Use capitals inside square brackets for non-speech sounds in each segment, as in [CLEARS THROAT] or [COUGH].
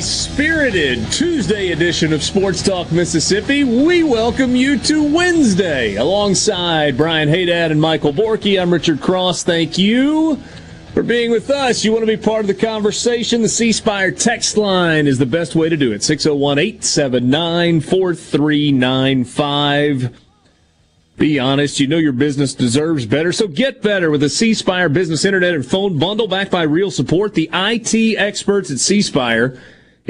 a spirited Tuesday edition of Sports Talk Mississippi, we welcome you to Wednesday alongside Brian Haydad and Michael Borky. I'm Richard Cross. Thank you for being with us. You want to be part of the conversation? The C Spire text line is the best way to do it 601 879 4395. Be honest, you know your business deserves better, so get better with the C Spire Business Internet and Phone Bundle backed by real support. The IT experts at C Spire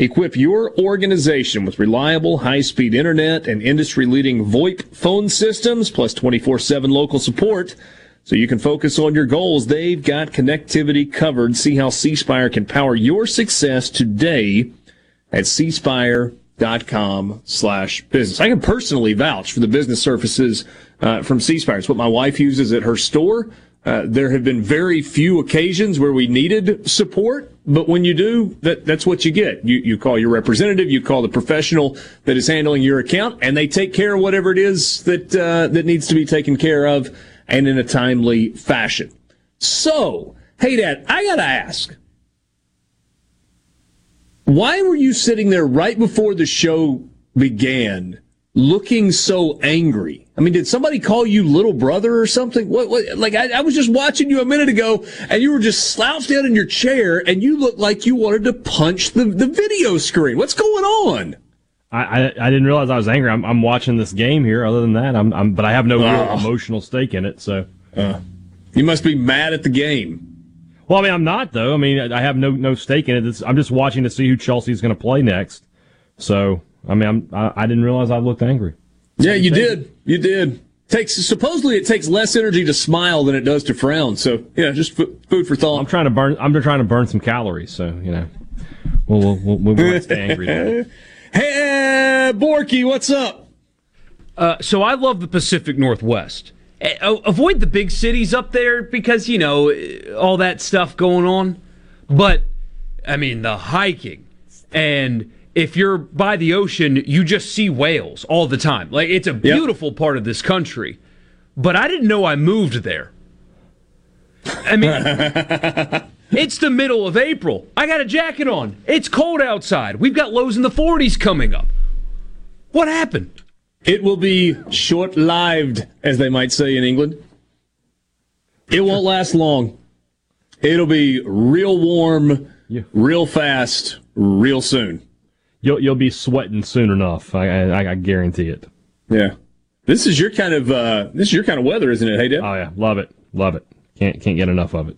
equip your organization with reliable, high speed internet and industry leading VoIP phone systems, plus 24 7 local support. So you can focus on your goals. They've got connectivity covered. See how C Spire can power your success today at cspire.com slash business. I can personally vouch for the business services uh, from C Spire. It's what my wife uses at her store. Uh, there have been very few occasions where we needed support, but when you do, that, that's what you get. You, you call your representative, you call the professional that is handling your account, and they take care of whatever it is that, uh, that needs to be taken care of and in a timely fashion. So, hey, Dad, I got to ask. Why were you sitting there right before the show began looking so angry? I mean, did somebody call you little brother or something? What, what like I, I, was just watching you a minute ago and you were just slouched down in your chair and you looked like you wanted to punch the, the video screen. What's going on? I, I, I didn't realize I was angry. I'm, I'm watching this game here. Other than that, I'm, I'm but I have no real Oh. emotional stake in it. So, uh, You must be mad at the game. well, I mean, I'm not though. I mean, I I have no no stake in it. It's, I'm just watching to see who Chelsea's going to play next. So, I mean, I'm, I, I didn't realize I looked angry. Yeah, you did. You did. Takes supposedly it takes less energy to smile than it does to frown. So yeah, just f- food for thought. I'm thought. trying to burn. I'm just trying to burn some calories. So, you know, we'll we'll we'll, we'll, we'll stay angry. Though. [LAUGHS] Hey, Borky, what's up? Uh, so I love the Pacific Northwest. Avoid the big cities up there because you know all that stuff going on. But I mean the hiking, and if you're by the ocean, you just see whales all the time. Like it's a beautiful part of this country. But I didn't know I moved there. I mean, [LAUGHS] it's the middle of April. I got a jacket on. It's cold outside. We've got lows in the 40s coming up. What happened? It will be short-lived, as they might say in England. It won't last long. It'll be real warm, Yeah. real fast, real soon. You'll you'll be sweating soon enough. I I, I guarantee it. Yeah. This is your kind of uh, this is your kind of weather, isn't it? Hey, Deb? Oh yeah, love it, love it. Can't can't get enough of it.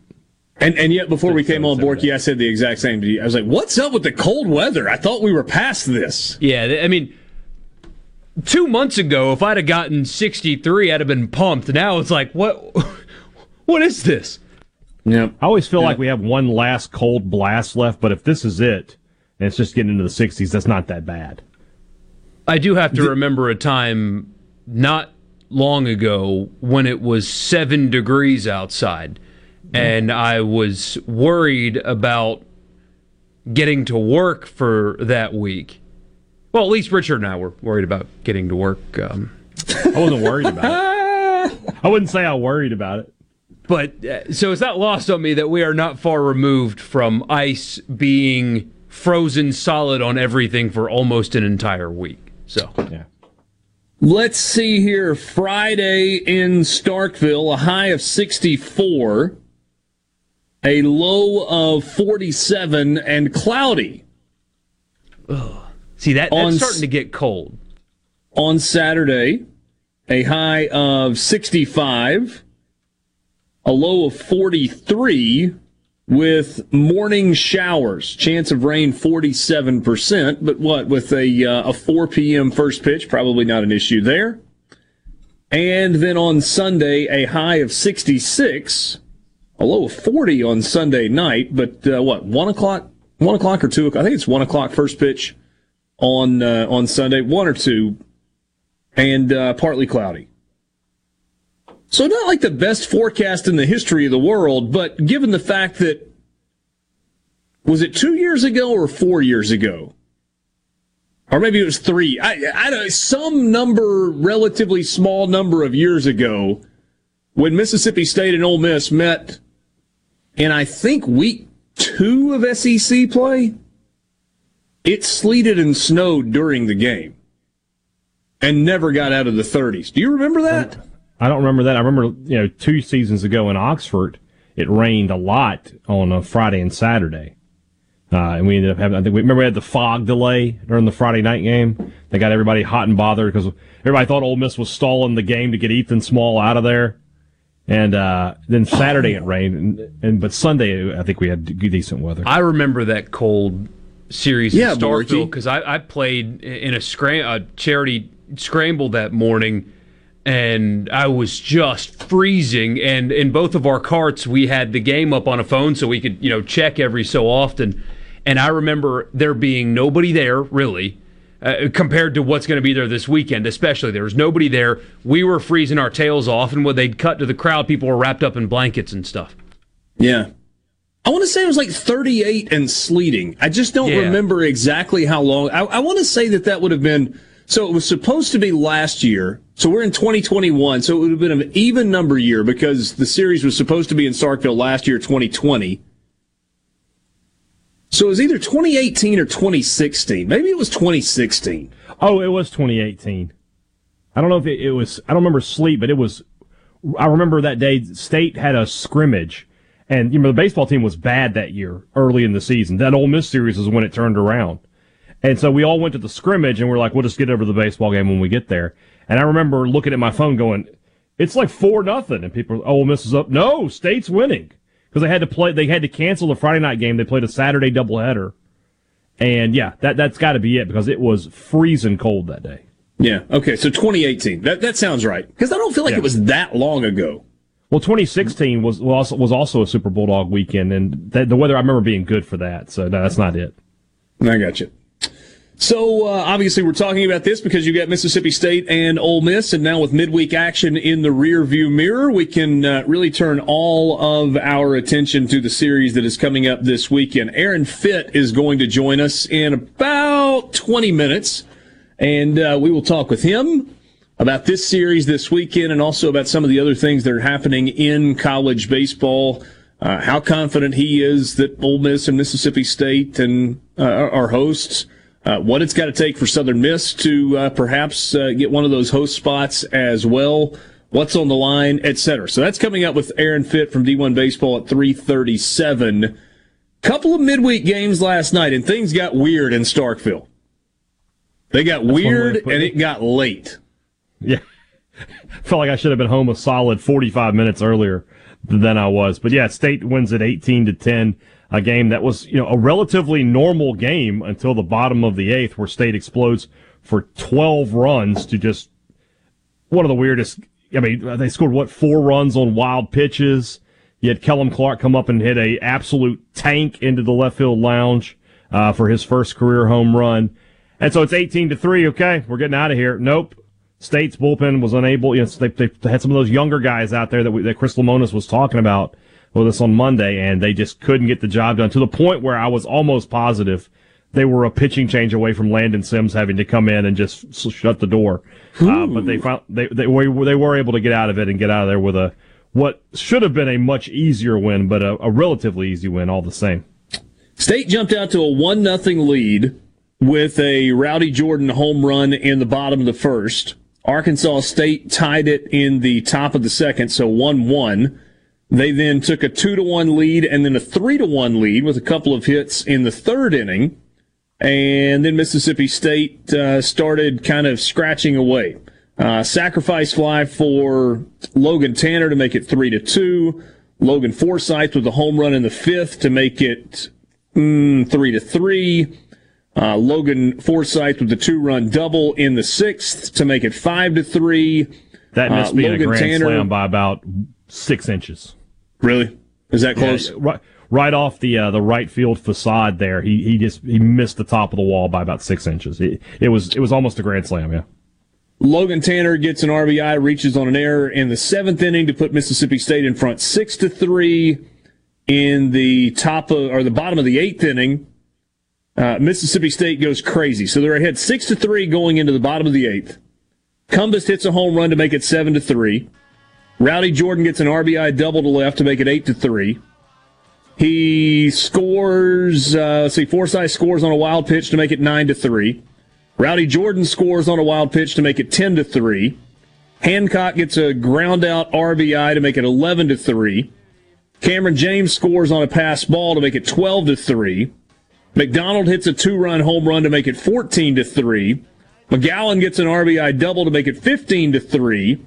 And and yet before we came on Borky, I said the exact same to you. I was like, "What's up with the cold weather? I thought we were past this." Yeah, I mean, two months ago, if I'd have gotten 63, I'd have been pumped. Now it's like, what? [LAUGHS] What is this? Yeah. I always feel like we have one last cold blast left, but if this is it, and it's just getting into the 60s, that's not that bad. I do have to remember a time not long ago when it was seven degrees outside, and I was worried about getting to work for that week. Well, at least Richard and I were worried about getting to work. Um, I wasn't worried about it. [LAUGHS] I wouldn't say I worried about it. But uh, so it's not lost on me that we are not far removed from ice being frozen solid on everything for almost an entire week. So Yeah. Let's see here. Friday in Starkville, a high of 64, a low of 47, and cloudy see that On that's s- starting to get cold. on Saturday, a high of 65, a low of 43, with morning showers. Chance of rain 47%, but what, with a, uh, a 4 p.m. first pitch, probably not an issue there. And then on Sunday, a high of 66, a low of 40 on Sunday night, but uh, what, 1 o'clock? 1 o'clock or 2 o'clock? I think it's 1 o'clock first pitch on, uh, on Sunday, 1 or 2, and uh, partly cloudy. So not like the best forecast in the history of the world, but given the fact that was it two years ago or four years ago? Or maybe it was three. I, I don't know, some number, relatively small number of years ago, when Mississippi State and Ole Miss met in I think week two of SEC play, it sleeted and snowed during the game and never got out of the 30s. Do you remember that? I don't remember that. I remember, you know, two seasons ago in Oxford, it rained a lot on a Friday and Saturday. Uh, and we ended up having, I think we remember we had the fog delay during the Friday night game. They got everybody hot and bothered because everybody thought Ole Miss was stalling the game to get Ethan Small out of there. And, uh, then Saturday it rained. And, and, but Sunday, I think we had decent weather. I remember that cold series yeah, in Starkville because I, I, played in a, scram- a charity scramble that morning and I was just freezing. And in both of our carts, we had the game up on a phone so we could, you know, check every so often. And I remember there being nobody there, really, uh, compared to what's going to be there this weekend, especially. There was nobody there. We were freezing our tails off, and when they'd cut to the crowd, people were wrapped up in blankets and stuff. Yeah. I want to say it was like 38 and sleeting. I just don't yeah. remember exactly how long. I, I want to say that that would have been so it was supposed to be last year. So we're in 2021. So it would have been an even number year because the series was supposed to be in Starkville last year, 2020. So it was either 2018 or 2016. Maybe it was 2016. Oh, it was 2018. I don't know if it, it was, I don't remember sleep, but it was, I remember that day state had a scrimmage and you know the baseball team was bad that year early in the season. That Ole Miss series is when it turned around. And so we all went to the scrimmage and we're like, we'll just get over the baseball game when we get there. And I remember looking at my phone going, it's like four nothing. And people, oh, Miss is up. No, State's winning. Because they had to play, they had to cancel the Friday night game. They played a Saturday doubleheader. And yeah, that, that's got to be it because it was freezing cold that day. Yeah. Okay. So 2018. That, that sounds right. Because I don't feel like yeah. it was that long ago. Well, 2016 was was also, was also a Super Bulldog weekend, and that, the weather I remember being good for that. So no, that's not it. I got you. So uh, obviously, we're talking about this because you got Mississippi State and Ole Miss, and now with midweek action in the rear view mirror, we can uh, really turn all of our attention to the series that is coming up this weekend. Aaron Fitt is going to join us in about 20 minutes, and uh, we will talk with him about this series this weekend, and also about some of the other things that are happening in college baseball. Uh, how confident he is that Ole Miss and Mississippi State and uh, are hosts uh, what it's got to take for Southern Miss to uh, perhaps uh, get one of those host spots as well. What's on the line, etc. So that's coming up with Aaron Fitt from D1 Baseball at 337. Couple of midweek games last night, and things got weird in Starkville. They got that's weird, and it. it got late. Yeah. [LAUGHS] Felt like I should have been home a solid 45 minutes earlier than I was. But yeah, State wins at 18 to 10 a game that was, you know, a relatively normal game until the bottom of the eighth, where State explodes for 12 runs to just one of the weirdest. I mean, they scored what four runs on wild pitches. You had Kellum Clark come up and hit a absolute tank into the left field lounge uh, for his first career home run, and so it's 18 to three. Okay, we're getting out of here. Nope. State's bullpen was unable. You know, they, they had some of those younger guys out there that, we, that Chris Lemonis was talking about with us on Monday, and they just couldn't get the job done to the point where I was almost positive they were a pitching change away from Landon Sims having to come in and just shut the door. Uh, but they found they they were they were able to get out of it and get out of there with a what should have been a much easier win, but a, a relatively easy win all the same. State jumped out to a one nothing lead with a Rowdy Jordan home run in the bottom of the first. Arkansas State tied it in the top of the second, so one one. They then took a two to one lead and then a three to one lead with a couple of hits in the third inning. And then Mississippi State uh, started kind of scratching away. Uh, sacrifice fly for Logan Tanner to make it three to two. Logan Forsyth with a home run in the fifth to make it mm, three to three. Uh, Logan Forsyth with the two-run double in the sixth to make it five to three. That missed Uh, being Logan a grand Tanner- slam by about six inches. Really? Is that close? Yeah, right, right off the uh, the right field facade there. He he just he missed the top of the wall by about six inches. It, it was it was almost a grand slam. Yeah. Logan Tanner gets an RBI, reaches on an error in the seventh inning to put Mississippi State in front six to three. In the top of or the bottom of the eighth inning, uh, Mississippi State goes crazy. So they're ahead six to three going into the bottom of the eighth. Cumbest hits a home run to make it seven to three. Rowdy Jordan gets an RBI double to left to make it eight to three. He scores. Uh, see, Forsyth scores on a wild pitch to make it nine to three. Rowdy Jordan scores on a wild pitch to make it 10 to 3. Hancock gets a ground out RBI to make it 11 to 3. Kamren James scores on a pass ball to make it 12 to 3. McDonald hits a two-run home run to make it 14 to 3. McGowan gets an RBI double to make it 15 to 3.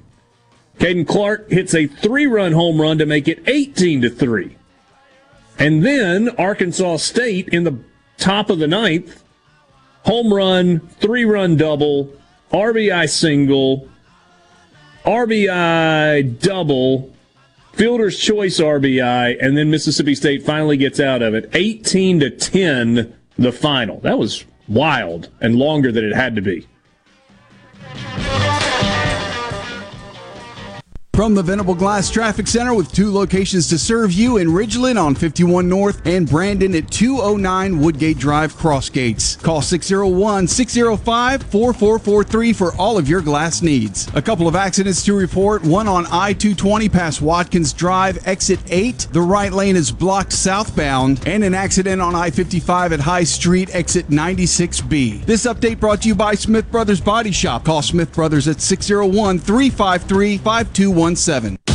Caden Clark hits a three-run home run to make it 18 to 3. And then Arkansas State in the top of the ninth home run, three run double, RBI single, RBI double, fielder's choice RBI, and then Mississippi State finally gets out of it. 18 to 10, the final. That was wild and longer than it had to be. From the Venable Glass Traffic Center with two locations to serve you in Ridgeland on 51 North and Brandon at 209 Woodgate Drive Crossgates. Call 601 605 4443 for all of your glass needs. A couple of accidents to report one on I 220 past Watkins Drive, exit 8. The right lane is blocked southbound, and an accident on I 55 at High Street, exit 96B. This update brought to you by Smith Brothers Body Shop. Call Smith Brothers at 601 353 5217.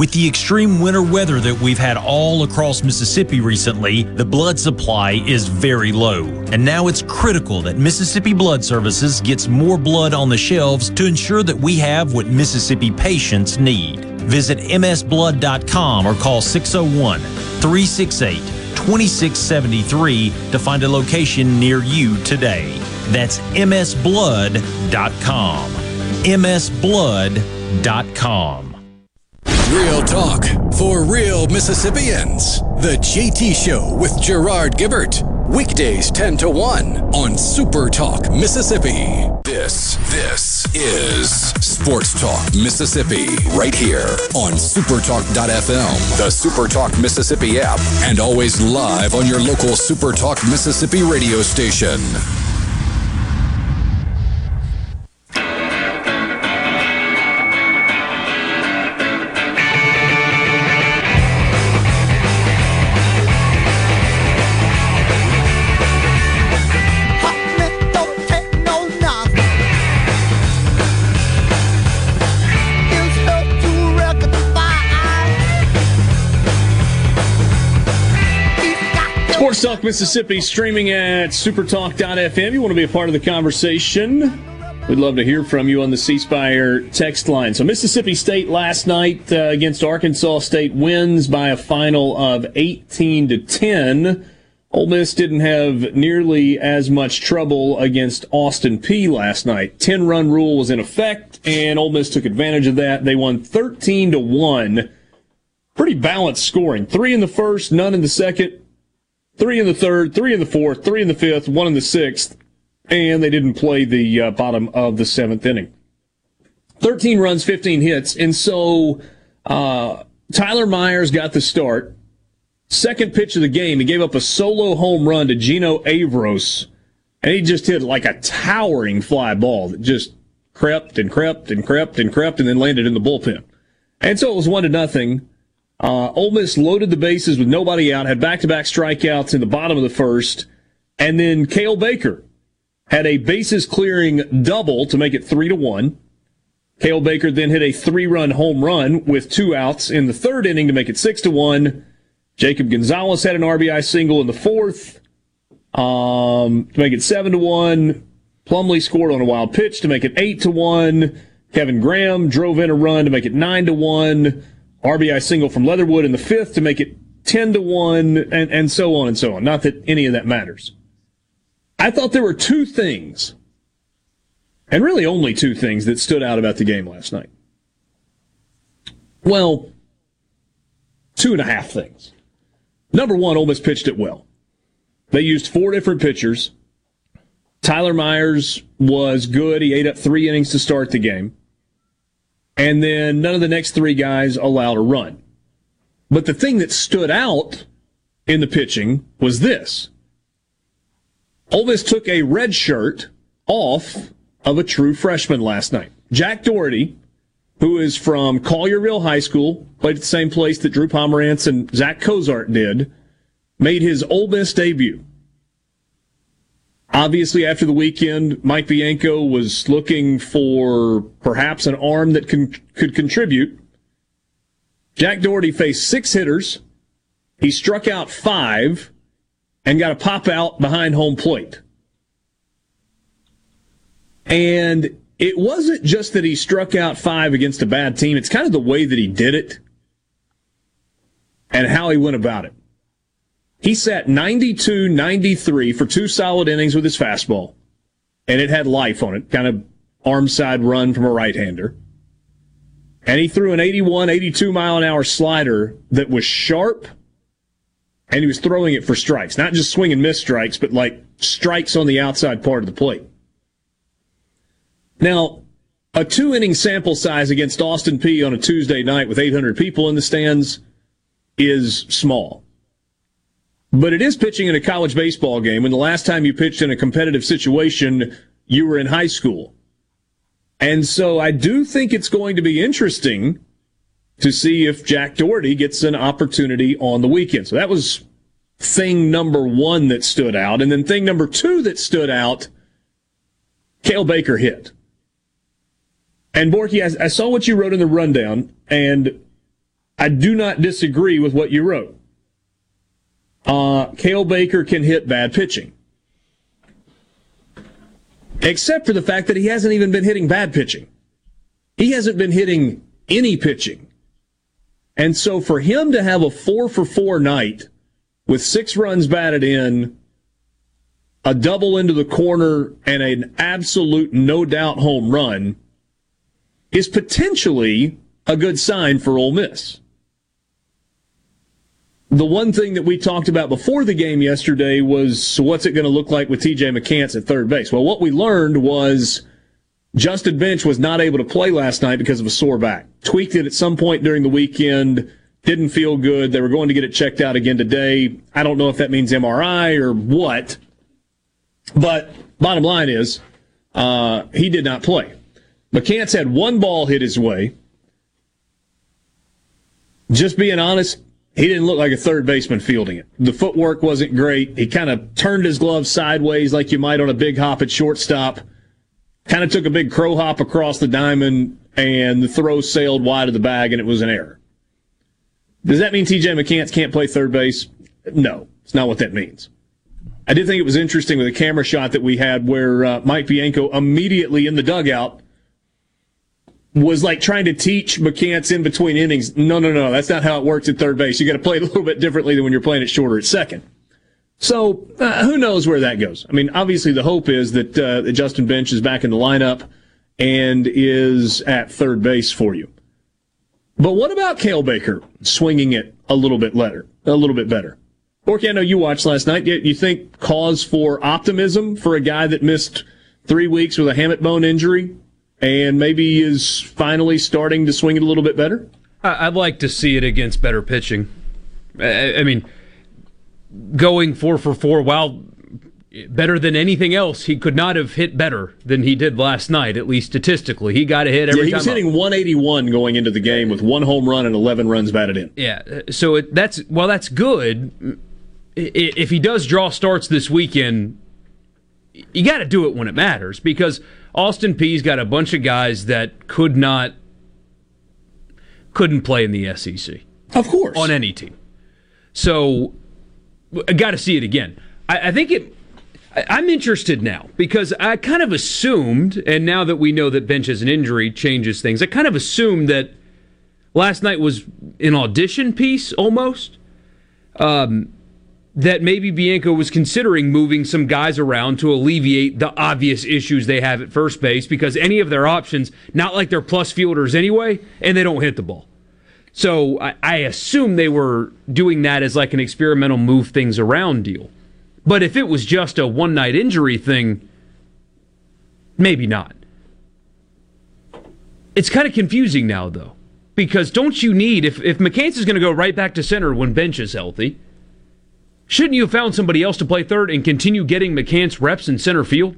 With the extreme winter weather that we've had all across Mississippi recently, the blood supply is very low. And now it's critical that Mississippi Blood Services gets more blood on the shelves to ensure that we have what Mississippi patients need. Visit msblood.com or call 601 368 2673 to find a location near you today. That's msblood.com. msblood.com. Real talk for real Mississippians. The JT Show with Gerard Gibert. Weekdays 10 to 1 on Super Talk Mississippi. This, this is Sports Talk Mississippi right here on supertalk.fm, the Supertalk Mississippi app, and always live on your local Supertalk Mississippi radio station. Sports Talk Mississippi streaming at supertalk.fm. You want to be a part of the conversation? We'd love to hear from you on the C Spire text line. So, Mississippi State last night uh, against Arkansas State wins by a final of 18 to 10. Ole Miss didn't have nearly as much trouble against Austin Peay last night. 10 run rule was in effect, and Ole Miss took advantage of that. They won 13 to 1. Pretty balanced scoring. Three in the first, none in the second three in the third, three in the fourth, three in the fifth, one in the sixth, and they didn't play the uh, bottom of the seventh inning. 13 runs, 15 hits, and so uh, Tyler Myers got the start. Second pitch of the game, he gave up a solo home run to Gino Avros, and he just hit like a towering fly ball that just crept and crept and crept and crept and then landed in the bullpen. And so it was one to nothing. Uh, Ole Miss loaded the bases with nobody out, had back-to-back strikeouts in the bottom of the first, and then Cael Baker had a bases clearing double to make it three to one. Cael Baker then hit a three-run home run with two outs in the third inning to make it six to one. Jacob Gonzalez had an RBI single in the fourth um, to make it seven to one. Plumlee scored on a wild pitch to make it eight to one. Kevin Graham drove in a run to make it nine to one. RBI single from Leatherwood in the fifth to make it 10 to 1, and, and so on and so on. Not that any of that matters. I thought there were two things, and really only two things, that stood out about the game last night. Well, two and a half things. Number one, Ole Miss pitched it well. They used four different pitchers. Tyler Myers was good. He ate up three innings to start the game and then none of the next three guys allowed a run. But the thing that stood out in the pitching was this. Ole Miss took a red shirt off of a true freshman last night. Jack Dougherty, who is from Collierville High School, played at the same place that Drew Pomeranz and Zach Cozart did, made his Ole Miss debut. Obviously, after the weekend, Mike Bianco was looking for perhaps an arm that can, could contribute. Jack Dougherty faced six hitters. He struck out five and got a pop out behind home plate. And it wasn't just that he struck out five against a bad team, it's kind of the way that he did it and how he went about it. He sat 92 93 for two solid innings with his fastball, and it had life on it, kind of arm side run from a right hander. And he threw an 81, 82 mile an hour slider that was sharp, and he was throwing it for strikes, not just swing and miss strikes, but like strikes on the outside part of the plate. Now, a two inning sample size against Austin Peay on a Tuesday night with 800 people in the stands is small. But it is pitching in a college baseball game. And the last time you pitched in a competitive situation, you were in high school. And so I do think it's going to be interesting to see if Jack Dougherty gets an opportunity on the weekend. So that was thing number one that stood out. And then thing number two that stood out, Cael Baker hit. And Borky, I, I saw what you wrote in the rundown, and I do not disagree with what you wrote uh, Cael Baker can hit bad pitching. Except for the fact that he hasn't even been hitting bad pitching. He hasn't been hitting any pitching. And so for him to have a four for four night with six runs batted in, a double into the corner, and an absolute no doubt home run is potentially a good sign for Ole Miss the one thing that we talked about before the game yesterday was what's it going to look like with TJ McCants at third base? Well, what we learned was Justin Bench was not able to play last night because of a sore back. Tweaked it at some point during the weekend. Didn't feel good. They were going to get it checked out again today. I don't know if that means MRI or what. But bottom line is, uh, he did not play. McCants had one ball hit his way. Just being honest, he didn't look like a third baseman fielding it. The footwork wasn't great. He kind of turned his glove sideways like you might on a big hop at shortstop. Kind of took a big crow hop across the diamond, and the throw sailed wide of the bag, and it was an error. Does that mean TJ McCants can't play third base? No, it's not what that means. I did think it was interesting with the camera shot that we had where uh, Mike Bianco immediately in the dugout was like trying to teach McCants in between innings. No, no, no, that's not how it works at third base. You got to play it a little bit differently than when you're playing it shorter at second. So uh, who knows where that goes? I mean, obviously the hope is that, uh, Justin Bench is back in the lineup and is at third base for you. But what about Cael Baker swinging it a little bit better? A little bit better. Borky, I know you watched last night. You think cause for optimism for a guy that missed three weeks with a hamate bone injury and maybe is finally starting to swing it a little bit better? I'd like to see it against better pitching. I mean, going four for four, while better than anything else, he could not have hit better than he did last night, at least statistically. He got a hit every yeah, he was hitting up. 181 going into the game with one home run and 11 runs batted in. Yeah, so it, that's well, that's good. If he does draw starts this weekend, you got to do it when it matters because Austin Peay's got a bunch of guys that could not couldn't play in the SEC. Of course. On any team. So I got to see it again. I, I think it. I, I'm interested now because I kind of assumed, and now that we know that Bench has an injury, changes things. I kind of assumed that last night was an audition piece almost. Um, that maybe Bianco was considering moving some guys around to alleviate the obvious issues they have at first base because any of their options, not like they're plus fielders anyway, and they don't hit the ball. So I, I assume they were doing that as like an experimental move things around deal. But if it was just a one night injury thing, maybe not. It's kind of confusing now though. Because don't you need if if McCants is going to go right back to center when bench is healthy, Shouldn't you have found somebody else to play third and continue getting McCants reps in center field?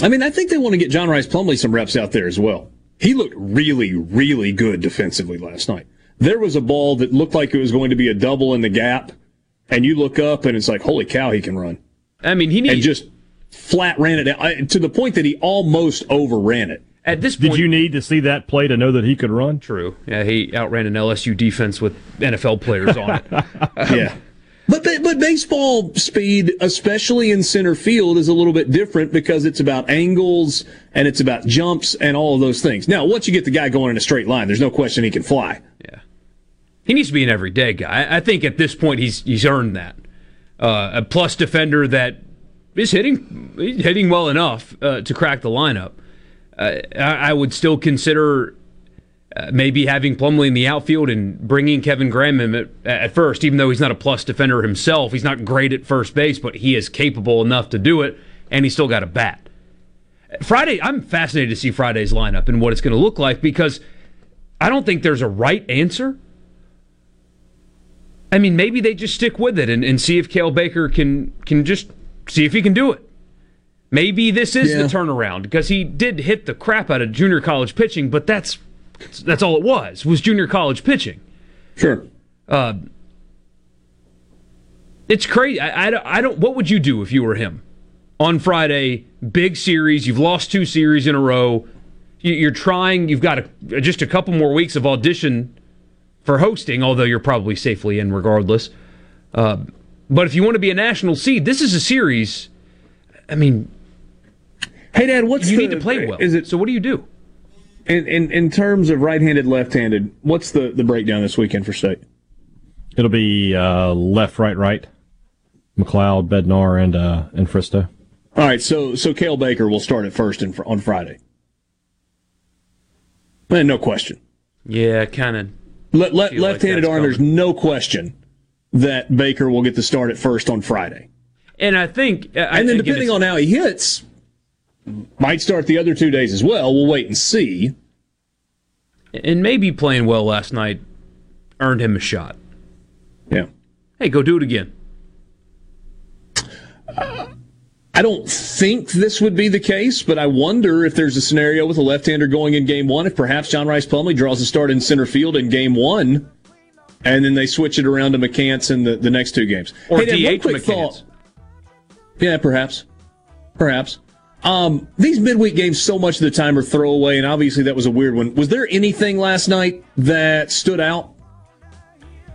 I mean, I think they want to get John Rhys Plumlee some reps out there as well. He looked really, really good defensively last night. There was a ball that looked like it was going to be a double in the gap, and you look up and it's like, holy cow, he can run. I mean, he needs and just flat ran it down to the point that he almost overran it. At this point, did you need to see that play to know that he could run? True. Yeah, he outran an LSU defense with NFL players on it. [LAUGHS] yeah. But but baseball speed, especially in center field, is a little bit different because it's about angles and it's about jumps and all of those things. Now, once you get the guy going in a straight line, there's no question he can fly. Yeah, he needs to be an everyday guy. I think at this point he's he's earned that. Uh, a plus defender that is hitting hitting well enough uh, to crack the lineup. Uh, I, I would still consider uh, maybe having Plumlee in the outfield and bringing Kevin Graham in at, at, first, even though he's not a plus defender himself. He's not great at first base, but he is capable enough to do it, and he's still got a bat. Friday, I'm fascinated to see Friday's lineup and what it's going to look like because I don't think there's a right answer. I mean, maybe they just stick with it and, and see if Cael Baker can can just see if he can do it. Maybe this is yeah. the turnaround because he did hit the crap out of junior college pitching, but that's that's all it was, was junior college pitching. Sure. Uh, it's crazy. I, I, I, don't. What would you do if you were him on Friday? Big series. You've lost two series in a row. You, are trying. You've got a, just a couple more weeks of audition for hosting, although you're probably safely in regardless. Uh, but if you want to be a national seed, this is a series. I mean, hey, Dad, what's you the, need to play well? Is it so? What do you do? In, in, in terms of right-handed, left-handed, what's the, the breakdown this weekend for state? It'll be uh, left, right, right. MacLeod, Bednar, and uh, and Fristoe. All right, so so Cael Baker will start at first in, on Friday. Man, no question. Yeah, kind of. Le- le- left-handed like arm. There's no question that Baker will get the start at first on Friday. And I think, I and then think depending on how he hits, Might start the other two days as well. We'll wait and see. And maybe playing well last night earned him a shot. Yeah. Hey, go do it again. Uh, I don't think this would be the case, but I wonder if there's a scenario with a left-hander going in game one, if perhaps John Rhys Plumlee draws a start in center field in game one, and then they switch it around to McCants in the, the next two games. Or hey, one DH McCants. thought. Yeah, perhaps. Perhaps. Um, these midweek games so much of the time are throwaway, and obviously that was a weird one. Was there anything last night that stood out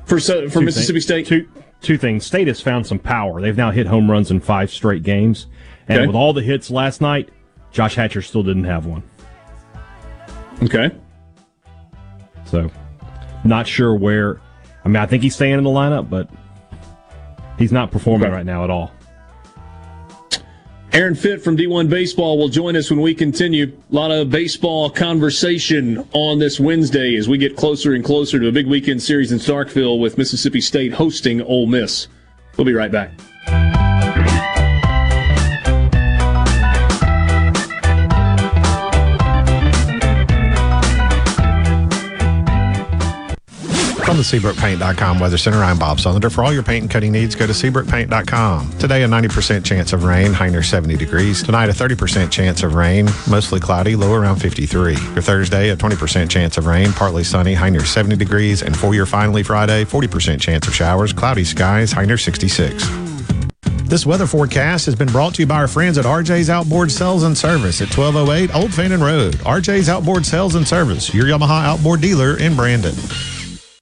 for so- for Two Mississippi State? Two two things. State has found some power. They've now hit home runs in five straight games, and Okay. with all the hits last night, Josh Hatcher still didn't have one. Okay. So, not sure where. I mean, I think he's staying in the lineup, but he's not performing Okay. right now at all. Aaron Fitt from D1 Baseball will join us when we continue. A lot of baseball conversation on this Wednesday as we get closer and closer to a big weekend series in Starkville with Mississippi State hosting Ole Miss. We'll be right back. From the SeabrookPaint.com Weather Center, I'm Bob Sullender. For all your paint and cutting needs, go to SeabrookPaint.com. Today, a 90% chance of rain, high near 70 degrees. Tonight, a 30% chance of rain, mostly cloudy, low around 53. For Thursday, a 20% chance of rain, partly sunny, high near 70 degrees. And for your finally Friday, 40% chance of showers, cloudy skies, high near 66. This weather forecast has been brought to you by our friends at RJ's Outboard Sales and Service at 1208 Old Fannin Road. RJ's Outboard Sales and Service, your Yamaha outboard dealer in Brandon.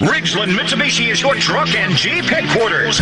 Ridgeland Mitsubishi is your truck and Jeep headquarters.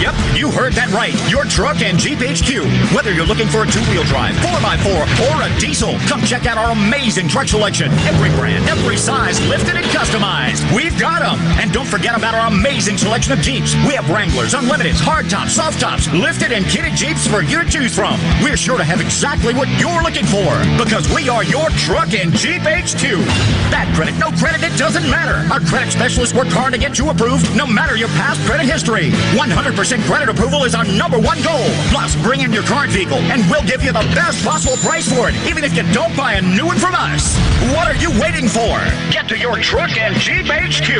Yep, you heard that right. Your truck and Jeep HQ. Whether you're looking for a two-wheel drive, 4x4, or a diesel, come check out our amazing truck selection. Every brand, every size, lifted and customized. We've got them. And don't forget about our amazing selection of Jeeps. We have Wranglers, Unlimiteds, hardtops, soft tops, lifted and kitted Jeeps for you to choose from. We're sure to have exactly what you're looking for because we are your truck and Jeep HQ. Bad credit, no credit, it doesn't matter. Our credit specialists work hard to get you approved no matter your past credit history. 100% credit approval is our number one goal. Plus, bring in your current vehicle and we'll give you the best possible price for it, even if you don't buy a new one from us. What are you waiting for? Get to your truck and Jeep HQ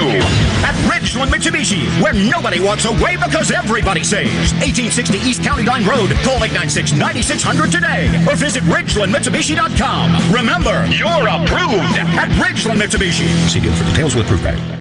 at Ridgeland Mitsubishi, where nobody walks away because everybody saves. 1860 East County Line Road. Call 896-9600 today or visit RidgelandMitsubishi.com. Remember, you're approved at Ridgeland Mitsubishi. See deal for details with proof bag.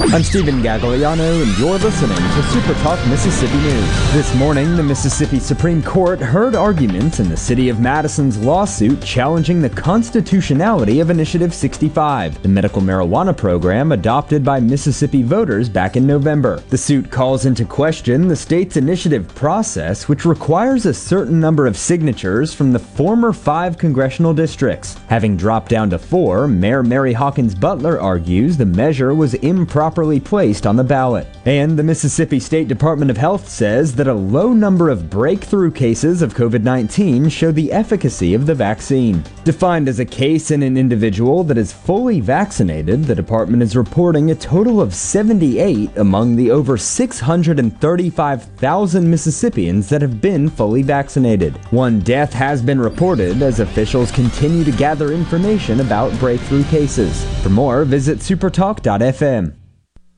I'm Stephen Gagliano, and you're listening to Super Talk Mississippi News. This morning, the Mississippi Supreme Court heard arguments in the City of Madison's lawsuit challenging the constitutionality of Initiative 65, the medical marijuana program adopted by Mississippi voters back in November. The suit calls into question the state's initiative process, which requires a certain number of signatures from the former five congressional districts. Having dropped down to four, Mayor Mary Hawkins Butler argues the measure was improper properly placed on the ballot. And the Mississippi State Department of Health says that a low number of breakthrough cases of COVID 19 show the efficacy of the vaccine. Defined as a case in an individual that is fully vaccinated, the department is reporting a total of 78 among the over 635,000 Mississippians that have been fully vaccinated. One death has been reported as officials continue to gather information about breakthrough cases. For more, visit supertalk.fm.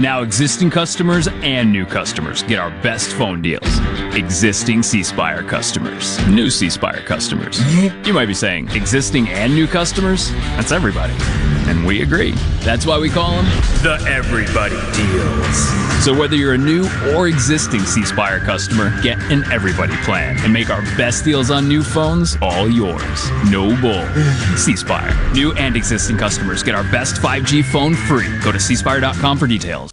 Now, existing customers and new customers get our best phone deals. Existing C Spire customers, new C Spire customers. You might be saying, existing and new customers? That's everybody. And we agree. That's why we call them the Everybody Deals. So, whether you're a new or existing C Spire customer, get an Everybody plan and make our best deals on new phones all yours. No bull. [SIGHS] C Spire. New and existing customers get our best 5G phone free. Go to cspire.com for details.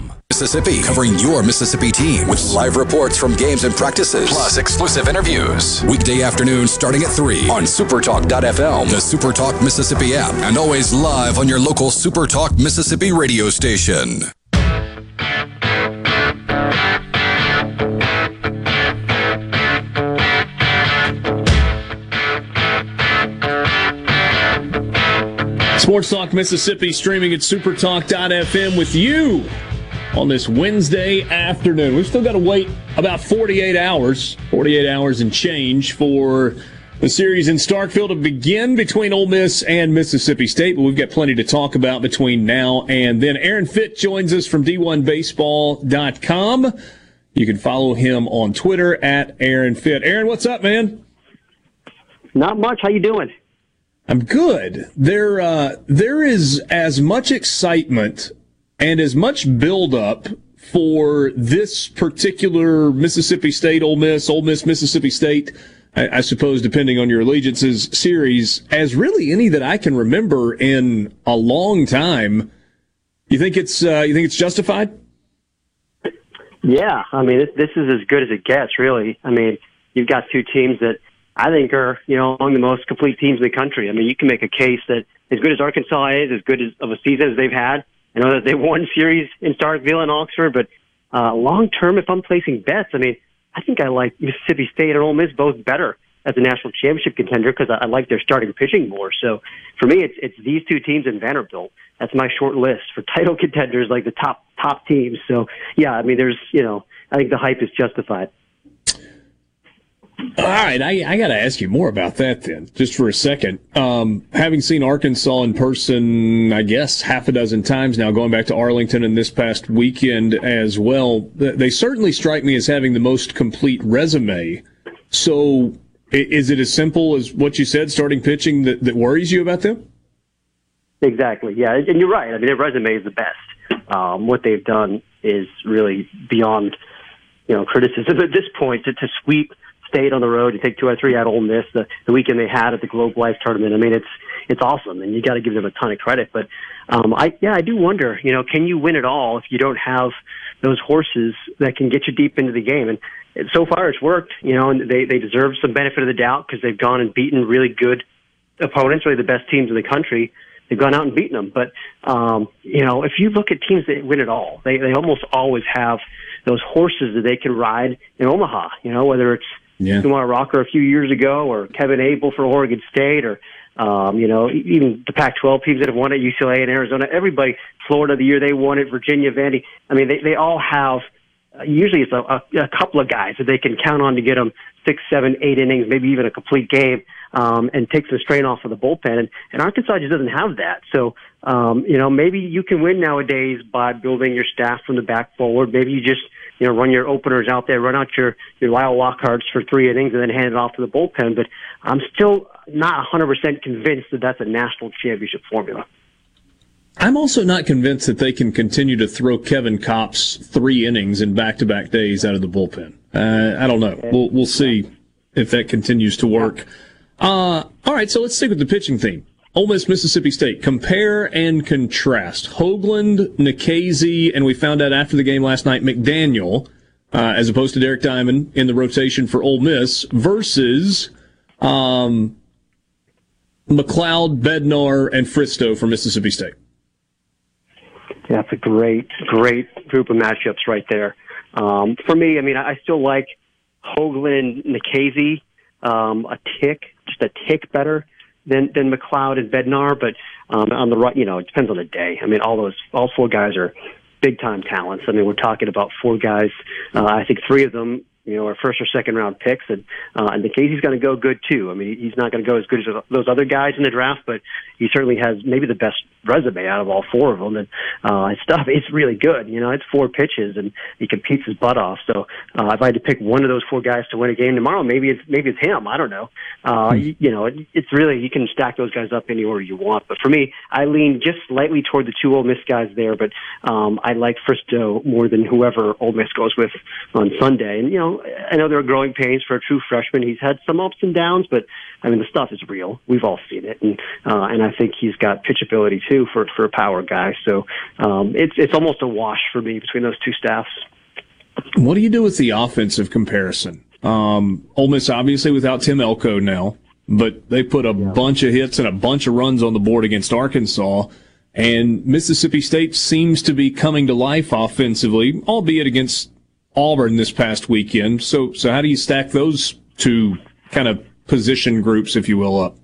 Mississippi, covering your Mississippi team with live reports from games and practices, plus exclusive interviews. Weekday afternoons starting at 3 on supertalk.fm, the Supertalk Mississippi app, and always live on your local Supertalk Mississippi radio station. Sports Talk Mississippi streaming at supertalk.fm with you on this Wednesday afternoon. We've still got to wait about 48 hours, 48 hours and change for the series in Starkville to begin between Ole Miss and Mississippi State, but we've got plenty to talk about between now and then. Aaron Fitt joins us from D1Baseball.com. You can follow him on Twitter at Aaron Fitt. Aaron, what's up, man? Not much. How you doing? I'm good. There, uh, there is as much excitement and as much buildup for this particular Mississippi State, Ole Miss, Ole Miss, Mississippi State, I, I, suppose, depending on your allegiances, series, as really any that I can remember in a long time. You think it's uh, you think it's justified? Yeah, I mean, this, this is as good as it gets, really. I mean, you've got two teams that I think are, you know, among the most complete teams in the country. I mean, you can make a case that as good as Arkansas is, as good as, of a season as they've had, I know that they won series in Starkville and Oxford, but uh, long term, if I'm placing bets, I mean, I think I like Mississippi State and Ole Miss both better as a national championship contender because I, I like their starting pitching more. So for me, it's it's these two teams in Vanderbilt. That's my short list for [LAUGHS] title contenders, like the top top teams. So yeah, I mean, there's you know, I think the hype is justified. All right, I, I got to ask you more about that then, just for a second. Um, having seen Arkansas in person, I guess half a dozen times now, going back to Arlington and this past weekend as well, they certainly strike me as having the most complete resume. So, is it as simple as what you said, starting pitching, that, that worries you about them? Exactly. Yeah, and you're right. I mean, their resume is the best. Um, what they've done is really beyond, you know, criticism at this point to, to sweep State on the road, to take two or three out Ole Miss the, the weekend they had at the Globe Life tournament. I mean, it's it's awesome, and you got to give them a ton of credit. But um, I yeah, I do wonder, you know, can you win it all if you don't have those horses that can get you deep into the game? And so far, it's worked. You know, and they they deserve some benefit of the doubt because they've gone and beaten really good opponents, really the best teams in the country. They've gone out and beaten them. But um, you know, if you look at teams that win it all, they they almost always have those horses that they can ride in Omaha. You know, whether it's yeah. Kumar Rocker a few years ago, or Kevin Abel for Oregon State, or Um, you know, even the Pac-12 teams that have won it, UCLA and Arizona, everybody, Florida the year they won it, Virginia, Vandy. I mean, they they all have. Uh, usually, it's a, a, a couple of guys that they can count on to get them six, seven, eight innings, maybe even a complete game, um, and take some strain off of the bullpen. And, and Arkansas just doesn't have that. So, um, you know, maybe you can win nowadays by building your staff from the back forward. Maybe you just you know, run your openers out there, run out your, your Lael Lockharts for three innings and then hand it off to the bullpen. But I'm still not 100% convinced that that's a national championship formula. I'm also not convinced that they can continue to throw Kevin Kopps three innings in back-to-back days out of the bullpen. Uh, I don't know. We'll we'll see if that continues to work. Uh, all right, so let's stick with the pitching theme. Ole Miss, Mississippi State. Compare and contrast. Hoglund, Nikhazy, and we found out after the game last night, McDaniel, uh, as opposed to Derek Diamond in the rotation for Ole Miss, versus um, MacLeod, Bednar, and Fristoe for Mississippi State. That's a great, great group of matchups right there. Um, for me, I mean, I still like Hoglund and Nikhazy um, a tick, just a tick better than than MacLeod and Bednar, but um, on the right, you know, it depends on the day. I mean, all those all four guys are big time talents. I mean, we're talking about four guys. Uh, I think three of them you know, our first or second round picks, and uh, and Nikhazy's going to go good too. I mean, he's not going to go as good as those other guys in the draft, but he certainly has maybe the best resume out of all four of them, and uh, his stuff is really good. You know, it's four pitches, and he competes his butt off. So uh, if I had to pick one of those four guys to win a game tomorrow, maybe it's maybe it's him. I don't know. Uh, hmm. you, you know, it, it's really you can stack those guys up any order you want, but for me, I lean just slightly toward the two Ole Miss guys there, but um, I like Fristoe more than whoever Ole Miss goes with on Sunday, and you know. I know there are growing pains for a true freshman. He's had some ups and downs, but I mean the stuff is real. We've all seen it, and uh, and I think he's got pitchability too for for a power guy. So um, it's it's almost a wash for me between those two staffs. What do you do with the offensive comparison? Um, Ole Miss obviously without Tim Elko now, but they put a yeah. bunch of hits and a bunch of runs on the board against Arkansas. And Mississippi State seems to be coming to life offensively, albeit against Auburn this past weekend. So, so how do you stack those two kind of position groups, if you will, up?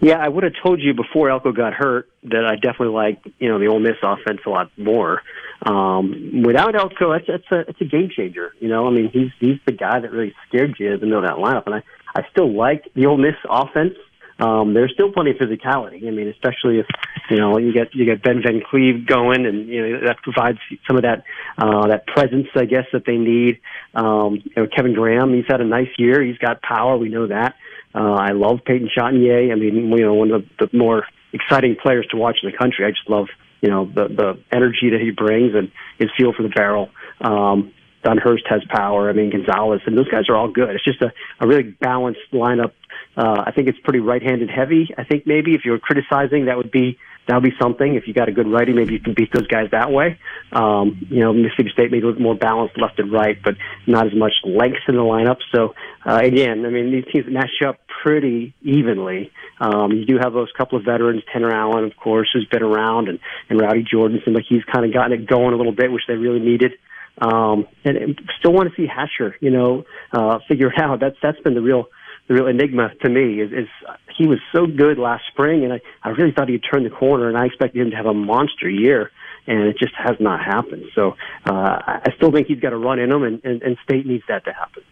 Yeah, I would have told you before Elko got hurt that I definitely like you know the Ole Miss offense a lot more. Um, without Elko, it's, it's a it's a game changer. You know, I mean he's he's the guy that really scared you in the middle of that lineup, and I I still like the Ole Miss offense um, there's still plenty of physicality. I mean, especially if you know you get you get Ben Van Cleve going, and you know that provides some of that uh, that presence, I guess, that they need. Um, you know, Kevin Graham, he's had a nice year. He's got power. We know that. Uh, I love Peyton Chatagnier. I mean, you know, one of the, the more exciting players to watch in the country. I just love you know the the energy that he brings and his feel for the barrel. Um, Dunhurst has power. I mean, Gonzalez, and those guys are all good. It's just a, a really balanced lineup. Uh, I think it's pretty right-handed heavy. I think maybe if you're criticizing, that would be that would be something. If you got a good righty, maybe you can beat those guys that way. Um, you know, Mississippi State maybe a little more balanced left and right, but not as much length in the lineup. So uh, again, I mean, these teams match up pretty evenly. Um, you do have those couple of veterans, Tanner Allen, of course, who's been around, and, and Rowdy Jordan seems like he's kind of gotten it going a little bit, which they really needed. Um, and, and still want to see Hasher, you know, uh, figure it [LAUGHS] out. That's that's been the real the real enigma to me is, is he was so good last spring, and I, I really thought he'd turn the corner, and I expected him to have a monster year, and it just has not happened. So uh, I still think he's got a run in him, and, and, and State needs that to happen.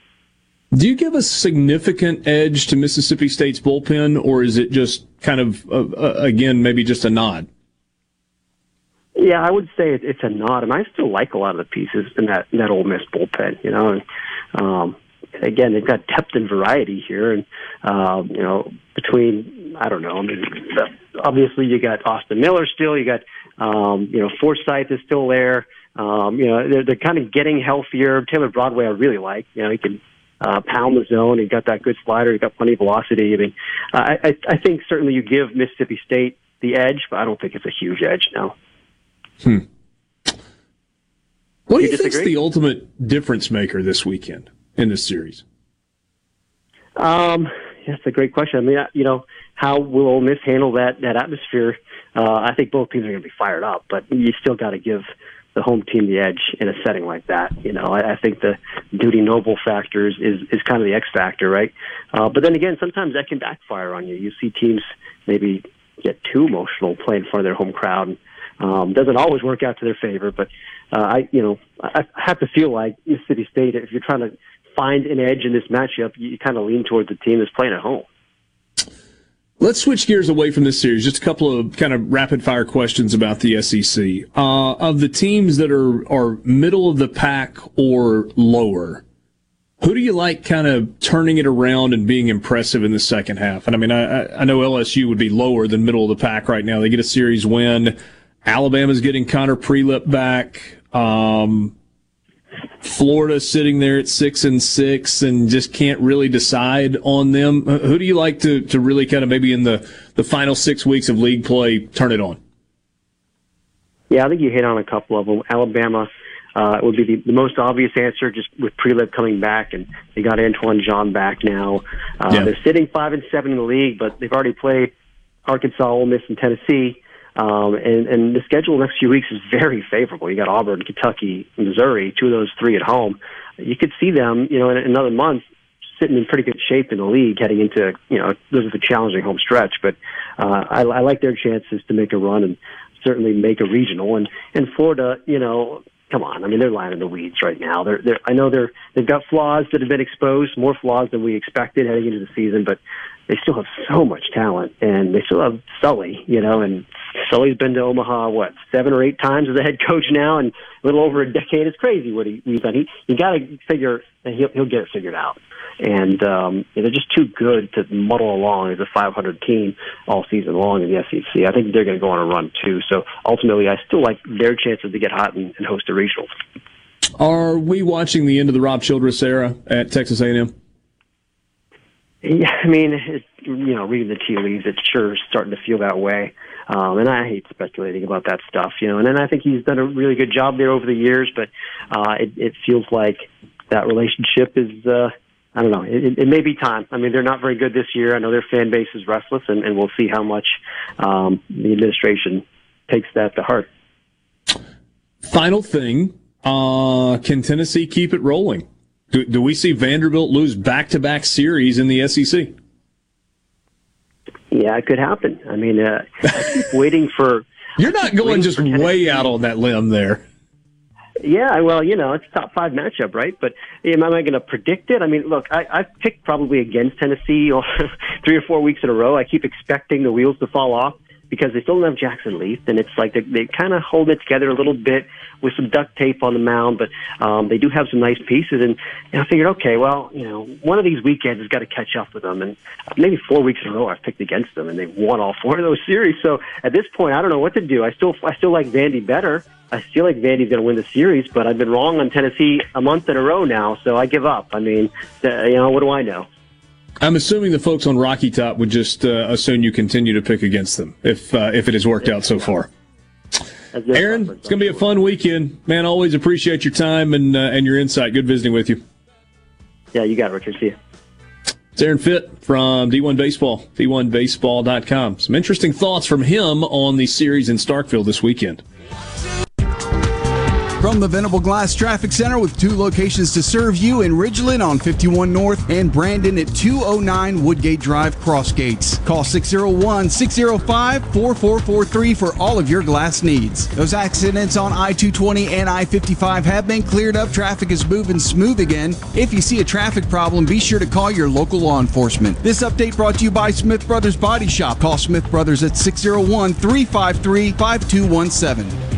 Do you give a significant edge to Mississippi State's bullpen, or is it just kind of uh, uh, again maybe just a nod? Yeah, I would say it's a nod, and I still like a lot of the pieces in that in that Ole Miss bullpen. You know, and, um, again, they've got depth and variety here, and um, you know, between I don't know, I mean, obviously you got Austin Miller still, you got um, you know Forsythe is still there. Um, you know, they're, they're kind of getting healthier. Taylor Broadway, I really like. You know, he can uh, pound the zone. He got that good slider. He got plenty of velocity. I mean, I, I, I think certainly you give Mississippi State the edge, but I don't think it's a huge edge now. Hmm. What do you, you think is the ultimate difference maker this weekend in this series? Um, that's a great question. I mean, you know, how will Ole Miss handle that that atmosphere? Uh, I think both teams are going to be fired up, but you still got to give the home team the edge in a setting like that. You know, I, I think the Dudy Noble factors is is kind of the X factor, right? Uh, but then again, sometimes that can backfire on you. You see teams maybe get too emotional playing in front of their home crowd. Um, doesn't always work out to their favor, but uh, I, you know, I, I have to feel like Mississippi State, if you're trying to find an edge in this matchup, you, kind of lean towards the team that's playing at home. Let's switch gears away from this series. Just a couple of kind of rapid fire questions about the SEC. Uh, of the teams that are are middle of the pack or lower, who do you like kind of turning it around and being impressive in the second half? And I mean, I, I know LSU would be lower than middle of the pack right now. They get a series win. Alabama's getting Connor Prielipp back. Um, Florida sitting there at six and six and just can't really decide on them. Who do you like to, to really kind of maybe in the, the final six weeks of league play turn it on? Yeah, I think you hit on a couple of them. Alabama uh, would be the, the most obvious answer, just with Prielipp coming back, and they got Antoine Jean back now. Uh, yeah. They're sitting five and seven in the league, but they've already played Arkansas, Ole Miss, and Tennessee. Um, and, and the schedule the next few weeks is very favorable. You got Auburn, Kentucky, Missouri, two of those three at home. You could see them, you know, in another month sitting in pretty good shape in the league heading into, you know, this is a challenging home stretch, but uh, I, I like their chances to make a run and certainly make a regional. And, and Florida, you know, come on. I mean, they're lying in the weeds right now. They're, they're, I know they're, they've got flaws that have been exposed, more flaws than we expected heading into the season, but they still have so much talent and they still have Sully, you know, and Sully's been to Omaha what seven or eight times as a head coach now, and a little over a decade. It's crazy what he, he's done. He you got to figure he'll he'll get it figured out. And um, they're just too good to muddle along as a 500 team all season long in the SEC. I think they're going to go on a run too. So ultimately, I still like their chances to get hot and, and host a regional. Are we watching the end of the Rob Childress era at Texas A&M? Yeah, I mean, it, you know, reading the tea leaves, it's sure starting to feel that way. Um, and I hate speculating about that stuff, you know. And then I think he's done a really good job there over the years, but uh, it, it feels like that relationship is. Uh, I don't know. It, it may be time. I mean, they're not very good this year. I know their fan base is restless, and, and we'll see how much um, the administration takes that to heart. Final thing: uh, Can Tennessee keep it rolling? Do, do we see Vanderbilt lose back-to-back series in the SEC? Yeah, it could happen. I mean, uh, I keep waiting for. [LAUGHS] You're not going just way out on that limb there. Yeah, well, you know, it's a top five matchup, right? But am I going to predict it? I mean, look, I, I've picked probably against Tennessee [LAUGHS] three or four weeks in a row. I keep expecting the wheels to fall off because they still don't have Jackson Leath, and it's like they, they kind of hold it together a little bit with some duct tape on the mound, but um, they do have some nice pieces. And, and I figured, okay, well, you know, one of these weekends has got to catch up with them. And maybe four weeks in a row, I've picked against them, and they've won all four of those series. So at this point, I don't know what to do. I still, I still like Vandy better. I feel like Vandy's going to win the series, but I've been wrong on Tennessee a month in a row now, so I give up. I mean, uh, you know, what do I know? I'm assuming the folks on Rocky Top would just uh, assume you continue to pick against them if uh, if it has worked out so far. Aaron, it's going to be a fun weekend, man. Always appreciate your time and uh, and your insight. Good visiting with you. Yeah, you got it, Richard. See you. It's Aaron Fitt from D1 Baseball, D1Baseball.com. Some interesting thoughts from him on the series in Starkville this weekend. From the Venable Glass Traffic Center with two locations to serve you in Ridgeland on 51 North and Brandon at 209 Woodgate Drive Crossgates. Call 601 605 4443 for all of your glass needs. Those accidents on I 220 and I 55 have been cleared up. Traffic is moving smooth again. If you see a traffic problem, be sure to call your local law enforcement. This update brought to you by Smith Brothers Body Shop. Call Smith Brothers at 601 353 5217.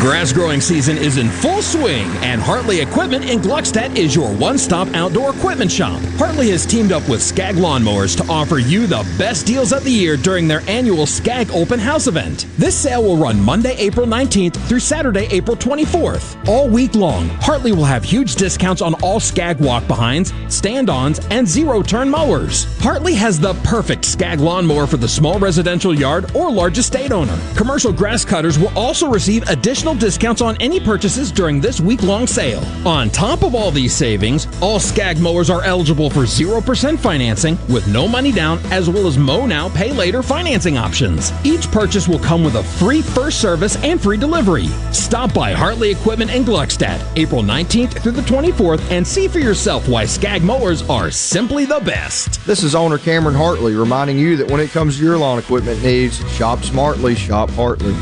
Grass growing season is in full swing, and Hartley Equipment in Gluckstadt is your one stop outdoor equipment shop. Hartley has teamed up with Skag Lawnmowers to offer you the best deals of the year during their annual Skag Open House event. This sale will run Monday, April 19th through Saturday, April 24th. All week long, Hartley will have huge discounts on all Skag walk behinds, stand ons, and zero turn mowers. Hartley has the perfect Skag lawnmower for the small residential yard or large estate owner. Commercial grass cutters will also receive additional discounts on any purchases during this week long sale. On top of all these savings, all Skag mowers are eligible for 0% financing with no money down, as well as mow now, pay later financing options. Each purchase will come with a free first service and free delivery. Stop by Hartley Equipment in Gluckstadt, April 19th through the 24th, and see for yourself why Skag mowers are simply the best. This is owner Cameron Hartley reminding you that when it comes to your lawn equipment needs, shop smartly, shop Hartley.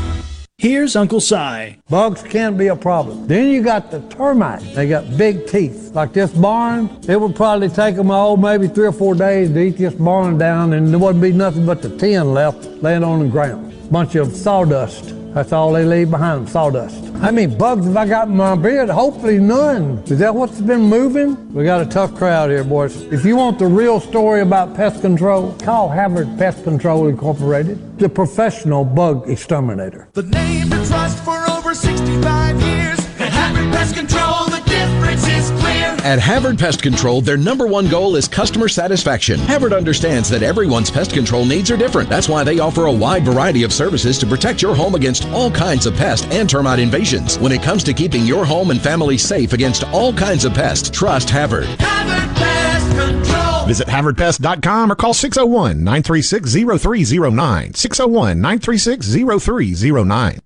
Here's Uncle Si. Bugs can be a problem. Then you got the termites. They got big teeth. Like this barn, it would probably take them, oh, maybe three or four days to eat this barn down, and there wouldn't be nothing but the tin left laying on the ground. Bunch of sawdust. That's all they leave behind them, sawdust. How many bugs have I got in my beard? Hopefully none. Is that what's been moving? We got a tough crowd here, boys. If you want the real story about pest control, call Havard Pest Control Incorporated, the professional bug exterminator. The name to trust for over 65 years. At Havard Pest Control, the difference is clear. At Havard Pest Control, their number one goal is customer satisfaction. Havard understands that everyone's pest control needs are different. That's why they offer a wide variety of services to protect your home against all kinds of pest and termite invasions. When it comes to keeping your home and family safe against all kinds of pests, trust Havard. Havard Pest Control. Visit HavardPest.com or call 601 936 0309. 601 936 0309.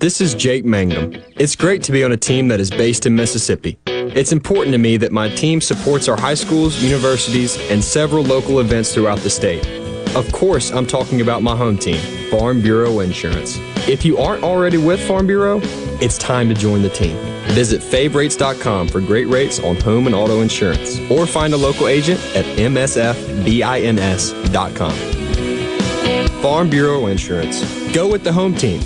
This is Jake Mangum. It's great to be on a team that is based in Mississippi. It's important to me that my team supports our high schools, universities, and several local events throughout the state. Of course, I'm talking about my home team, Farm Bureau Insurance. If you aren't already with Farm Bureau, it's time to join the team. Visit favrates.com for great rates on home and auto insurance, or find a local agent at msfbins.com. Farm Bureau Insurance. Go with the home team.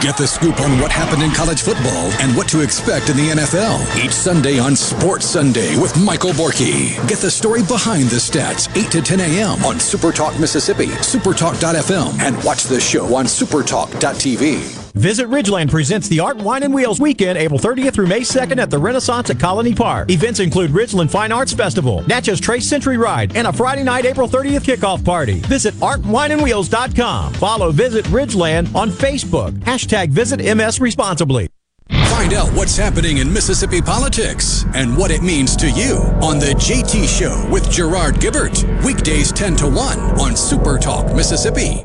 Get the scoop on what happened in college football and what to expect in the NFL each Sunday on Sports Sunday with Michael Borky. Get the story behind the stats 8 to 10 a.m. on Supertalk Mississippi, supertalk.fm, and watch the show on supertalk.tv. Visit Ridgeland presents the Art, Wine, and Wheels Weekend, April 30th through May 2nd at the Renaissance at Colony Park. Events include Ridgeland Fine Arts Festival, Natchez Trace Century Ride, and a Friday night, April 30th kickoff party. Visit artwineandwheels.com. Follow Visit Ridgeland on Facebook. Hashtag Visit MS Responsibly. Find out what's happening in Mississippi politics and what it means to you on The JT Show with Gerard Gibert. Weekdays 10 to 1 on Super Talk Mississippi.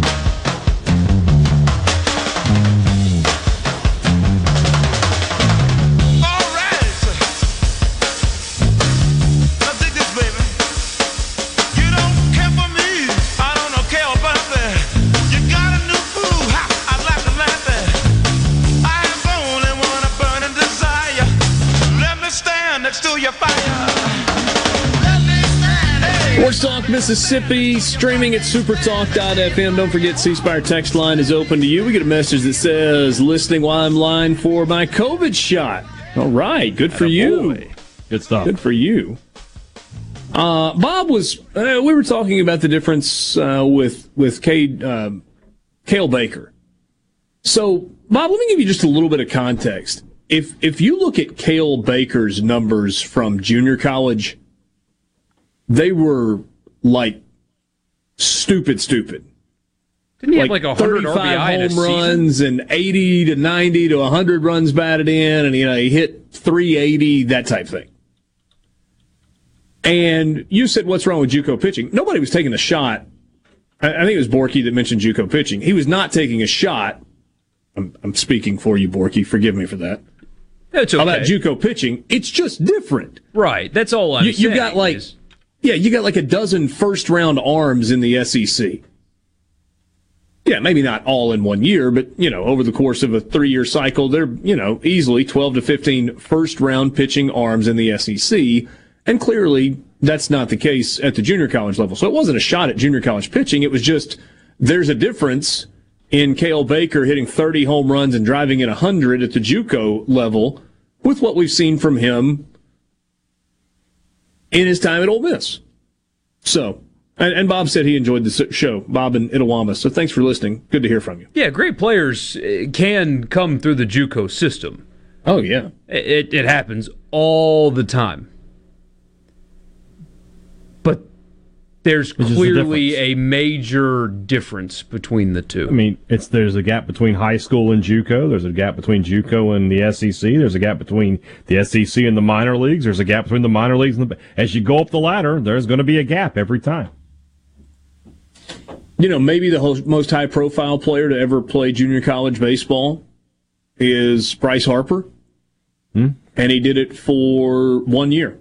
Sports Talk Mississippi, streaming at supertalk.fm. Don't forget, C Spire text line is open to you. We get a message that says, listening while I'm line for my COVID shot. All right, good for you. Good stuff. Good for you. Uh, Bob was, uh, we were talking about the difference uh, with, with Cade, uh, Cael Baker. So, Bob, let me give you just a little bit of context. If, if you look at Cael Baker's numbers from junior college, they were like stupid, stupid. Didn't he have like a 100 35 RBI in a home season? runs and 80 to 90 to 100 runs batted in, and you know he hit 380, that type thing. And you said, "What's wrong with JUCO pitching?" Nobody was taking a shot. I, think it was Borky that mentioned JUCO pitching. He was not taking a shot. I'm, I'm speaking for you, Borky. Forgive me for that. It's okay. About JUCO pitching, it's just different. Right. That's all I'm you, you saying. got like is- yeah, you got like a dozen first round arms in the SEC. Yeah, maybe not all in one year, but you know, over the course of a three year cycle, they're, you know, easily 12 to 15 first round pitching arms in the SEC. And clearly, that's not the case at the junior college level. So it wasn't a shot at junior college pitching. It was just there's a difference in Cael Baker hitting 30 home runs and driving in 100 at the JUCO level with what we've seen from him in his time at Ole Miss. So, and, and Bob said he enjoyed the show, Bob in Itawamba. So thanks for listening. Good to hear from you. Yeah, great players uh, can come through the JUCO system. Oh yeah, it, it happens all the time. There's clearly a, a, major difference between the two. I mean, it's there's a gap between high school and JUCO. There's a gap between JUCO and the SEC. There's a gap between the SEC and the minor leagues. There's a gap between the minor leagues and the. As you go up the ladder, there's going to be a gap every time. You know, maybe the most high profile player to ever play junior college baseball is Bryce Harper. Hmm? And he did it for one year.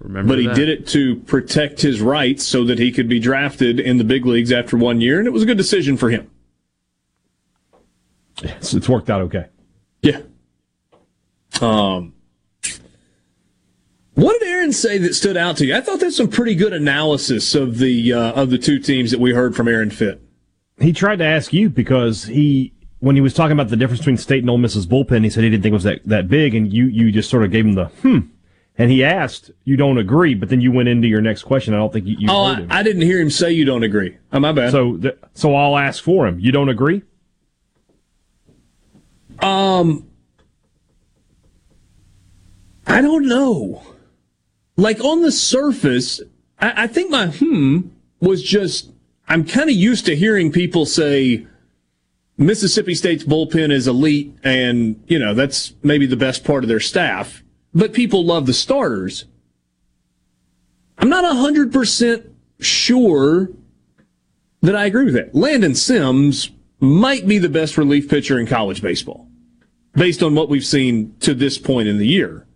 Remember but he that. did it to protect his rights so that he could be drafted in the big leagues after one year, and it was a good decision for him. It's, it's worked out okay. Yeah. Um, what did Aaron say that stood out to you? I thought that's some pretty good analysis of the uh, of the two teams that we heard from Aaron Fitt. He tried to ask you because he when he was talking about the difference between State and Ole Miss's bullpen, he said he didn't think it was that, that big, and you you just sort of gave him the hmm. And he asked, "You don't agree?" But then you went into your next question. I don't think you, you oh, heard him. I, I didn't hear him say you don't agree. Oh, my bad. So, th- so I'll ask for him. You don't agree? Um, I don't know. Like on the surface, I, I think my hmm was just. I'm kind of used to hearing people say Mississippi State's bullpen is elite, and you know that's maybe the best part of their staff. But people love the starters. I'm not hundred percent sure that I agree with that. Landon Sims might be the best relief pitcher in college baseball, based on what we've seen to this point in the year.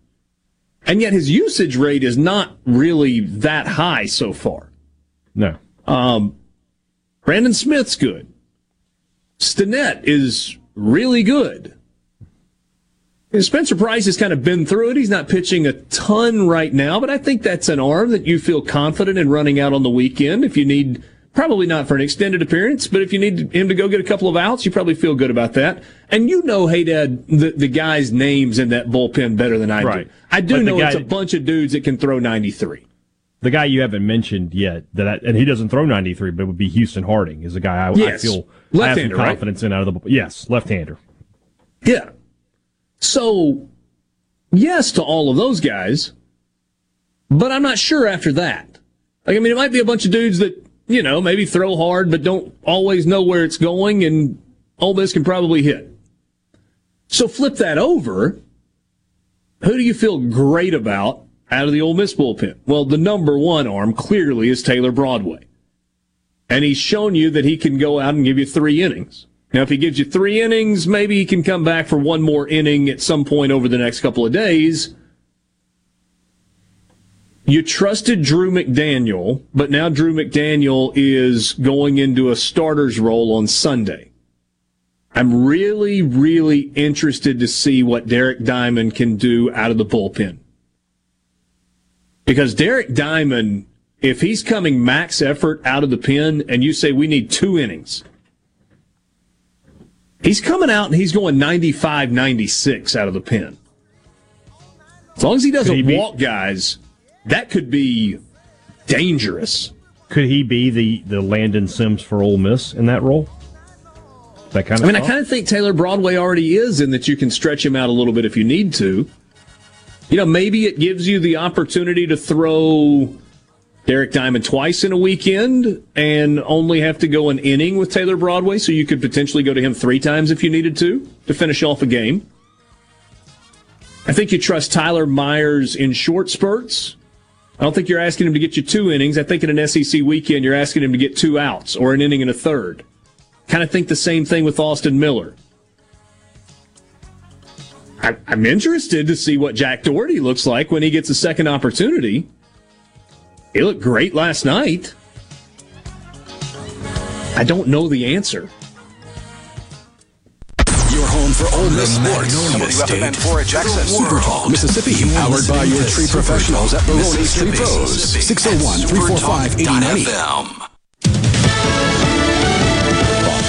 And yet his usage rate is not really that high so far. No. Um, Brandon Smith's good. Stinnett is really good. Spencer Price has kind of been through it. He's not pitching a ton right now, but I think that's an arm that you feel confident in running out on the weekend if you need Probably not for an extended appearance, but if you need him to go get a couple of outs, you probably feel good about that. And you know, hey, Dad, the, the guys' names in that bullpen better than I Right. do. I do But know guy- it's a bunch of dudes that can throw 93. The guy you haven't mentioned yet, that I, and he doesn't throw 93, but it would be Houston Harding, is a guy I, I Yes. feel I have some right? confidence in out of the bullpen. Yes, left-hander. Yeah. So, yes to all of those guys, but I'm not sure after that. Like, I mean, it might be a bunch of dudes that, you know, maybe throw hard, but don't always know where it's going, and Ole Miss can probably hit. So flip that over. Who do you feel great about out of the Ole Miss bullpen? Well, the number one arm clearly is Taylor Broadway. And he's shown you that he can go out and give you three innings. Now, if he gives you three innings, maybe he can come back for one more inning at some point over the next couple of days. You trusted Drew McDaniel, but now Drew McDaniel is going into a starter's role on Sunday. I'm really, really interested to see what Derek Diamond can do out of the bullpen. Because Derek Diamond, if he's coming max effort out of the pen and you say we need two innings, he's coming out and he's going 95, 96 out of the pen. As long as he doesn't he be- walk guys, that could be dangerous. Could he be the, the Landon Sims for Ole Miss in that role? That kind of. I mean, I kind of think Taylor Broadway already is in that you can stretch him out a little bit if you need to. You know, maybe it gives you the opportunity to throw Derek Diamond twice in a weekend and only have to go an inning with Taylor Broadway, so you could potentially go to him three times if you needed to to finish off a game. I think you trust Tyler Myers in short spurts. I don't think you're asking him to get you two innings. I think in an SEC weekend, you're asking him to get two outs or an inning and a third. Kind of think the same thing with Austin Miller. I, I'm interested to see what Jack Dougherty looks like when he gets a second opportunity. He looked great last night. I don't know the answer. Your home for Ole Miss sports. WFMN4 Jackson. Super Talk, Mississippi. Powered by your tree professionals at Baroni's Tree Pros.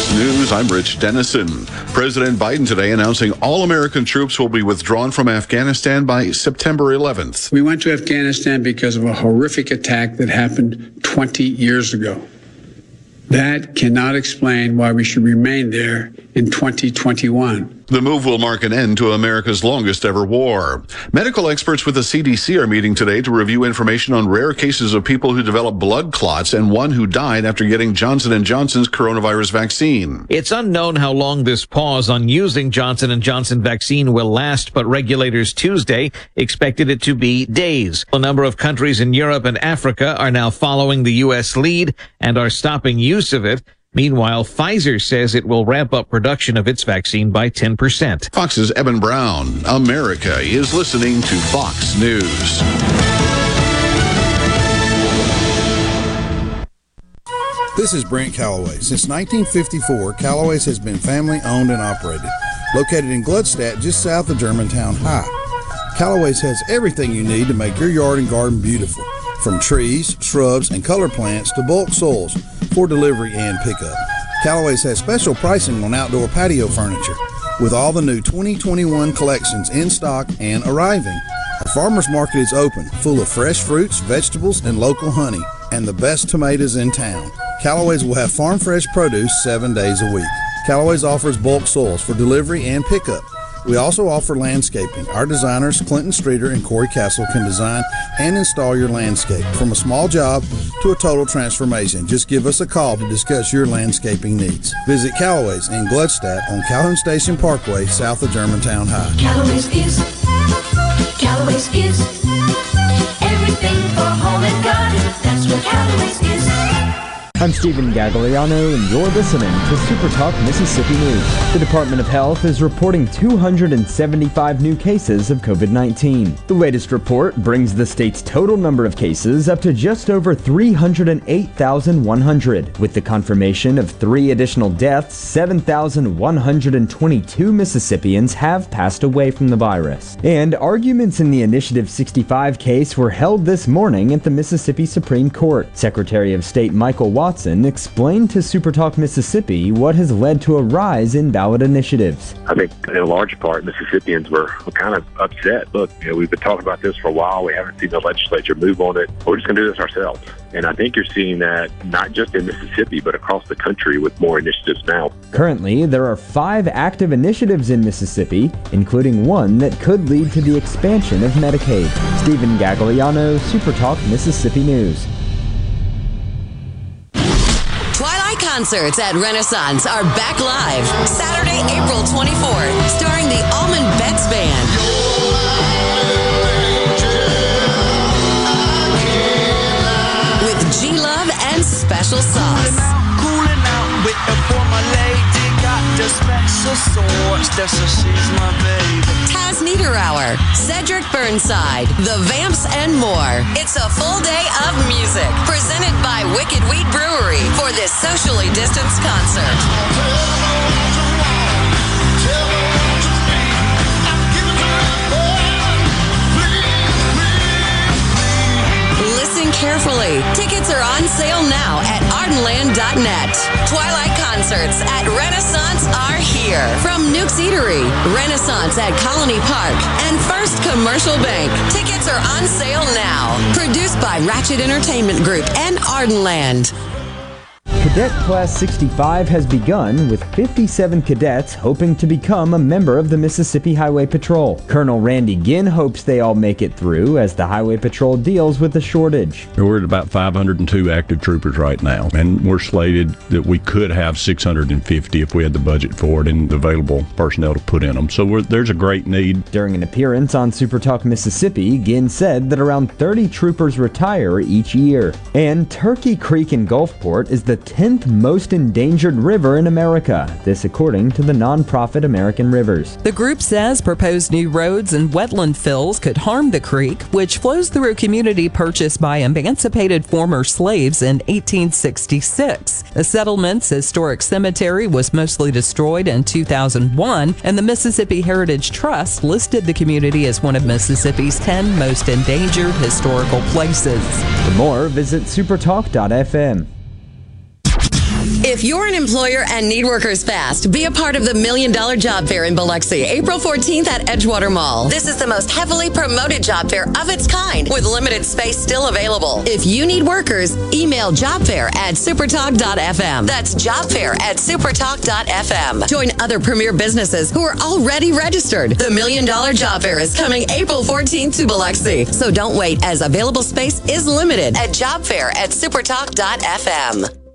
601-345-8090. News, I'm Rich Dennison. President Biden today announcing all American troops will be withdrawn from Afghanistan by September 11th. We went to Afghanistan because of a horrific attack that happened 20 years ago. That cannot explain why we should remain there in 2021. The move will mark an end to America's longest ever war. Medical experts with the CDC are meeting today to review information on rare cases of people who develop blood clots and one who died after getting Johnson & Johnson's coronavirus vaccine. It's unknown how long this pause on using Johnson & Johnson vaccine will last, but regulators Tuesday expected it to be days. A number of countries in Europe and Africa are now following the U.S. lead and are stopping use of it. Meanwhile, Pfizer says it will ramp up production of its vaccine by 10%. Fox's Eben Brown. America is listening to Fox News. This is Brent Calloway. Since 1954, Calloway's has been family owned and operated. Located in Gluckstadt, just south of Germantown High. Calloway's has everything you need to make your yard and garden beautiful. From trees, shrubs, and color plants to bulk soils for delivery and pickup. Callaway's has special pricing on outdoor patio furniture with all the new 2021 collections in stock and arriving. Our farmers market is open, full of fresh fruits, vegetables, and local honey, and the best tomatoes in town. Callaway's will have farm fresh produce seven days a week. Callaway's offers bulk soils for delivery and pickup. We also offer landscaping. Our designers, Clinton Streeter and Corey Castle, can design and install your landscape from a small job to a total transformation. Just give us a call to discuss your landscaping needs. Visit Callaway's in Gluckstadt on Calhoun Station Parkway, south of Germantown High. Callaway's is, Callaway's is everything for home and garden. That's what Callaway's is. I'm Stephen Gagliano, and you're listening to Super Talk Mississippi News. The Department of Health is reporting 275 new cases of COVID 19. The latest report brings the state's total number of cases up to just over 308,100. With the confirmation of three additional deaths, 7,122 Mississippians have passed away from the virus. And arguments in the Initiative 65 case were held this morning at the Mississippi Supreme Court. Secretary of State Michael Watson explained to Supertalk Mississippi what has led to a rise in ballot initiatives. I think in a large part, Mississippians were, were kind of upset. Look, you know, we've been talking about this for a while. We haven't seen the legislature move on it. We're just going to do this ourselves. And I think you're seeing that not just in Mississippi, but across the country with more initiatives now. Currently, there are five active initiatives in Mississippi, including one that could lead to the expansion of Medicaid. Stephen Gagliano, Supertalk Mississippi News. Concerts at Renaissance are back live Saturday, April 24th, starring the Allman Betts Band. With G Love and Special Sauce. Cooling out lady. Got the special sauce. Taz Niederauer, Cedric Burnside, The Vamps, and more. It's a full day of music presented by Wicked Wheat Brewery for this socially distanced concert. Listen carefully. Tickets are on sale now at ardenland.net. Twilight concerts at Renaissance are here. From Nuke's Eatery, Renaissance at Colony Park, and First Commercial Bank. Tickets are on sale now. Produced by Ratchet Entertainment Group and Ardenland. Cadet Class 65 has begun with 57 cadets hoping to become a member of the Mississippi Highway Patrol. Colonel Randy Ginn hopes they all make it through as the Highway Patrol deals with the shortage. We're at about 502 active troopers right now, and we're slated that we could have 650 if we had the budget for it and the available personnel to put in them. So we're, there's a great need. During an appearance on Supertalk Mississippi, Ginn said that around 30 troopers retire each year. And Turkey Creek in Gulfport is the 10th 10th most endangered river in America. This according to the nonprofit American Rivers. The group says proposed new roads and wetland fills could harm the creek, which flows through a community purchased by emancipated former slaves in 1866. The settlement's historic cemetery was mostly destroyed in 2001, and the Mississippi Heritage Trust listed the community as one of Mississippi's 10 most endangered historical places. For more, visit supertalk.fm. If you're an employer and need workers fast, be a part of the Million Dollar Job Fair in Biloxi, April 14th at Edgewater Mall. This is the most heavily promoted job fair of its kind, with limited space still available. If you need workers, email jobfair at supertalk.fm. That's jobfair at supertalk.fm. Join other premier businesses who are already registered. The Million Dollar Job Fair is coming April 14th to Biloxi, so don't wait as available space is limited at jobfair at supertalk.fm.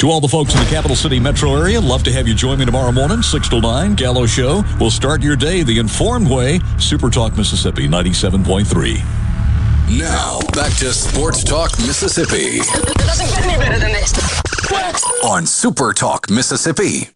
To all the folks in the capital city metro area, love to have you join me tomorrow morning, 6 to 9, Gallo Show. We'll start your day the informed way. Super Talk Mississippi 97.3. Now, back to Sports Talk Mississippi [LAUGHS] Doesn't get any better than this. on Super Talk Mississippi.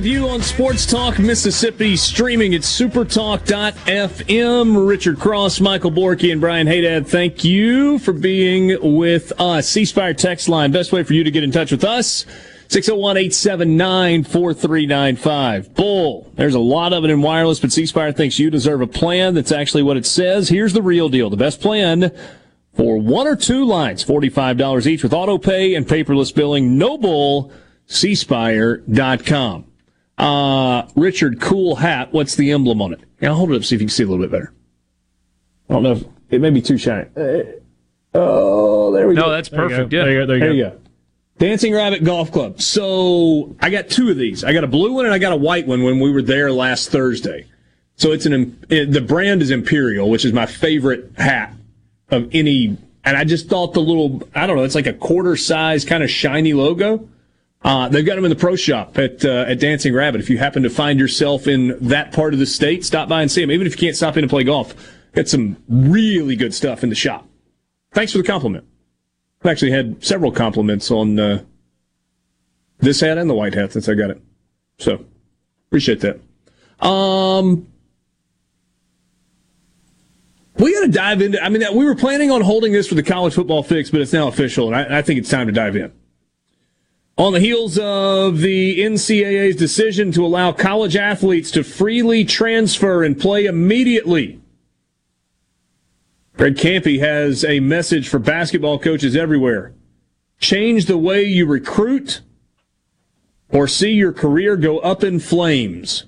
With you on Sports Talk Mississippi, streaming at supertalk.fm. Richard Cross, Michael Borky, and Brian Haydad, thank you for being with us. C Spire text line, best way for you to get in touch with us. 601-879-4395. Bull. There's a lot of it in wireless, but C Spire thinks you deserve a plan that's actually what it says. Here's the real deal. The best plan for one or two lines, $45 each with auto pay and paperless billing. No bull, cspire.com. Uh, Richard, cool hat. What's the emblem on it? Yeah, I'll hold it up, see if you can see a little bit better. I don't know if it may be too shiny. Uh, oh, there we No, go. No, that's There you perfect. go. Yeah. There you go. There you go. Dancing Rabbit Golf Club. So I got two of these. I got a blue one and I got a white one when we were there last Thursday. So it's an it, the brand is Imperial, which is my favorite hat of any. And I just thought the little I don't know, it's like a quarter size kind of shiny logo. Uh, they've got them in the pro shop at uh, at Dancing Rabbit. If you happen to find yourself in that part of the state, stop by and see them. Even if you can't stop in and play golf, got some really good stuff in the shop. Thanks for the compliment. I've actually had several compliments on uh, this hat and the white hat since I got it. So appreciate that. Um, we got to dive into. I mean, we were planning on holding this for the college football fix, but it's now official, and I, I think it's time to dive in. On the heels of the NCAA's decision to allow college athletes to freely transfer and play immediately, Greg Kampe has a message for basketball coaches everywhere. Change the way you recruit or see your career go up in flames.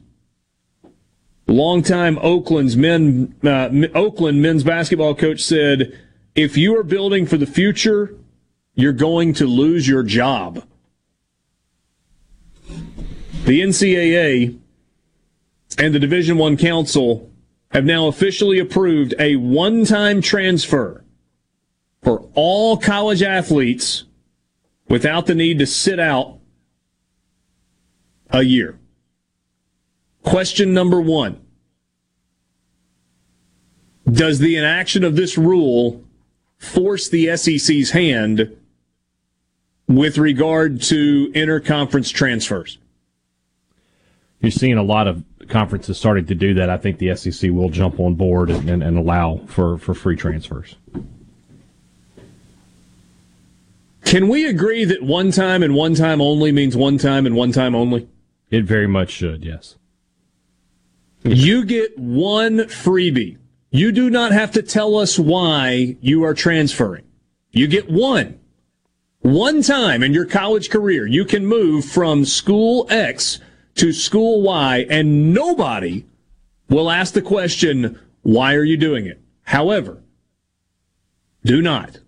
Longtime Oakland's men, uh, Oakland men's basketball coach said, if you are building for the future, you're going to lose your job. The NCAA and the Division One Council have now officially approved a one-time transfer for all college athletes without the need to sit out a year. Question number one. Does the inaction of this rule force the SEC's hand with regard to interconference transfers? You're seeing a lot of conferences starting to do that. I think the SEC will jump on board and, and, and allow for, for free transfers. Can we agree that one time and one time only means one time and one time only? It very much should, yes. You get one freebie. You do not have to tell us why you are transferring. You get one. One time in your college career, you can move from school X to school Y, and nobody will ask the question, why are you doing it? However, do not,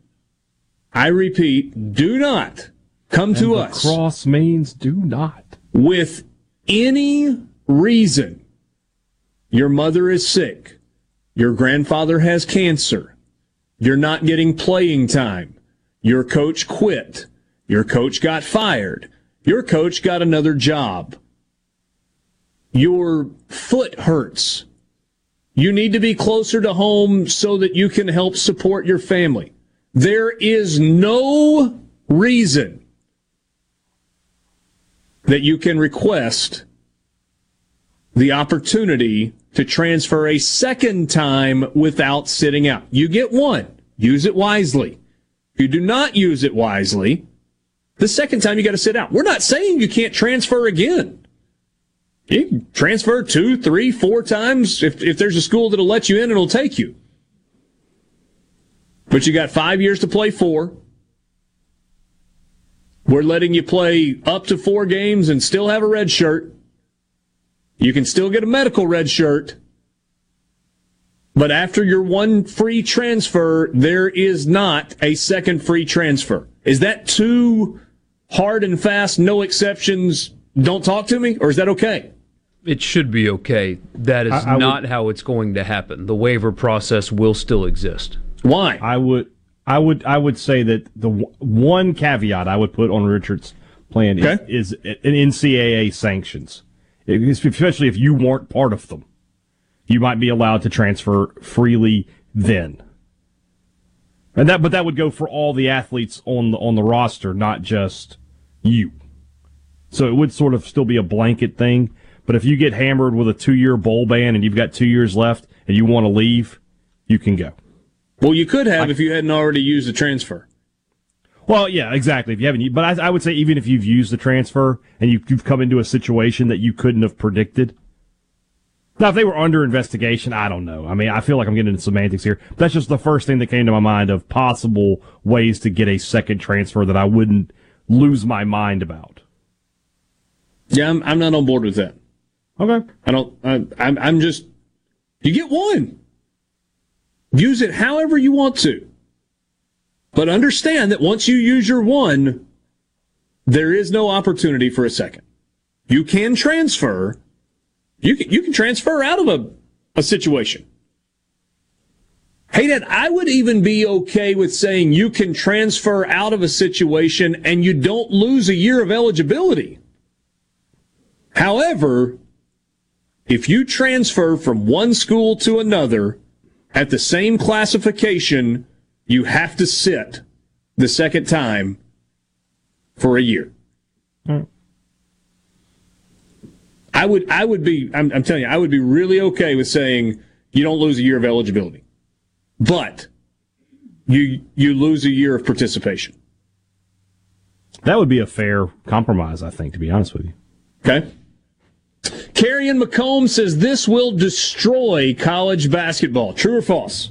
I repeat, do not come And to us Cross means do not. with any reason. Your mother is sick. Your grandfather has cancer. You're not getting playing time. Your coach quit. Your coach got fired. Your coach got another job. Your foot hurts. You need to be closer to home so that you can help support your family. There is no reason that you can request the opportunity to transfer a second time without sitting out. You get one. Use it wisely. If you do not use it wisely, the second time you got to sit out. We're not saying you can't transfer again. You transfer two, three, four times if, if there's a school that'll let you in it'll take you. But you got five years to play four. We're letting you play up to four games and still have a red shirt. You can still get a medical red shirt. But after your one free transfer, there is not a second free transfer. Is that too hard and fast, no exceptions, don't talk to me? Or is that okay? It should be okay. That is I- I would- not how it's going to happen. The waiver process will still exist. Why? I would, I would, I would say that the w- one caveat I would put on Richard's plan is, Okay. is an NCAA sanctions, It- especially if you weren't part of them. You might be allowed to transfer freely then. And that, but that would go for all the athletes on the on the roster, not just you. So it would sort of still be a blanket thing. But if you get hammered with a two year bowl ban and you've got two years left and you want to leave, you can go. Well, you could have if you hadn't already used the transfer. Well, yeah, exactly. If you haven't, but I, I would say even if you've used the transfer and you, you've come into a situation that you couldn't have predicted. Now, if they were under investigation, I don't know. I mean, I feel like I'm getting into semantics here. That's just the first thing that came to my mind of possible ways to get a second transfer that I wouldn't lose my mind about. Yeah, I'm, I'm not on board with that. Okay. I don't, I, I'm, I'm just, you get one. Use it however you want to. But understand that once you use your one, there is no opportunity for a second. You can transfer. You can, you can transfer out of a, a situation. Hey, Dad, I would even be okay with saying you can transfer out of a situation and you don't lose a year of eligibility. However, if you transfer from one school to another at the same classification, you have to sit the second time for a year. Hmm. I would, I would be, I'm, I'm telling you, I would be really okay with saying you don't lose a year of eligibility, but you, you lose a year of participation. That would be a fair compromise, I think, to be honest with you. Okay. Carrion McComb says this will destroy college basketball. True or false?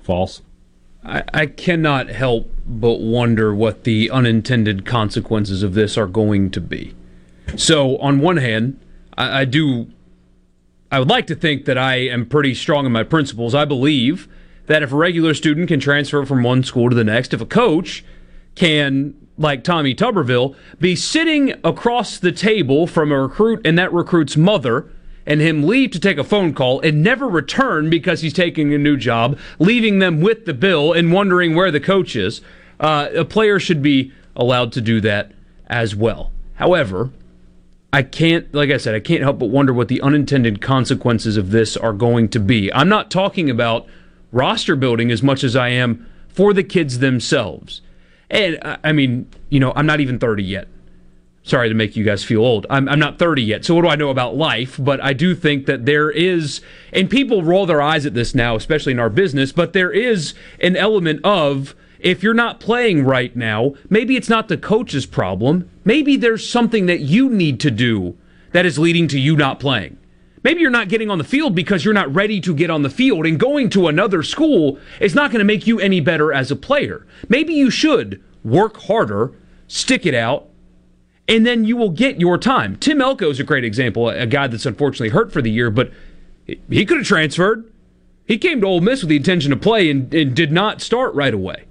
False. I, I cannot help but wonder what the unintended consequences of this are going to be. So, on one hand, I, I do. I would like to think that I am pretty strong in my principles. I believe that if a regular student can transfer from one school to the next, if a coach can, like Tommy Tuberville, be sitting across the table from a recruit and that recruit's mother, and him leave to take a phone call and never return because he's taking a new job, leaving them with the bill and wondering where the coach is, uh, a player should be allowed to do that as well. However, I can't, like I said, I can't help but wonder what the unintended consequences of this are going to be. I'm not talking about roster building as much as I am for the kids themselves. And uh, I mean, you know, I'm not even 30 yet. Sorry to make you guys feel old. I'm, I'm not 30 yet. So what do I know about life? But I do think that there is, and people roll their eyes at this now, especially in our business, but there is an element of, if you're not playing right now, maybe it's not the coach's problem. Maybe there's something that you need to do that is leading to you not playing. Maybe you're not getting on the field because you're not ready to get on the field, and going to another school is not going to make you any better as a player. Maybe you should work harder, stick it out, and then you will get your time. Tim Elko is a great example, a guy that's unfortunately hurt for the year, but he could have transferred. He came to Ole Miss with the intention to play and, and did not start right away.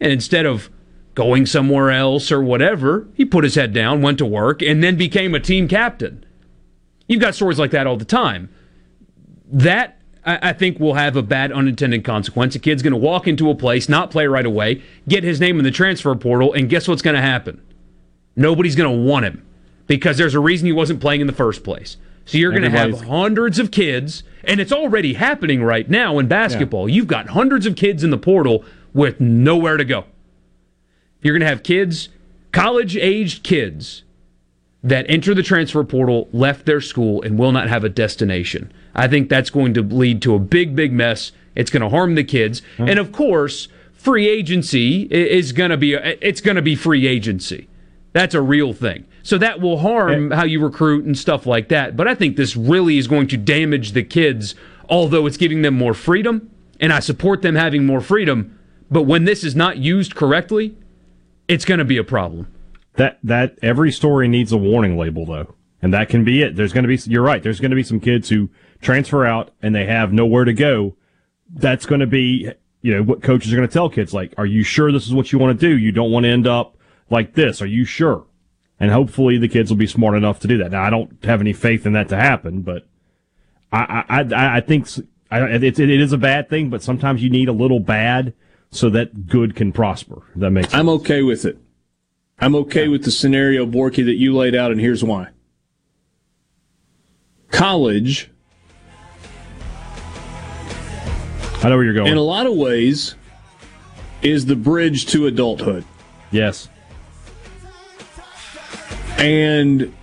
And instead of going somewhere else or whatever, he put his head down, went to work, and then became a team captain. You've got stories like that all the time. That I, think will have a bad unintended consequence. A kid's going to walk into a place, not play right away, get his name in the transfer portal, and guess what's going to happen? Nobody's going to want him because there's a reason he wasn't playing in the first place. So you're going to have hundreds of kids, and it's already happening right now in basketball. Yeah. You've got hundreds of kids in the portal with nowhere to go. You're going to have kids, college aged kids, that enter the transfer portal, left their school, and will not have a destination. I think that's going to lead to a big, big mess. It's going to harm the kids, mm-hmm. and of course, free agency is going to be it's going to be free agency. That's a real thing. So that will harm how you recruit and stuff like that. But I think this really is going to damage the kids, although it's giving them more freedom, and I support them having more freedom. But when this is not used correctly, it's going to be a problem. That that every story needs a warning label though, and that can be it. There's going to be you're right. There's going to be some kids who transfer out and they have nowhere to go. That's going to be you know what coaches are going to tell kids like, are you sure this is what you want to do? You don't want to end up like this. Are you sure? And hopefully the kids will be smart enough to do that. Now I don't have any faith in that to happen, but I I I think it, it is a bad thing. But sometimes you need a little bad so that good can prosper. That makes sense. I'm okay with it. I'm okay with the scenario, Borky, that you laid out, and here's why. College. I know where you're going. In a lot of ways, is the bridge to adulthood. Yes. And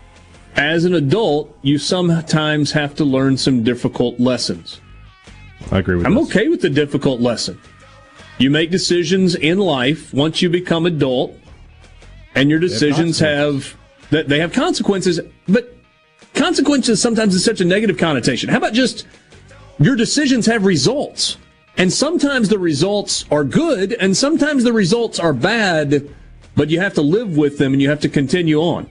as an adult, you sometimes have to learn some difficult lessons. I agree with I'm this. okay with the difficult lesson. You make decisions in life once you become adult and your decisions have, that they have consequences, but consequences sometimes is such a negative connotation. How about just your decisions have results? And sometimes the results are good and sometimes the results are bad, but you have to live with them and you have to continue on.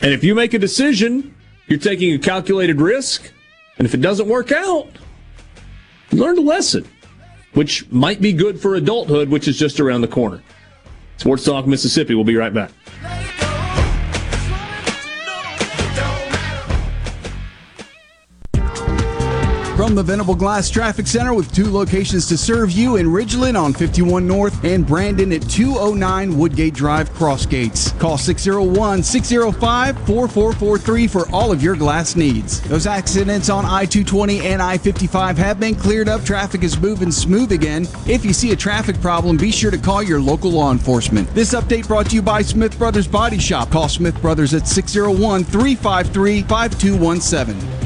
And if you make a decision, you're taking a calculated risk, and if it doesn't work out, learn a lesson, which might be good for adulthood, which is just around the corner. Sports Talk Mississippi. We'll be right back. From the Venable Glass Traffic Center with two locations to serve you in Ridgeland on 51 North and Brandon at 209 Woodgate Drive Crossgates. Call 601 605 4443 for all of your glass needs. Those accidents on I 220 and I 55 have been cleared up. Traffic is moving smooth again. If you see a traffic problem, be sure to call your local law enforcement. This update brought to you by Smith Brothers Body Shop. Call Smith Brothers at 601 353 5217.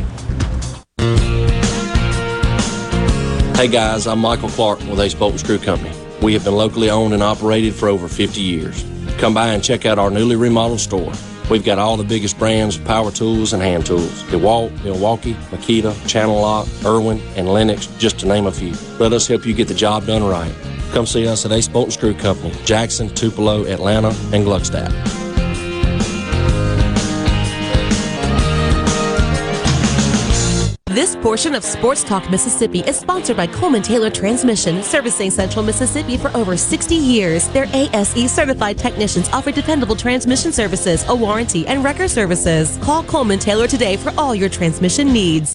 Hey guys, I'm Michael Clark with Ace Bolt and Screw Company. We have been locally owned and operated for over 50 years. Come by and check out our newly remodeled store. We've got all the biggest brands of power tools and hand tools. DeWalt, Milwaukee, Makita, Channellock, Irwin, and Lenox, just to name a few. Let us help you get the job done right. Come see us at Ace Bolt and Screw Company, Jackson, Tupelo, Atlanta, and Gluckstadt. This portion of Sports Talk Mississippi is sponsored by Coleman Taylor Transmission, servicing Central Mississippi for over 60 years. Their ASE certified technicians offer dependable transmission services, a warranty, and wrecker services. Call Coleman Taylor today for all your transmission needs.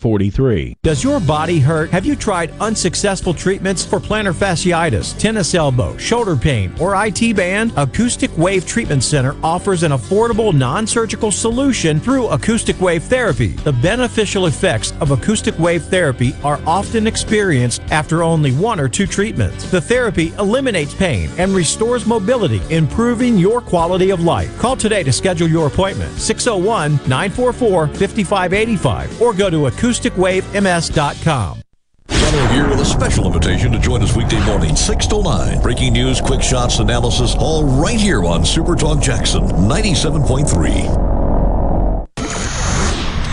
4443. Does your body hurt? Have you tried unsuccessful treatments for plantar fasciitis, tennis elbow, shoulder pain, or IT band? Acoustic Wave Treatment Center offers an affordable non surgical solution through acoustic wave therapy. The beneficial effects of acoustic wave therapy are often experienced after only one or two treatments. The therapy eliminates pain and restores mobility, improving your quality of life. Call today to schedule your appointment 601 944 5585 or go to acousticwavems.com. Gallo here with a special invitation to join us weekday morning, 6 to 9. Breaking news, quick shots, analysis, all right here on Super Talk Jackson 97.3.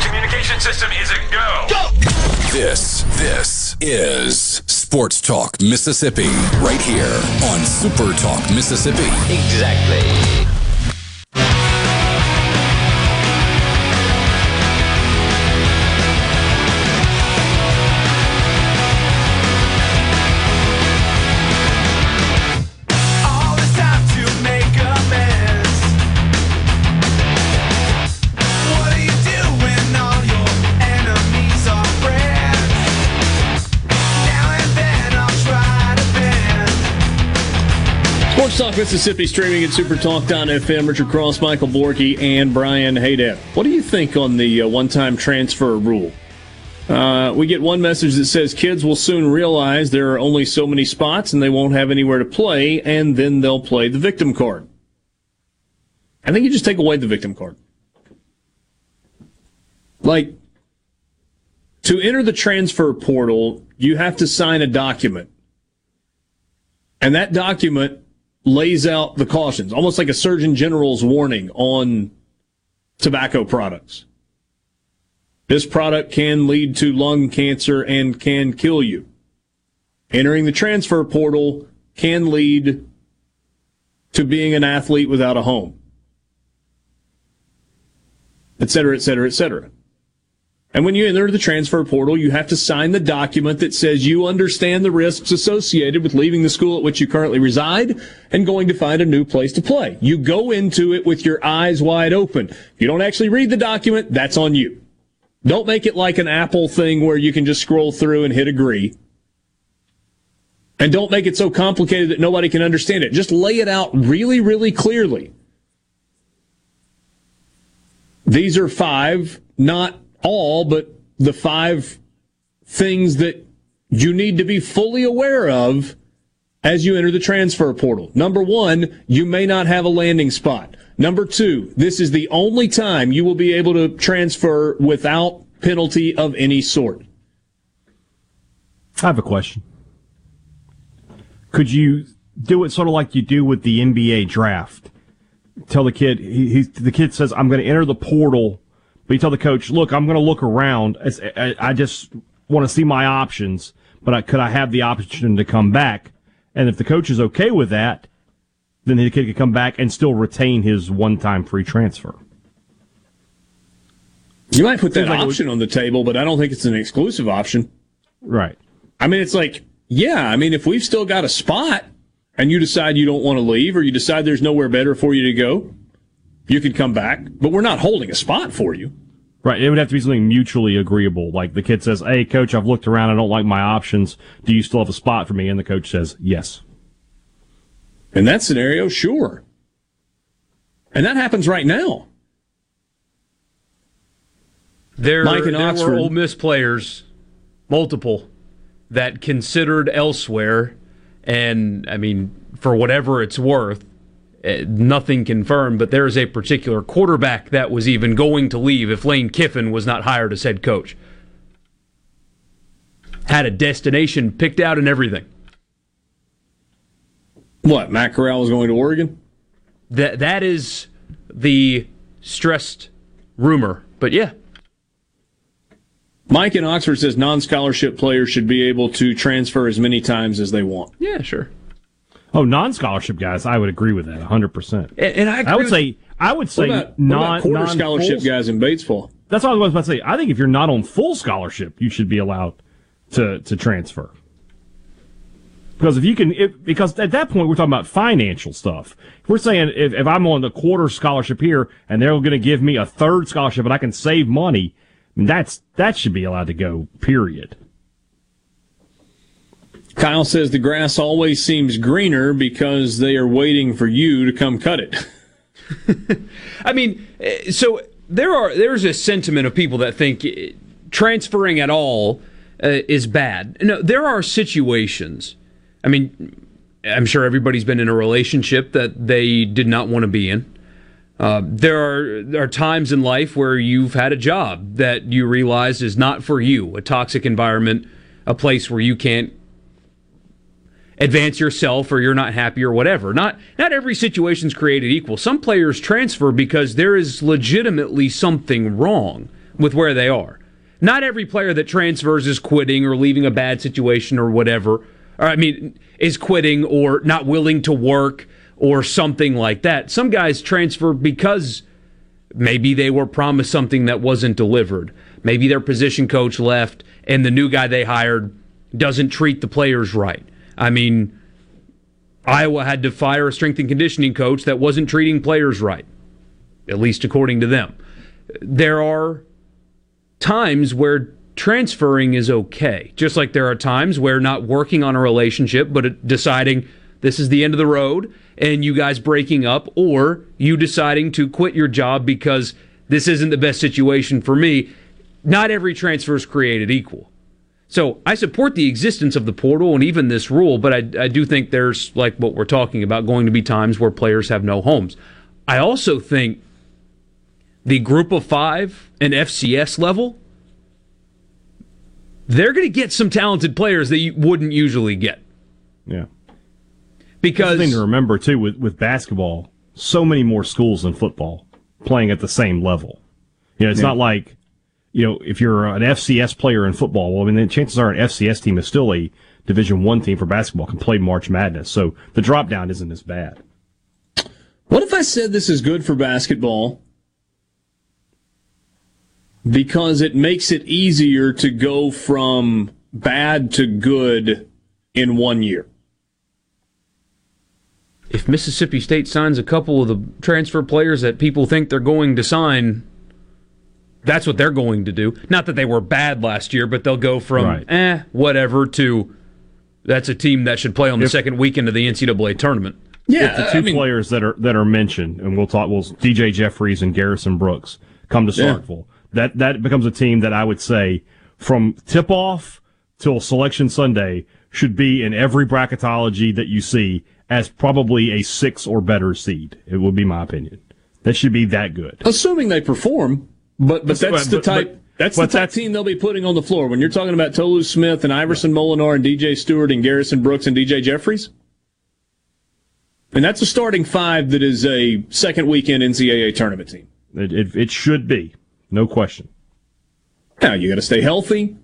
Communication system is a go. Go! This, this is Sports Talk Mississippi, right here on Super Talk Mississippi. Exactly. Talk Mississippi streaming at supertalk.fm. Richard Cross, Michael Borky, and Brian Haydad. What do you think on the uh, one time transfer rule? Uh, we get one message that says kids will soon realize there are only so many spots and they won't have anywhere to play, and then they'll play the victim card. I think you just take away the victim card. Like, to enter the transfer portal, you have to sign a document. And that document lays out the cautions, almost like a Surgeon General's warning on tobacco products. This product can lead to lung cancer and can kill you. Entering the transfer portal can lead to being an athlete without a home, et cetera, et cetera, et cetera. And when you enter the transfer portal, you have to sign the document that says you understand the risks associated with leaving the school at which you currently reside and going to find a new place to play. You go into it with your eyes wide open. If you don't actually read the document, that's on you. Don't make it like an Apple thing where you can just scroll through and hit agree. And don't make it so complicated that nobody can understand it. Just lay it out really, really clearly. These are five, not all, but the five things that you need to be fully aware of as you enter the transfer portal. Number one, you may not have a landing spot. Number two, this is the only time you will be able to transfer without penalty of any sort. I have a question. Could you do it sort of like you do with the NBA draft? Tell the kid, he, he the kid says, "I'm going to enter the portal," but you tell the coach, "Look, I'm going to look around. I, just want to see my options, but I, could I have the option to come back?" And if the coach is okay with that, then the kid could come back and still retain his one-time free transfer. You might put that like it would- option on the table, but I don't think it's an exclusive option. Right. I mean, it's like, yeah, I mean, if we've still got a spot and you decide you don't want to leave or you decide there's nowhere better for you to go, you could come back, but we're not holding a spot for you. Right. It would have to be something mutually agreeable. Like the kid says, Hey, coach, I've looked around. I don't like my options. Do you still have a spot for me? And the coach says, Yes. In that scenario, sure. And that happens right now. There, Mike in there Oxford. were Ole Miss players, multiple, that considered elsewhere, and I mean, for whatever it's worth, Eh, nothing confirmed. But there is a particular quarterback that was even going to leave if Lane Kiffin was not hired as head coach. Had a destination picked out and everything. What, Matt Corral was going to Oregon? That that is the stressed rumor. But yeah, Mike in Oxford says non-scholarship players should be able to transfer as many times as they want. Yeah, sure. Oh, non-scholarship guys, I would agree with that 100. percent And, I, agree would with- say I would say about, non quarter non scholarship guys in Batesville? That's what I was about to say. I think if you're not on full scholarship, you should be allowed to to transfer. Because if you can, if, because at that point we're talking about financial stuff. If we're saying if, if I'm on the quarter scholarship here and they're going to give me a third scholarship and I can save money, that's that should be allowed to go. Period. Kyle says the grass always seems greener because they are waiting for you to come cut it. [LAUGHS] I mean, eh, so there are there's a sentiment of people that think eh, transferring at all uh, is bad. No, there are situations. I mean, I'm sure everybody's been in a relationship that they did not want to be in. Uh, there are there are times in life where you've had a job that you realize is not for you, a toxic environment, a place where you can't advance yourself or you're not happy or whatever. Not not every situation's created equal. Some players transfer because there is legitimately something wrong with where they are. Not every player that transfers is quitting or leaving a bad situation or whatever. Or I mean, is quitting or not willing to work or something like that. Some guys transfer because maybe they were promised something that wasn't delivered. Maybe their position coach left and the new guy they hired doesn't treat the players right. I mean, Iowa had to fire a strength and conditioning coach that wasn't treating players right, at least according to them. There are times where transferring is okay, just like there are times where not working on a relationship, but deciding this is the end of the road and you guys breaking up, or you deciding to quit your job because this isn't the best situation for me. Not every transfer is created equal. So I support the existence of the portal and even this rule, but I, I do think there's, like what we're talking about, going to be times where players have no homes. I also think the group of five and FCS level, they're going to get some talented players that you wouldn't usually get. Yeah. Because thing to remember too with with basketball, so many more schools than football playing at the same level. You know, it's Yeah. not like you know if you're an FCS player in football. Well, I mean, the chances are an FCS team is still a Division One team for basketball can play March Madness, so the drop down isn't as bad. What if I said this is good for basketball because it makes it easier to go from bad to good in one year? if Mississippi State signs a couple of the transfer players that people think they're going to sign, that's what they're going to do. Not that they were bad last year, but they'll go from Right. eh, whatever to that's a team that should play on the If- second weekend of the NCAA tournament. if the two players that are that are mentioned, and we'll talk, well, DJ Jeffries and Garrison Brooks come to Yeah. Starkville. That that becomes a team that I would say from tip off till selection Sunday should be in every bracketology that you see as probably a six or better seed. It would be my opinion. That should be that good. Assuming they perform, but but that's the type. but- that's but the type team they'll be putting on the floor when you're talking about Tolu Smith and Iverson Molinar and DJ Stewart and Garrison Brooks and DJ Jeffries. And that's a starting five that is a second weekend NCAA tournament team. It, it, it should be, no question. Now you got to stay healthy.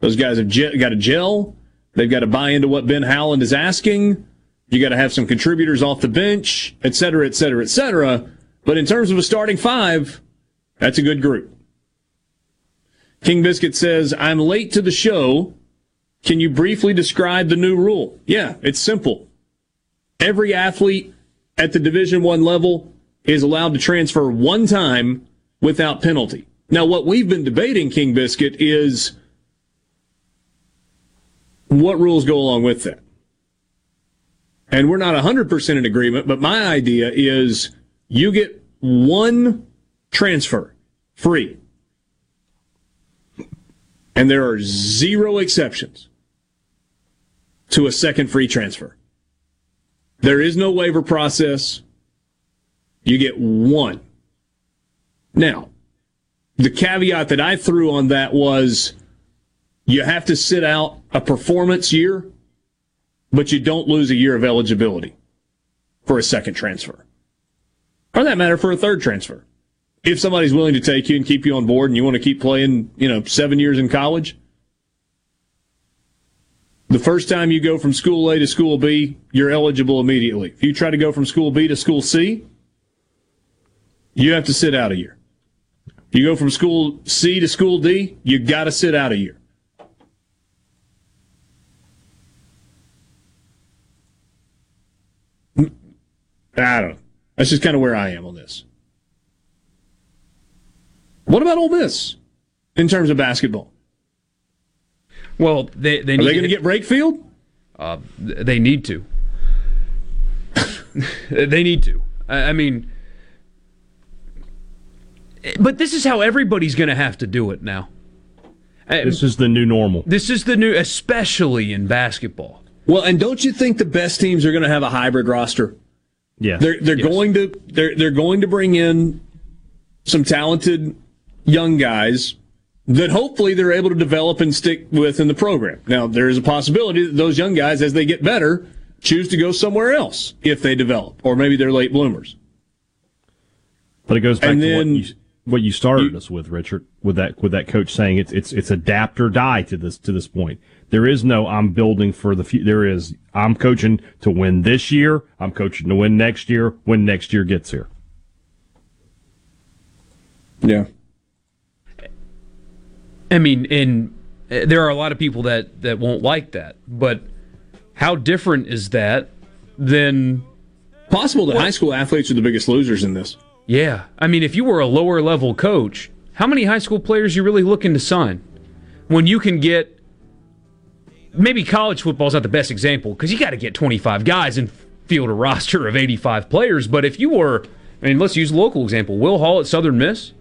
Those guys have j- got to gel. They've got to buy into what Ben Howland is asking. You got to have some contributors off the bench, et cetera, et cetera, et cetera. But in terms of a starting five, that's a good group. King Biscuit says, I'm late to the show. Can you briefly describe the new rule? Yeah, it's simple. Every athlete at the Division One level is allowed to transfer one time without penalty. Now, what we've been debating, King Biscuit, is what rules go along with that. And we're not 100% in agreement, but my idea is you get one transfer free. And there are zero exceptions to a second free transfer. There is no waiver process. You get one. Now, the caveat that I threw on that was you have to sit out a performance year, but you don't lose a year of eligibility for a second transfer. Or that matter for a third transfer. If somebody's willing to take you and keep you on board and you want to keep playing, you know, seven years in college, the first time you go from school A to school B, you're eligible immediately. If you try to go from school B to school C, you have to sit out a year. If you go from school C to school D, you got to sit out a year. I don't know. That's just kind of where I am on this. What about Ole Miss in terms of basketball? Well, they they Are need they going to get Brakefield? Uh, they need to. [LAUGHS] they need to. I, I mean, but this is how everybody's going to have to do it now. This is the new normal. This is the new, especially in basketball. Well, and don't you think the best teams are going to have a hybrid roster? Yeah, they're they're going to they're they're going to bring in some talented young guys that hopefully they're able to develop and stick with in the program. Now, there is a possibility that those young guys, as they get better, choose to go somewhere else if they develop, or maybe they're late bloomers. But it goes back And to what you, what you started us with, Richard, with that with that coach saying it's it's it's adapt or die to this to this point. There is no I'm building for the future. There is I'm coaching to win this year. I'm coaching to win next year. When next year gets here. Yeah. I mean, and uh, there are a lot of people that that won't like that, but how different is that than possible that high school athletes are the biggest losers in this? Yeah, I mean, if you were a lower level coach, how many high school players you really looking to sign when you can get? Maybe college football is not the best example because you got to get 25 guys and field a [LAUGHS] roster of 85 players. But if you were, I mean, let's use a local example: Will Hall at Southern Miss,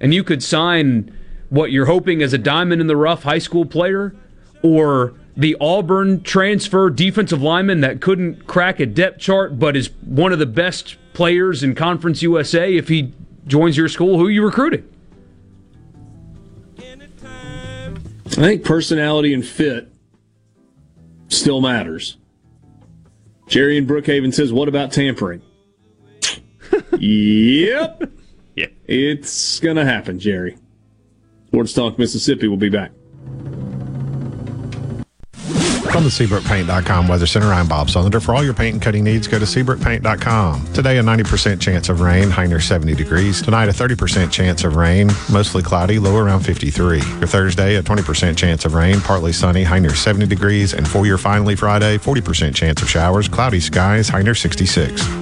and you could sign what you're hoping as a diamond in the rough high school player, or the Auburn transfer defensive lineman that couldn't crack a depth chart but is one of the best players in Conference USA if he joins your school, who are you recruiting? I think personality and fit still matters. Jerry in Brookhaven says, "What about tampering?" [LAUGHS] yep. Yeah. It's going to happen, Jerry. Sports Talk Mississippi will be back. From the SeabrookPaint.com Weather Center, I'm Bob Sullender. For all your paint and cutting needs, go to SeabrookPaint.com. Today, a 90% chance of rain, high near 70 degrees. Tonight, a 30% chance of rain, mostly cloudy, low around 53. For Thursday, a 20% chance of rain, partly sunny, high near 70 degrees. And for your finally Friday, 40% chance of showers, cloudy skies, high near 66.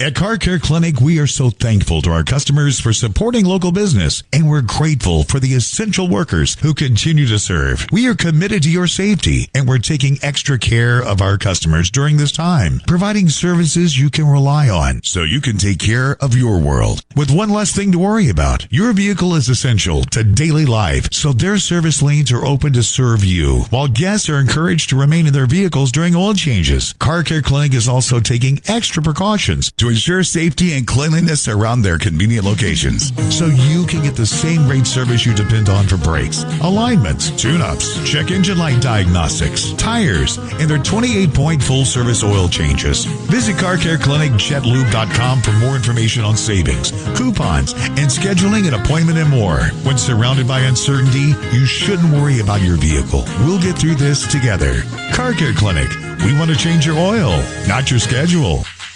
At Car Care Clinic, we are so thankful to our customers for supporting local business, and we're grateful for the essential workers who continue to serve. We are committed to your safety, and we're taking extra care of our customers during this time, providing services you can rely on so you can take care of your world. With one less thing to worry about, your vehicle is essential to daily life, so their service lanes are open to serve you, while guests are encouraged to remain in their vehicles during oil changes. Car Care Clinic is also taking extra precautions to ensure safety and cleanliness around their convenient locations so you can get the same great service you depend on for brakes, alignments, tune-ups, check engine light diagnostics, tires, and their 28-point full-service oil changes. Visit Car Care Clinic CarCareClinicJetLube.com for more information on savings, coupons, and scheduling an appointment and more. When surrounded by uncertainty, you shouldn't worry about your vehicle. We'll get through this together. Car Care Clinic. We want to change your oil, not your schedule.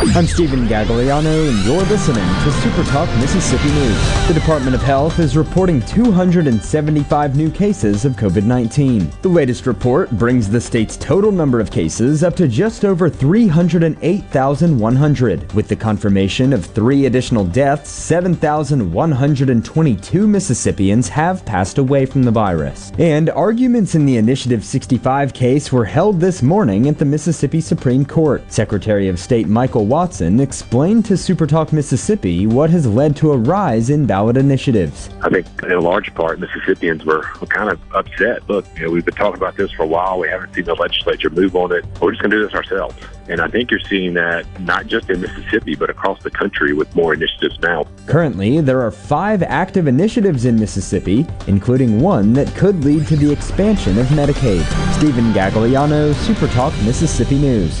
I'm Stephen Gagliano, and you're listening to Super Talk Mississippi News. The Department of Health is reporting 275 new cases of COVID 19. The latest report brings the state's total number of cases up to just over 308,100. With the confirmation of three additional deaths, 7,122 Mississippians have passed away from the virus. And arguments in the Initiative 65 case were held this morning at the Mississippi Supreme Court. Secretary of State Michael Watson explained to Supertalk Mississippi what has led to a rise in ballot initiatives. I think in a large part Mississippians were, were kind of upset. Look, you know, we've been talking about this for a while. We haven't seen the legislature move on it. We're just going to do this ourselves. And I think you're seeing that not just in Mississippi, but across the country with more initiatives now. Currently, there are five active initiatives in Mississippi, including one that could lead to the expansion of Medicaid. Stephen Gagliano, Supertalk Mississippi News.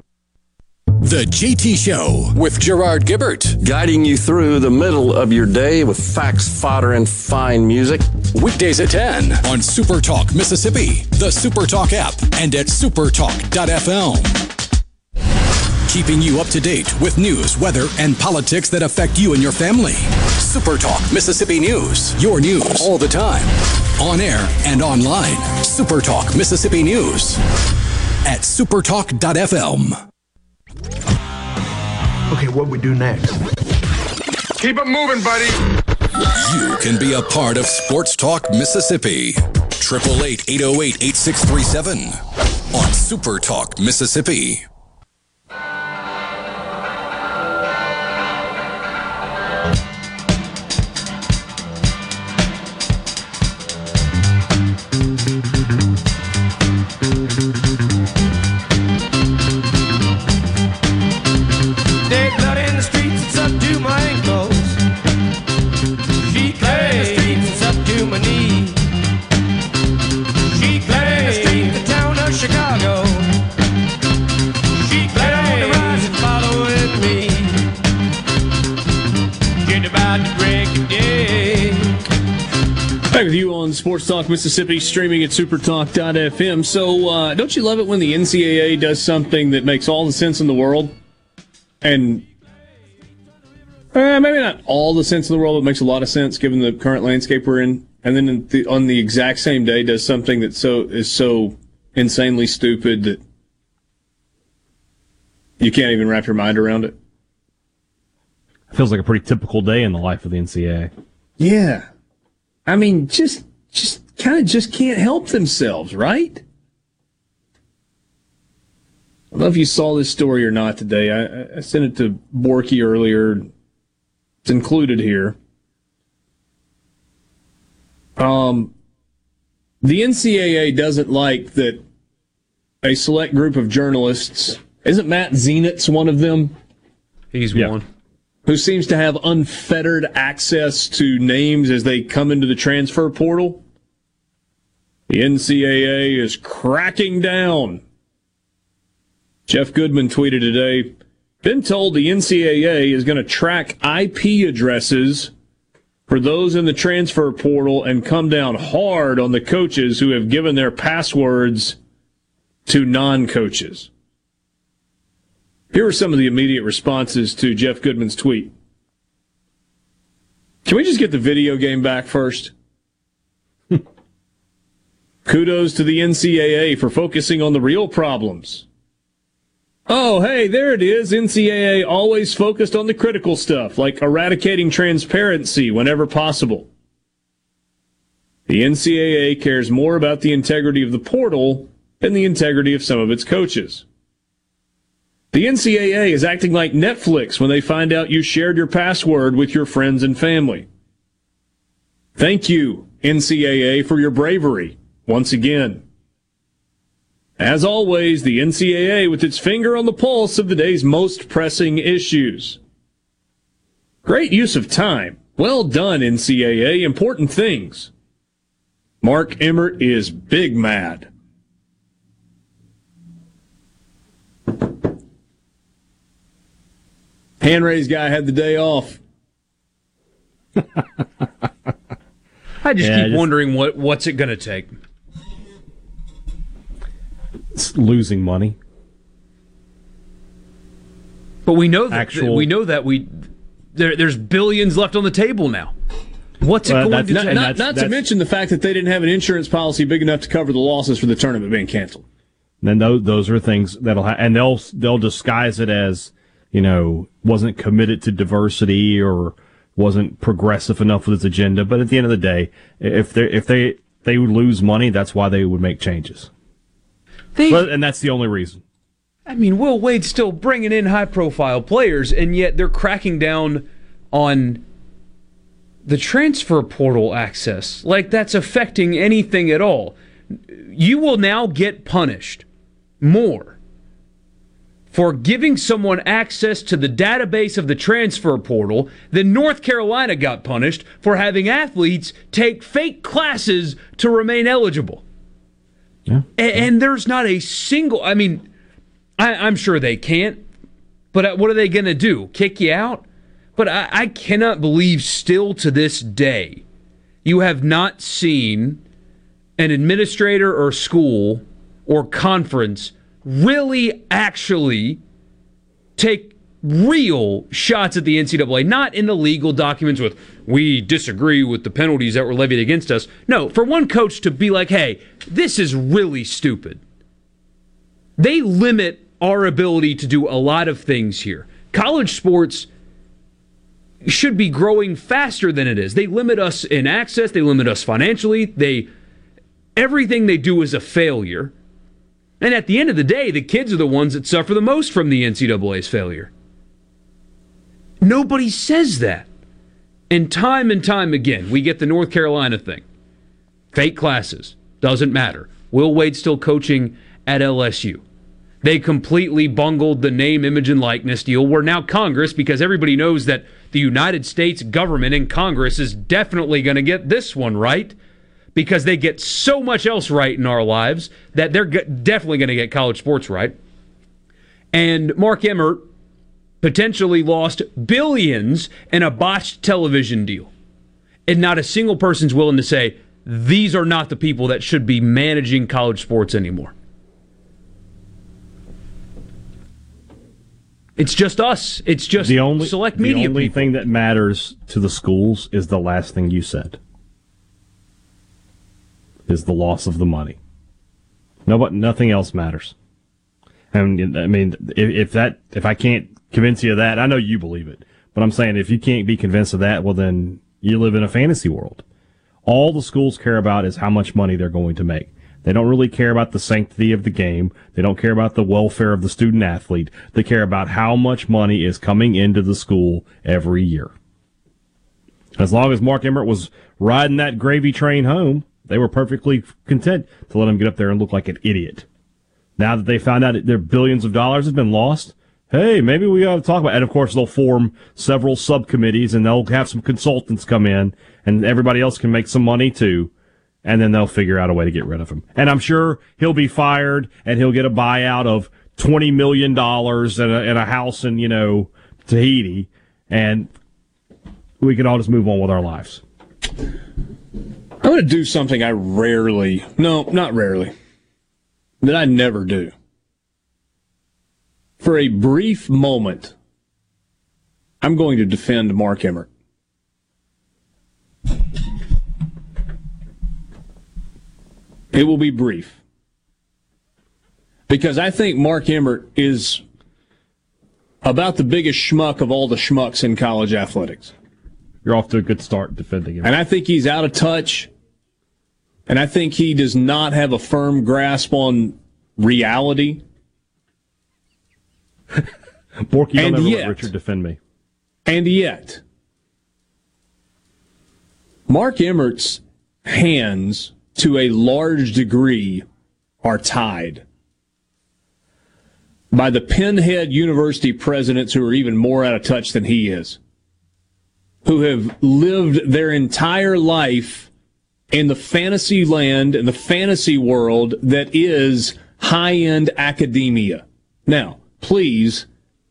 The JT Show with Gerard Gibert. Guiding you through the middle of your day with facts, fodder, and fine music. Weekdays at 10 on Super Talk Mississippi, the Super Talk app, and at supertalk.fm. Keeping you up to date with news, weather, and politics that affect you and your family. Super Talk Mississippi News. Your news all the time. On air and online. Super Talk Mississippi News. At supertalk.fm. Okay, what we do next? Keep it moving, buddy. You can be a part of Sports Talk Mississippi. 888 808 8637 on Super Talk Mississippi. Just about to break of day. Back with you on Sports Talk Mississippi, streaming at supertalk.fm. So, uh, don't you love it when the NCAA does something that makes all the sense in the world? And uh, maybe not all the sense in the world, but makes a lot of sense given the current landscape we're in. And then the, on the exact same day, does something that so is so insanely stupid that you can't even wrap your mind around it. Feels like a pretty typical day in the life of the NCAA. Yeah. I mean, just just kind of just can't help themselves, right? I don't know if you saw this story or not today. I, I sent it to Borky earlier. It's included here. Um, the NCAA doesn't like that a select group of journalists, isn't Matt Zenitz one of them? He's one. Who seems to have unfettered access to names as they come into the transfer portal? The NCAA is cracking down. Jeff Goodman tweeted today Been told the NCAA is going to track IP addresses for those in the transfer portal and come down hard on the coaches who have given their passwords to non coaches. Here are some of the immediate responses to Jeff Goodman's tweet. Can we just get the video game back first? [LAUGHS] Kudos to the NCAA for focusing on the real problems. Oh, hey, there it is. NCAA always focused on the critical stuff, like eradicating transparency whenever possible. The NCAA cares more about the integrity of the portal than the integrity of some of its coaches. The NCAA is acting like Netflix when they find out you shared your password with your friends and family. Thank you, NCAA, for your bravery once again. As always, the NCAA with its finger on the pulse of the day's most pressing issues. Great use of time. Well done, NCAA. Important things. Mark Emmert is big mad. Hand raised guy had the day off. [LAUGHS] I just Yeah, keep just- wondering what what's it going to take. It's losing money. But we know that Actual- we know that we there, there's billions left on the table now. What's it Well, going to not, take? not, not to mention the fact that they didn't have an insurance policy big enough to cover the losses for the tournament being canceled. Then those those are things that'll ha- and they'll they'll disguise it as you know wasn't committed to diversity or wasn't progressive enough with its agenda. But at the end of the day, if they if they they would lose money, that's why they would make changes. But- and that's the only reason. I mean, Will Wade's still bringing in high profile players, and yet they're cracking down on the transfer portal access. Like that's affecting anything at all. You will now get punished more for giving someone access to the database of the transfer portal then North Carolina got punished for having athletes take fake classes to remain eligible. Yeah. A- And, there's not a single, I mean, I, I'm sure they can't, but uh, what are they going to do? Kick you out? But I, I cannot believe still to this day you have not seen an administrator or school or conference really actually take real shots at the NCAA, not in the legal documents with, we disagree with the penalties that were levied against us. No, for one coach to be like, hey, this is really stupid. They limit our ability to do a lot of things here. College sports should be growing faster than it is. They limit us in access, they limit us financially, they everything they do is a failure. And at the end of the day, the kids are the ones that suffer the most from the NCAA's failure. Nobody says that. And time and time again, we get the North Carolina thing. Fake classes. Doesn't matter. Will Wade still coaching at LSU? They completely bungled the name, image, and likeness deal. We're now Congress because everybody knows that the United States government and Congress is definitely going to get this one right because they get so much else right in our lives that they're g- definitely going to get college sports right. And Mark Emmert potentially lost billions in a botched television deal. And not a single person's willing to say, these are not the people that should be managing college sports anymore. It's just us. It's just the only select media. the only people. thing that matters to the schools is the last thing you said. Is the loss of the money. No, but nothing else matters. And I mean, if, if that, if I can't convince you of that, I know you believe it, but I'm saying if you can't be convinced of that, well, then you live in a fantasy world. All the schools care about is how much money they're going to make. They don't really care about the sanctity of the game. They don't care about the welfare of the student athlete. They care about how much money is coming into the school every year. As long as Mark Emmert was riding that gravy train home, they were perfectly content to let him get up there and look like an idiot. Now that they found out that their billions of dollars have been lost, hey, maybe we ought to talk about it. And of course, they'll form several subcommittees and they'll have some consultants come in and everybody else can make some money too. And then they'll figure out a way to get rid of him. And I'm sure he'll be fired and he'll get a buyout of $20 million and a, and a house in, you know, Tahiti. And we can all just move on with our lives. I'm going to do something I rarely, no, not rarely, that I never do. For a brief moment, I'm going to defend Mark Emmert. It will be brief. Because I think Mark Emmert is about the biggest schmuck of all the schmucks in college athletics. You're off to a good start defending him. And I think he's out of touch. And I think he does not have a firm grasp on reality. [LAUGHS] Borky, ever yet- let Richard defend me. And yet, Mark Emmert's hands, to a large degree, are tied by the pinhead university presidents who are even more out of touch than he is, who have lived their entire life in the fantasy land and the fantasy world that is high end academia. Now, please,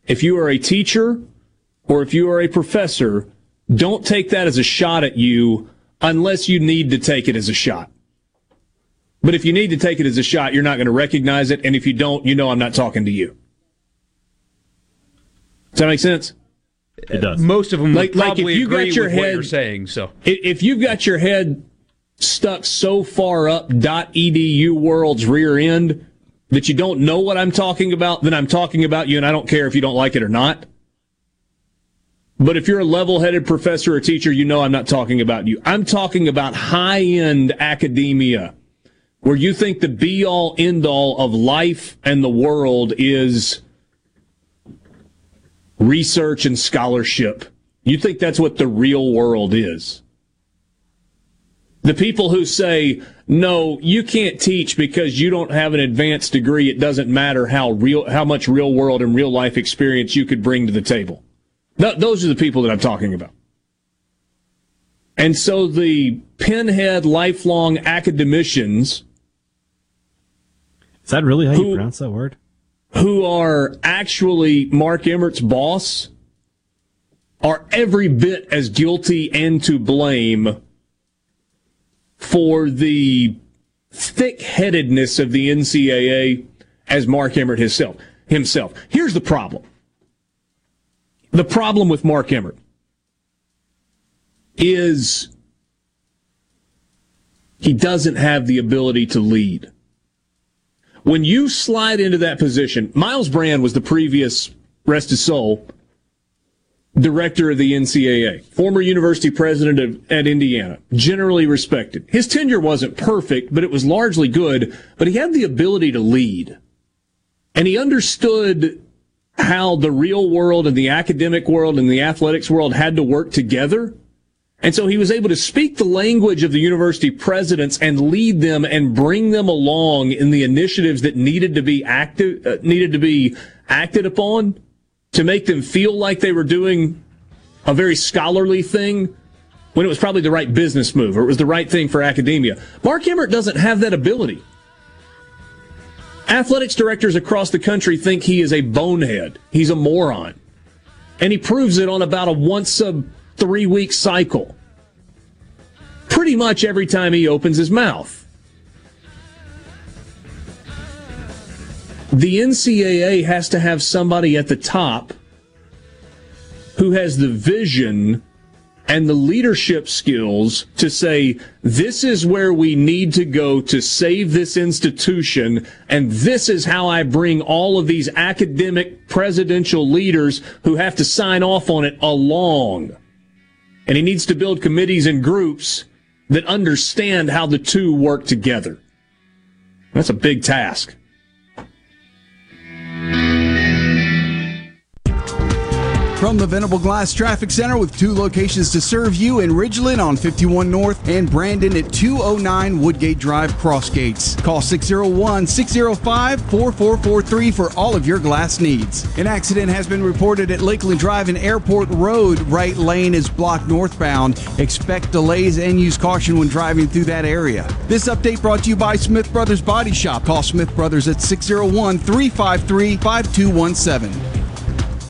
if you are a teacher or if you are a professor, don't take that as a shot at you unless you need to take it as a shot. But if you need to take it as a shot, you're not going to recognize it. And if you don't, you know I'm not talking to you. Does that make sense? It does. Most of them Like- would like if you agree got your with what head- you're saying. So If you've got your head stuck so far up .edu world's rear end that you don't know what I'm talking about, then I'm talking about you and I don't care if you don't like it or not. But if you're a level-headed professor or teacher, you know I'm not talking about you. I'm talking about high-end academia where you think the be-all end-all of life and the world is research and scholarship. You think that's what the real world is. The people who say, no, you can't teach because you don't have an advanced degree. It doesn't matter how real, how much real world and real life experience you could bring to the table. Th- those are the people that I'm talking about. And so the pinhead lifelong academicians Is that really how Who- you pronounce that word? who are actually Mark Emmert's boss are every bit as guilty and to blame for the thick-headedness of the NCAA as Mark Emmert himself. Himself. Here's the problem. The problem with Mark Emmert is he doesn't have the ability to lead when you slide into that position, Myles Brand was the previous, rest his soul, director of the NCAA, former university president of, at Indiana, generally respected. His tenure wasn't perfect, but it was largely good, but he had the ability to lead. And he understood how the real world and the academic world and the athletics world had to work together. And so he was able to speak the language of the university presidents and lead them and bring them along in the initiatives that needed to be active, uh, needed to be acted upon to make them feel like they were doing a very scholarly thing when it was probably the right business move or it was the right thing for academia. Mark Emmert doesn't have that ability. Athletics directors across the country think he is a bonehead. He's a moron. And he proves it on about a once a three week cycle. Pretty much every time he opens his mouth. The NCAA has to have somebody at the top who has the vision and the leadership skills to say, this is where we need to go to save this institution, and this is how I bring all of these academic presidential leaders who have to sign off on it along. And he needs to build committees and groups that understand how the two work together. That's a big task. From the Venable Glass Traffic Center with two locations to serve you in Ridgeland on 51 North and Brandon at 209 Woodgate Drive Crossgates. Call 601 605 4443 for all of your glass needs. An accident has been reported at Lakeland Drive and Airport Road. Right lane is blocked northbound. Expect delays and use caution when driving through that area. This update brought to you by Smith Brothers Body Shop. Call Smith Brothers at 601 353 5217.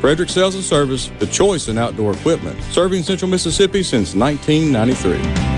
Frederick Sales and Service, the choice in outdoor equipment, serving Central Mississippi since 1993.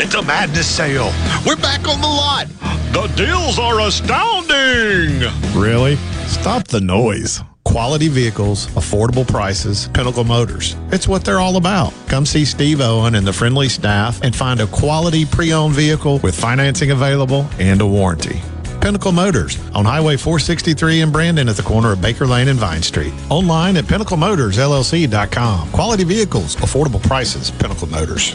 It's a madness sale. We're back on the lot. The deals are astounding. Really? Stop the noise. Quality vehicles, affordable prices, Pinnacle Motors. It's what they're all about. Come see Steve Owen and the friendly staff and find a quality pre owned vehicle with financing available and a warranty. Pinnacle Motors on Highway 463 in Brandon at the corner of Baker Lane and Vine Street. Online at pinnaclemotorsllc.com. Quality vehicles, affordable prices, Pinnacle Motors.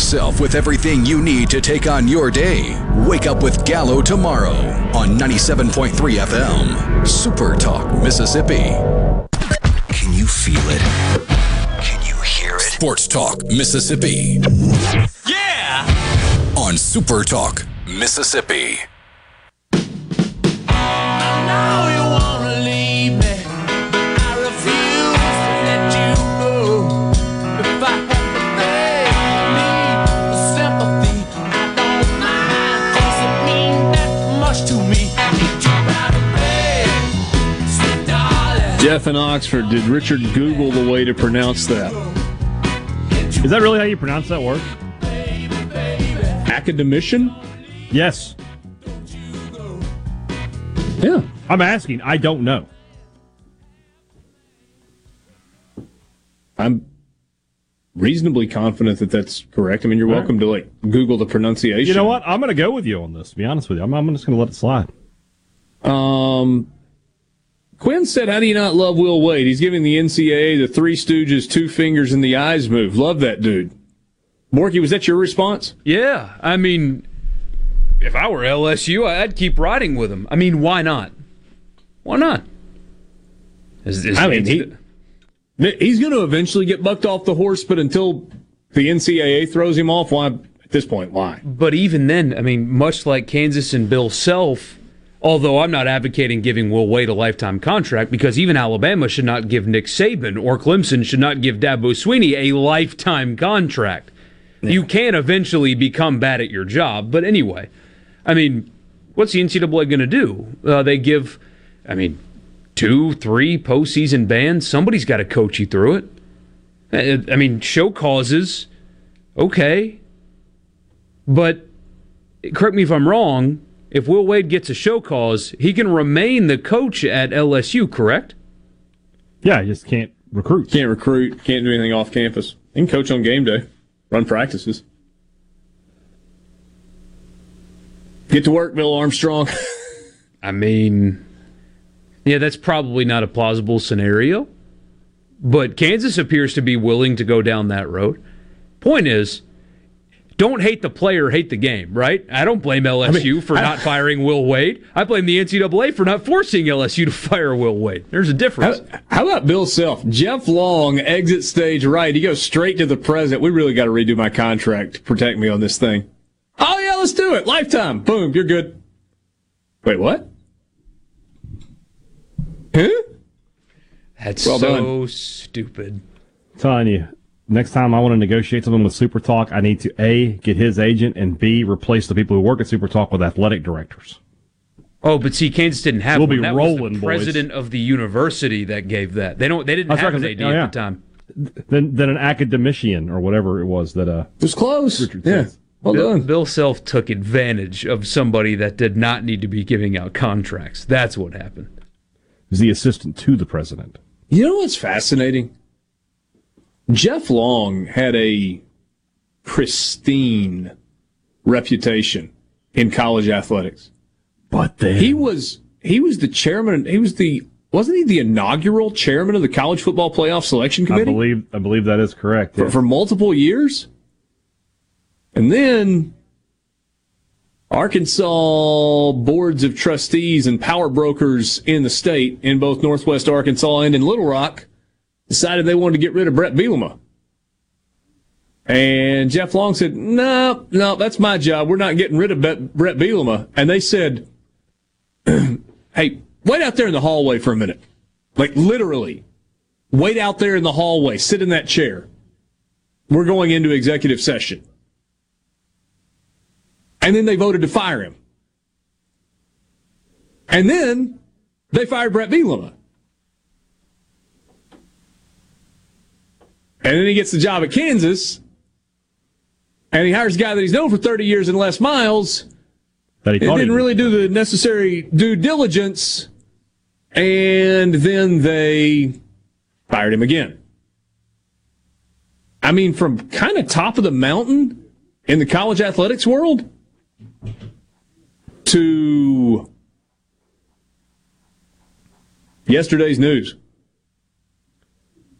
Yourself with everything you need to take on your day. Wake up with Gallo tomorrow on 97.3 FM. Super Talk, Mississippi. Can you feel it? Can you hear it? Sports Talk, Mississippi. Yeah! On Super Talk, Mississippi. Jeff in Oxford, did Richard Google the way to pronounce that? Is that really how you pronounce that word? Academician? Yes. Yeah. I'm asking. I don't know. I'm reasonably confident that that's correct. I mean, you're All welcome right. to like Google the pronunciation. You know what? I'm going to go with you on this. To be honest with you, I'm, I'm just going to let it slide. Um, Quinn said, "How do you not love Will Wade? He's giving the NCAA the Three Stooges two fingers in the eyes move. Love that dude." Borky, was that your response? Yeah, I mean, if I were LSU, I'd keep riding with him. I mean, why not? Why not? Is- is- I mean, he, he's going to eventually get bucked off the horse, but until the NCAA throws him off, why? At this point, why? But even then, I mean, much like Kansas and Bill Self, although I'm not advocating giving Will Wade a lifetime contract because even Alabama should not give Nick Saban or Clemson should not give Dabo Swinney a lifetime contract. You can eventually become bad at your job. But anyway, I mean, what's the NCAA going to do? Uh, they give, I mean, two, three postseason bans. Somebody's got to coach you through it. Uh, I mean, show causes, okay. But correct me if I'm wrong. If Will Wade gets a show cause, he can remain the coach at LSU, correct? Yeah, he just can't recruit. Can't recruit. Can't do anything off campus. He can coach on game day, run practices. Get to work, Bill Armstrong. [LAUGHS] I mean, yeah, that's probably not a plausible scenario. But Kansas appears to be willing to go down that road. Point is, don't hate the player, hate the game, right? I don't blame LSU for not firing Will Wade. I blame the NCAA for not forcing LSU to [LAUGHS] fire Will Wade. There's a difference. How, how about Bill Self? Jeff Long, exit stage right. He goes straight to the president. We really got to redo my contract to protect me on this thing. Oh, yeah, let's do it. Lifetime. Boom, you're good. Wait, what? Huh? That's Well so stupid. telling you, next time I want to negotiate something with Super Talk, I need to A, get his agent, and B, replace the people who work at Super Talk with athletic directors. Oh, but see, Kansas didn't have We'll one. be that rolling, was the boys. president of the university that gave that. They don't. They didn't That's have right, an 'cause AD it- oh, at the time. Then, then an academician or whatever it was that uh, it was close. Richard Yeah. says. Well Bill, done. Bill Self took advantage of somebody that did not need to be giving out contracts. That's what happened. is the assistant to the president. You know what's fascinating? Jeff Long had a pristine reputation in college athletics. But then he was he was the chairman. He was the wasn't he the inaugural chairman of the college football playoff selection committee? I believe I believe that is correct. for, for multiple years, and then Arkansas boards of trustees and power brokers in the state in both Northwest Arkansas and in Little Rock decided they wanted to get rid of Bret Bielema. And Jeff Long said, no, no, that's my job. We're not getting rid of Bret Bielema. And they said, [CLEARS THROAT] hey, wait out there in the hallway for a minute. Like literally, wait out there in the hallway, sit in that chair. We're going into executive session. And then they voted to fire him. And then they fired Bret Bielema. And then he gets the job at Kansas. And he hires a guy that he's known for 30 years in Les Miles. That he didn't did. really do the necessary due diligence. And then they fired him again. I mean, from kind of top of the mountain in the college athletics world to yesterday's news.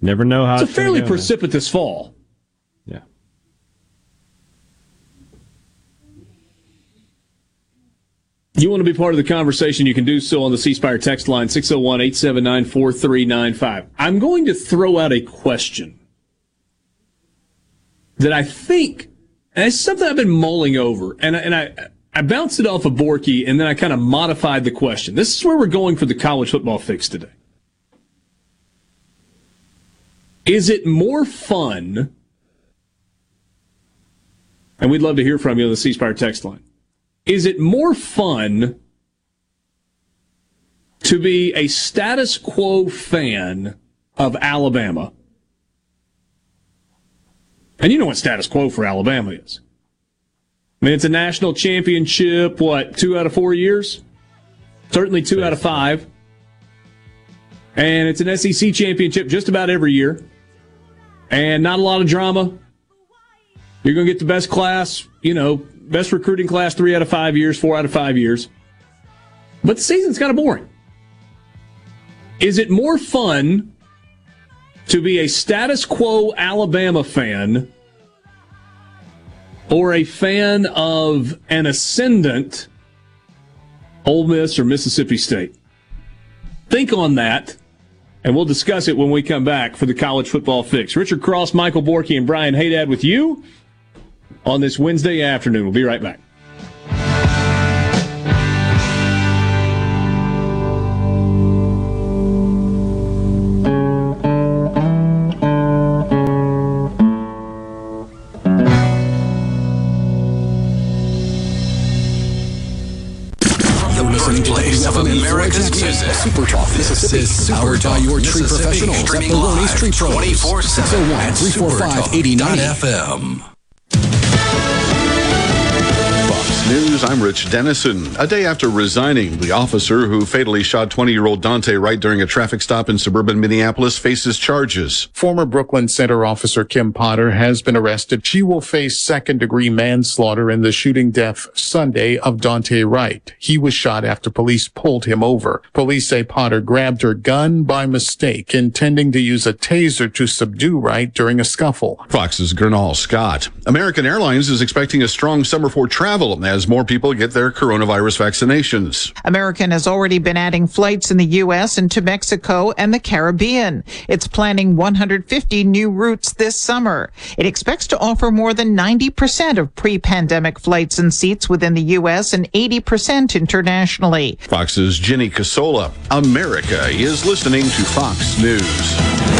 Never know how It's a it's gonna fairly go, man. precipitous fall. Yeah. You want to be part of the conversation, you can do so on the C Spire text line 601 879 4395. I'm going to throw out a question that I think, and it's something I've been mulling over, and, I- and I, I bounced it off of Borky, and then I kind of modified the question. This is where we're going for the college football fix today. Is it more fun? And we'd love to hear from you on the C Spire text line. Is it more fun to be a status quo fan of Alabama? And you know what status quo for Alabama is. I mean, it's a national championship, what, two out of four years? Certainly two out of five. And it's an SEC championship just about every year. And not a lot of drama. You're going to get the best class, you know, best recruiting class three out of five years, four out of five years. But the season's kind of boring. Is it more fun to be a status quo Alabama fan or a fan of an ascendant Ole Miss or Mississippi State? Think on that, and we'll discuss it when we come back for the college football fix. Richard Cross, Michael Borky, and Brian Haydad with you on this Wednesday afternoon. We'll be right back. Talk Mississippi. Powered by your tree professionals at Baroni's Tree Pros. 601 345 89FM. Fox News, I'm Rich Denison. A day after resigning, the officer who fatally shot 20 year old Daunte Wright during a traffic stop in suburban Minneapolis faces charges. Former Brooklyn Center officer Kim Potter has been arrested. She will face second degree manslaughter in the shooting death Sunday of Daunte Wright. He was shot after police pulled him over. Police say Potter grabbed her gun by mistake, intending to use a taser to subdue Wright during a scuffle. Fox's Gernal Scott. American Airlines is expecting a strong summer for travel as more people get their coronavirus vaccinations. American has already been adding flights in the U.S. and to Mexico and the Caribbean. It's planning 150 new routes this summer. It expects to offer more than 90% of pre-pandemic flights and seats within the U.S. and 80% internationally. Fox's Jenny Casola. America is listening to Fox News.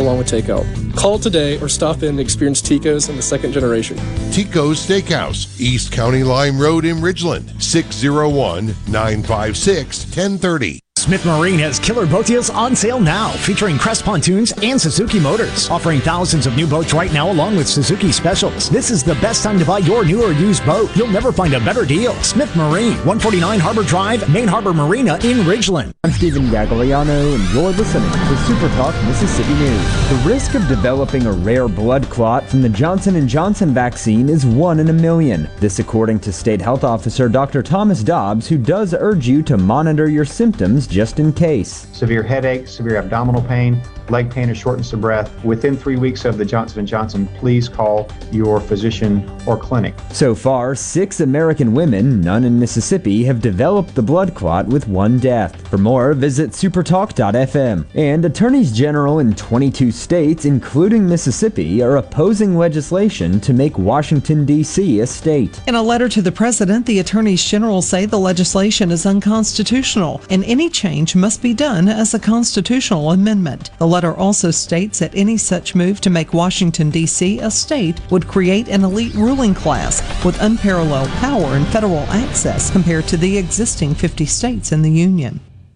along with takeout. Call today or stop in and experience Tico's in the second generation. Tico's Steakhouse, East County Line Road in Ridgeland, 601 956 1030. Smith Marine has killer boat deals on sale now, featuring Crest pontoons and Suzuki motors, offering thousands of new boats right now along with Suzuki specials. This is the best time to buy your new or used boat. You'll never find a better deal. Smith Marine, 149 Harbor Drive, Main Harbor Marina in Ridgeland. I'm Stephen Gagliano, and you're listening to Super Talk Mississippi News. The risk of developing a rare blood clot from the Johnson & Johnson vaccine is 1 in a million. This according to State Health Officer Dr. Thomas Dobbs, who does urge you to monitor your symptoms just in case. severe headache, severe abdominal pain, leg pain or shortness of breath, within three weeks of the Johnson & Johnson, please call your physician or clinic. So far, six American women, none in Mississippi, have developed the blood clot with one death. For more, visit supertalk.fm. And attorneys general in 22 states, including Mississippi, are opposing legislation to make Washington, D.C. a state. In a letter to the president, the attorneys general say the legislation is unconstitutional and any change must be done as a constitutional amendment. The letter also states that any such move to make Washington, D.C. a state would create an elite ruling class with unparalleled power and federal access compared to the existing 50 states in the Union.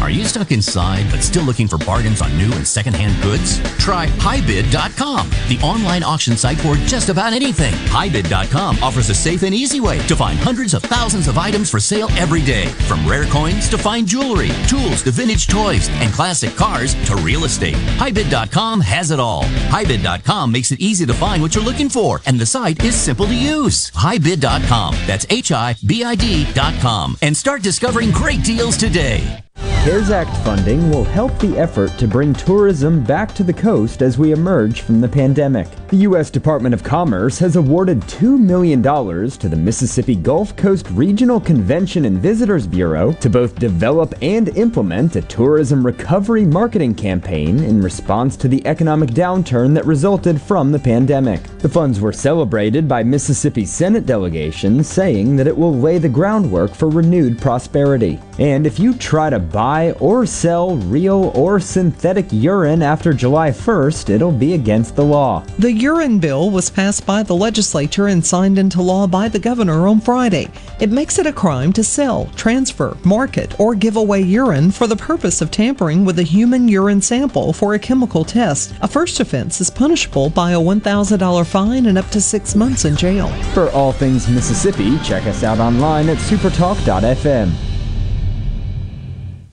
Are you stuck inside but still looking for bargains on new and secondhand goods? Try HighBid.com, the online auction site for just about anything. HighBid.com offers a safe and easy way to find hundreds of thousands of items for sale every day. From rare coins to fine jewelry, tools to vintage toys, and classic cars to real estate. HighBid.com has it all. HighBid.com makes it easy to find what you're looking for, and the site is simple to use. HighBid.com. That's H-I-B-I-D.com. And start discovering great deals today. CARES Act funding will help the effort to bring tourism back to the coast as we emerge from the pandemic. The U.S. Department of Commerce has awarded $2 million to the Mississippi Gulf Coast Regional Convention and Visitors Bureau to both develop and implement a tourism recovery marketing campaign in response to the economic downturn that resulted from the pandemic. The funds were celebrated by Mississippi Senate delegations, saying that it will lay the groundwork for renewed prosperity. And if you try to buy or sell real or synthetic urine after July 1st, it'll be against the law. The urine bill was passed by the legislature and signed into law by the governor on Friday. It makes it a crime to sell, transfer, market, or give away urine for the purpose of tampering with a human urine sample for a chemical test. A first offense is punishable by a $1,000 fine and up to six months in jail. For all things Mississippi, check us out online at supertalk.fm.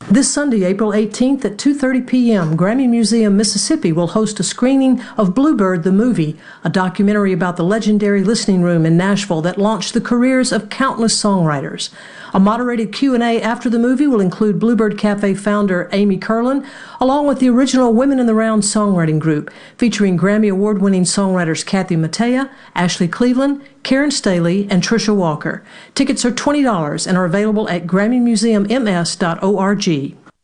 This Sunday, April 18th at 2:30 p.m., Grammy Museum Mississippi will host a screening of Bluebird the movie, a documentary about the legendary listening room in Nashville that launched the careers of countless songwriters. A moderated Q&A after the movie will include Bluebird Cafe founder Amy Kurland, along with the original Women in the Round songwriting group, featuring Grammy Award-winning songwriters Kathy Mattea, Ashley Cleveland, Karen Staley, and Trisha Walker. Tickets are $20 and are available at GrammyMuseumMS.org.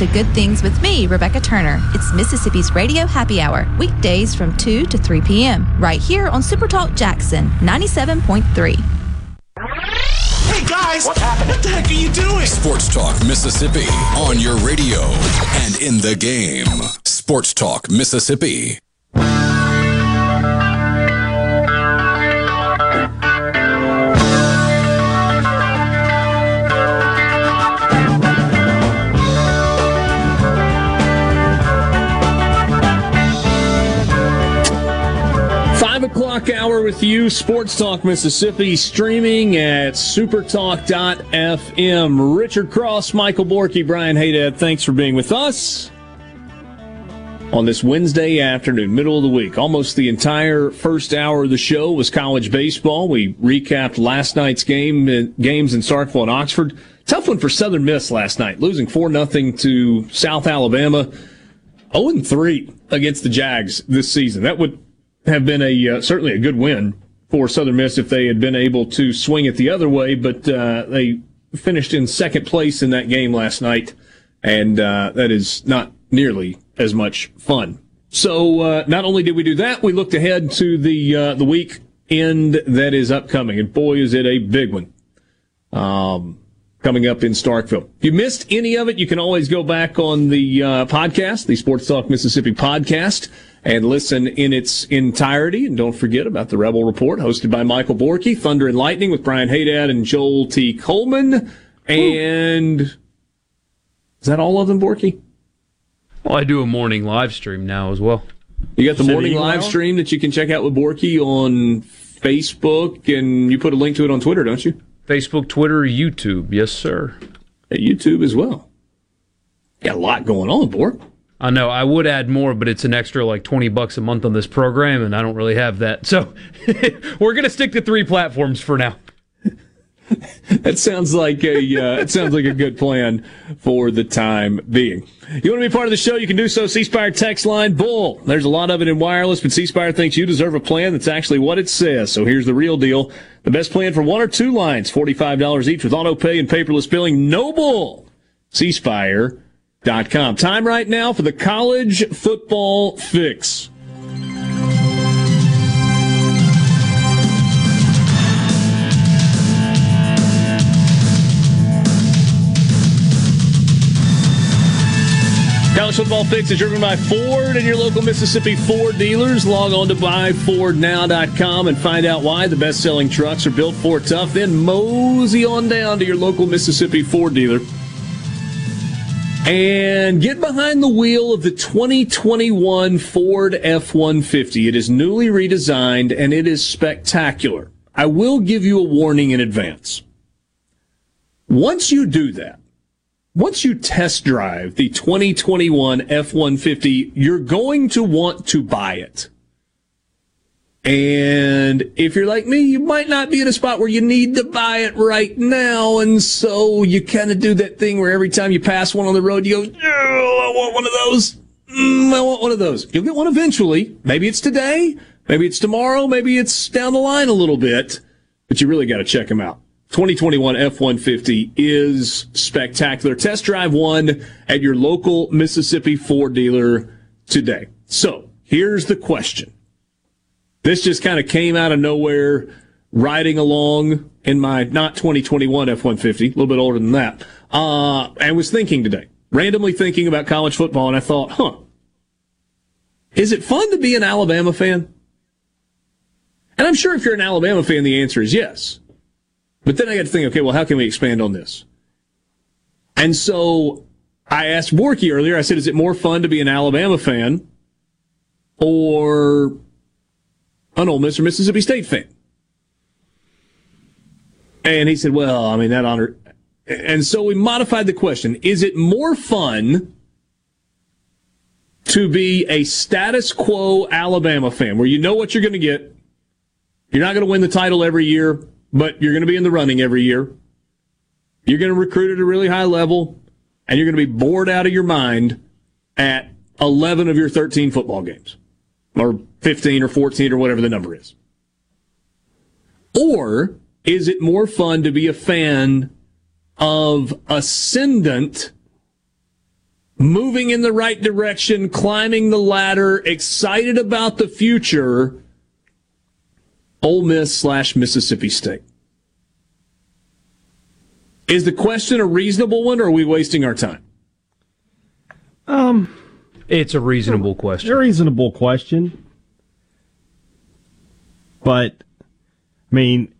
Tune in to Good Things with me, Rebecca Turner. It's Mississippi's Radio Happy Hour, weekdays from 2 to 3 p.m., right here on Supertalk Jackson 97.3. Hey guys, what's happening? What the heck are you doing? Sports Talk Mississippi on your radio and in the game. Sports Talk Mississippi. O'clock hour with you, Sports Talk Mississippi, streaming at supertalk.fm. Richard Cross, Michael Borky, Brian Haydad, thanks for being with us on this Wednesday afternoon, middle of the week. Almost the entire first hour of the show was college baseball. We recapped last night's game uh, games in Starkville and Oxford. Tough one for Southern Miss last night, losing 4 0 to South Alabama. 0 3 against the Jags this season. That would have been a uh, certainly a good win for Southern Miss if they had been able to swing it the other way, but uh, they finished in second place in that game last night, and uh, that is not nearly as much fun. So uh, not only did we do that, we looked ahead to the uh, the week end that is upcoming, and boy, is it a big one. Um, coming up in Starkville. If you missed any of it, you can always go back on the uh, podcast, the Sports Talk Mississippi podcast and listen in its entirety. And don't forget about the Rebel Report, hosted by Michael Borky, Thunder and Lightning with Brian Haydad and Joel T. Coleman. And is that all of them, Borky? Well, I do a morning live stream now as well. You got the morning live stream that you can check out with Borky on Facebook, and you put a link to it on Twitter, don't you? Facebook, Twitter, YouTube. Yes, sir. At YouTube as well. Got a lot going on, Bork. I know. I would add more, but it's an extra like 20 bucks a month on this program, and I don't really have that. So [LAUGHS] we're going to stick to three platforms for now. [LAUGHS] That sounds like a uh, it sounds like a good plan for the time being. You want to be part of the show? You can do so. C Spire text line bull. There's a lot of it in wireless, but C Spire thinks you deserve a plan that's actually what it says. So here's the real deal: the best plan for one or two lines, forty five dollars each with auto pay and paperless billing. No bull. cspire.com. Time right now for the college football fix. College Football Fix is driven by Ford and your local Mississippi Ford dealers. Log on to buyfordnow.com and find out why the best selling trucks are built for tough. Then mosey on down to your local Mississippi Ford dealer and get behind the wheel of the 2021 Ford F 150. It is newly redesigned and it is spectacular. I will give you a warning in advance. Once you do that, once you test drive the 2021 F 150, you're going to want to buy it. And if you're like me, you might not be in a spot where you need to buy it right now. And so you kind of do that thing where every time you pass one on the road, you go, oh, I want one of those. Mm, I want one of those. You'll get one eventually. Maybe it's today. Maybe it's tomorrow. Maybe it's down the line a little bit, but you really got to check them out. 2021 F-150 is spectacular. Test drive one at your local Mississippi Ford dealer today. So here's the question. This just kind of came out of nowhere, riding along in my not 2021 F-150, a little bit older than that, uh, and was thinking today, randomly thinking about college football, and I thought, huh, is it fun to be an Alabama fan? And I'm sure if you're an Alabama fan, the answer is yes. But then I got to think, okay, well, how can we expand on this? And so I asked Borky earlier, I said, is it more fun to be an Alabama fan or an Ole Miss or Mississippi State fan? And he said, well, I mean, that honor. And so we modified the question. Is it more fun to be a status quo Alabama fan where you know what you're going to get? You're not going to win the title every year but you're going to be in the running every year. You're going to recruit at a really high level, and you're going to be bored out of your mind at 11 of your 13 football games, or 15 or 14 or whatever the number is. Or is it more fun to be a fan of ascendant, moving in the right direction, climbing the ladder, excited about the future? Ole Miss slash Mississippi State. Is the question a reasonable one, or are we wasting our time? Um, it's a reasonable question. A reasonable question, but I mean,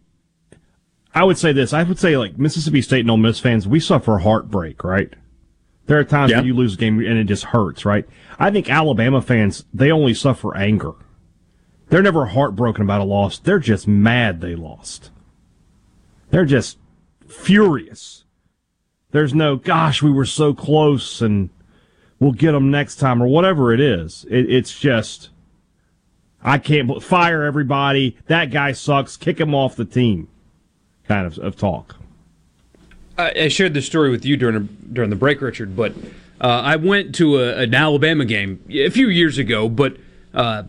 I would say this. I would say like Mississippi State and Ole Miss fans, we suffer heartbreak, right? There are times when you lose a game and it just hurts, right? I think Alabama fans they only suffer anger. They're never heartbroken about a loss. They're just mad they lost. They're just furious. There's no, gosh, we were so close and we'll get them next time or whatever it is. It, it's just, I can't fire everybody. That guy sucks. Kick him off the team. Kind of, of talk. I, shared this story with you during during the break, Richard. But uh, I went to a, an Alabama game a few years ago, but uh,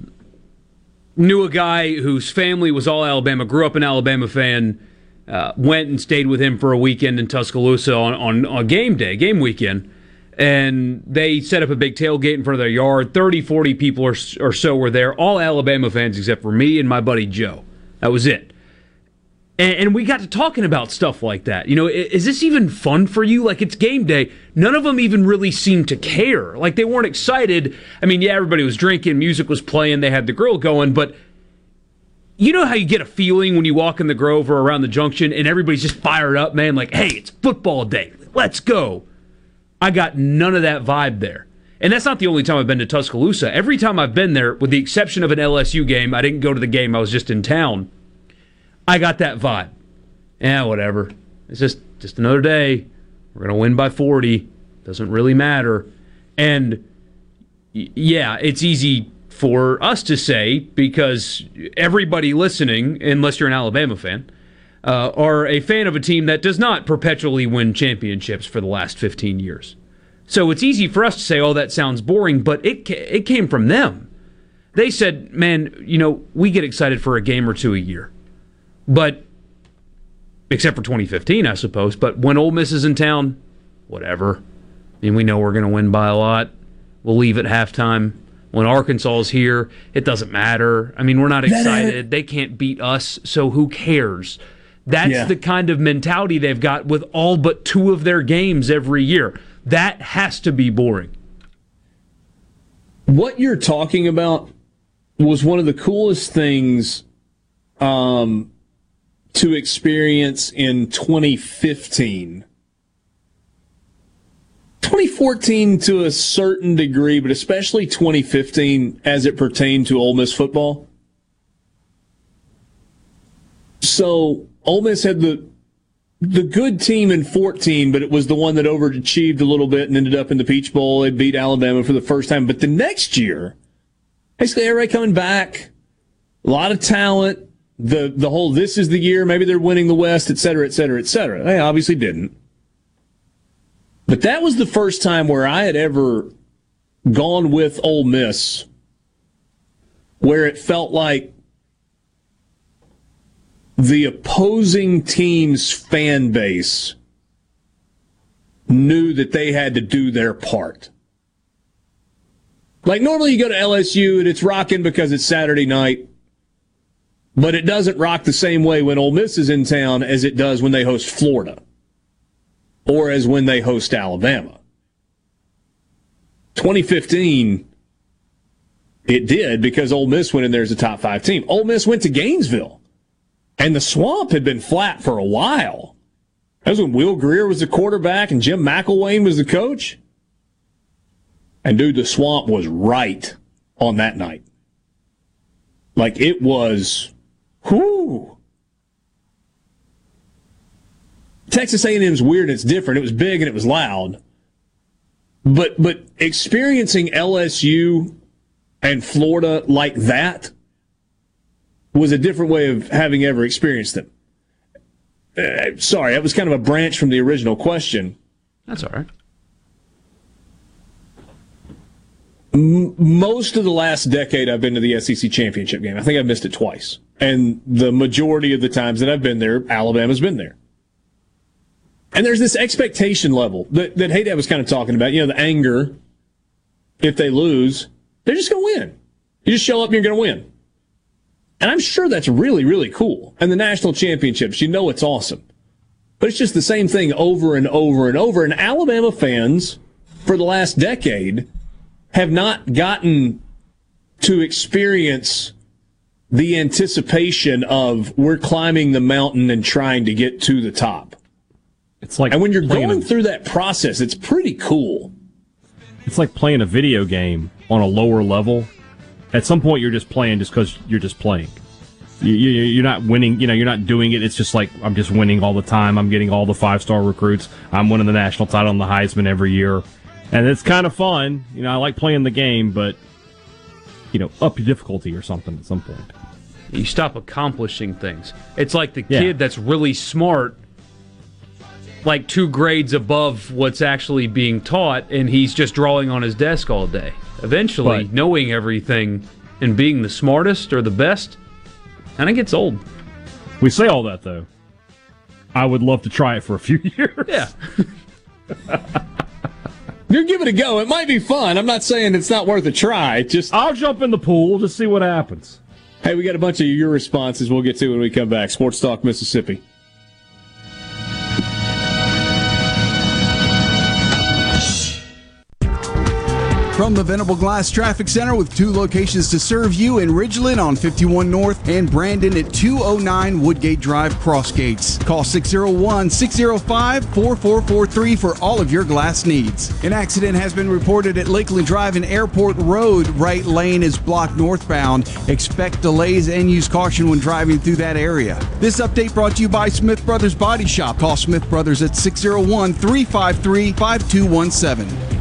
knew a guy whose family was all Alabama, grew up an Alabama fan, uh, went and stayed with him for a weekend in Tuscaloosa on, on, on game day, game weekend. And they set up a big tailgate in front of their yard. 30, 40 people or, or so were there, all Alabama fans except for me and my buddy Joe. That was it. And, and we got to talking about stuff like that. You know, is this even fun for you? Like, it's game day. None of them even really seemed to care. Like, they weren't excited. I mean, yeah, everybody was drinking, music was playing, they had the grill going, but you know how you get a feeling when you walk in the Grove or around the junction and everybody's just fired up, man? Like, hey, it's football day. Let's go. I got none of that vibe there. And that's not the only time I've been to Tuscaloosa. Every time I've been there, with the exception of an LSU game, I didn't go to the game, I was just in town. I got that vibe. Yeah, whatever. It's just just another day. We're gonna win by 40. Doesn't really matter. And yeah, it's easy for us to say because everybody listening, unless you're an Alabama fan, uh, are a fan of a team that does not perpetually win championships for the last 15 years. So it's easy for us to say, "Oh, that sounds boring," but it it came from them. They said, "Man, you know, we get excited for a game or two a year." But except for 2015, I suppose. But when Ole Miss is in town, whatever. I mean, we know we're going to win by a lot. We'll leave at halftime. When Arkansas is here, it doesn't matter. I mean, we're not excited. They can't beat us, so who cares? That's Yeah. the kind of mentality they've got with all but two of their games every year. That has to be boring. what you're talking about was one of the coolest things um, to experience in 2015. 2014 to a certain degree, but especially 2015 as it pertained to Ole Miss football. So Ole Miss had the the good team in 14, but it was the one that overachieved a little bit and ended up in the Peach Bowl. They beat Alabama for the first time. But the next year, basically everybody coming back, a lot of talent. The the whole this is the year, maybe they're winning the West, et cetera, et cetera, et cetera. They obviously didn't. But that was the first time where I had ever gone with Ole Miss where it felt like the opposing team's fan base knew that they had to do their part. Like normally you go to LSU and it's rocking because it's Saturday night, but it doesn't rock the same way when Ole Miss is in town as it does when they host Florida or as when they host Alabama. 2015, it did because Ole Miss went in there as a top five team. Ole Miss went to Gainesville, and the swamp had been flat for a while. That was when Will Grier was the quarterback and Jim McElwain was the coach. And dude, the swamp was right on that night. Like it was, whoo. Texas A&M's weird and it's different. It was big and it was loud. But but experiencing LSU and Florida like that was a different way of having ever experienced them. Uh, sorry, that was kind of a branch from the original question. That's all right. M- most of the last decade, I've been to the SEC championship game. I think I've missed it twice. And the majority of the times that I've been there, Alabama's been there. And there's this expectation level that, that Haydad was kind of talking about. You know, the anger if they lose, they're just going to win. You just show up and you're going to win. And I'm sure that's really, really cool. And the national championships, you know it's awesome. But it's just the same thing over and over and over. And Alabama fans, for the last decade, have not gotten to experience the anticipation of we're climbing the mountain and trying to get to the top. It's like and when you're going a- through that process, it's pretty cool. It's like playing a video game on a lower level. At some point, you're just playing just because you're just playing. You, you, you're not winning. You know, you're not doing it. It's just like I'm just winning all the time. I'm getting all the five star recruits. I'm winning the national title and the Heisman every year, and it's kind of fun. You know, I like playing the game, but you know, up your difficulty or something at some point. You stop accomplishing things. It's like the Yeah. kid that's really smart, like two grades above what's actually being taught, and he's just drawing on his desk all day. Eventually, Right. knowing everything and being the smartest or the best, and it gets old. We say all that though. I would love to try it for a few [LAUGHS] years. Yeah. [LAUGHS] You give it a go. It might be fun. I'm not saying it's not worth a try. Just I'll jump in the pool to see what happens. Hey, we got a bunch of your responses we'll get to when we come back. Sports Talk Mississippi. From the Venable Glass Traffic Center with two locations to serve you in Ridgeland on 51 North and Brandon at 209 Woodgate Drive Crossgates. Call 601 605 4443 for all of your glass needs. An accident has been reported at Lakeland Drive and Airport Road. Right lane is blocked northbound. Expect delays and use caution when driving through that area. This update brought to you by Smith Brothers Body Shop. Call Smith Brothers at 601 353 5217.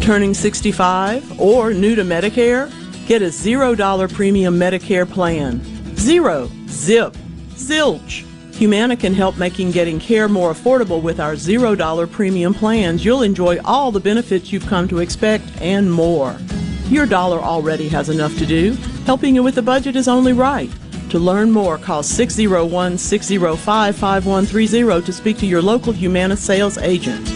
Turning 65 or new to Medicare? Get a $0 premium Medicare plan. Zero, zip, zilch. Humana can help making getting care more affordable with our $0 premium plans. You'll enjoy all the benefits you've come to expect and more. Your dollar already has enough to do. Helping you with the budget is only right. To learn more, call 601 605 5130 to speak to your local Humana sales agent.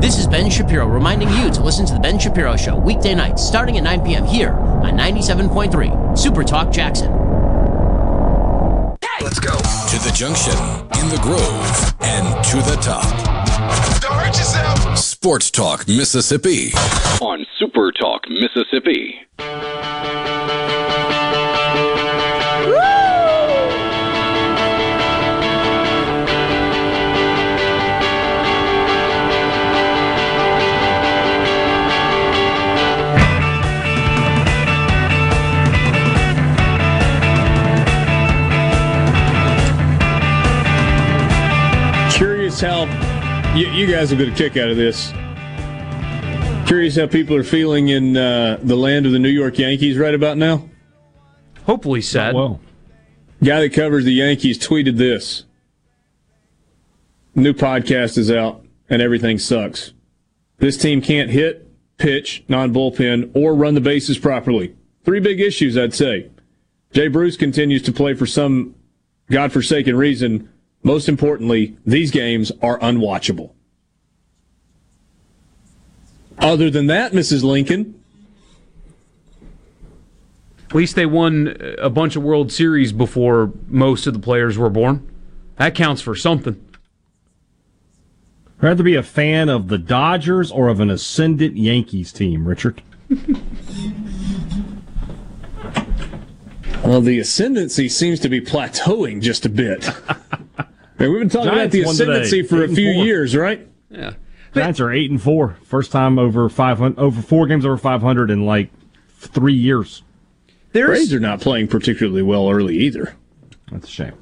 This is Ben Shapiro reminding you to listen to The Ben Shapiro Show weekday nights starting at 9 p.m. here on 97.3 Super Talk Jackson. Let's go. To the junction, in the grove, and to the top. Don't hurt yourself. Sports Talk Mississippi on Super Talk Mississippi. Curious how you, you guys will get a kick out of this. Curious how people are feeling in uh, the land of the New York Yankees right about now. Hopefully sad. well. Guy that covers the Yankees tweeted this. New podcast is out and everything sucks. This team can't hit, pitch, non bullpen, or run the bases properly. Three big issues, I'd say. Jay Bruce continues to play for some godforsaken reason. Most importantly, these games are unwatchable. Other than that, Mrs. Lincoln, At least they won a bunch of World Series before most of the players were born. That counts for something. Rather be a fan of the Dodgers or of an ascendant Yankees team, Richard? well, the ascendancy seems to be plateauing just a bit. [LAUGHS] I mean, we've been talking about the won today, ascendancy for eight a few years, right? Yeah. Giants are eight and four. First time over five hundred, over four games over five hundred in like three years. Braves are not playing particularly well early either. That's a shame.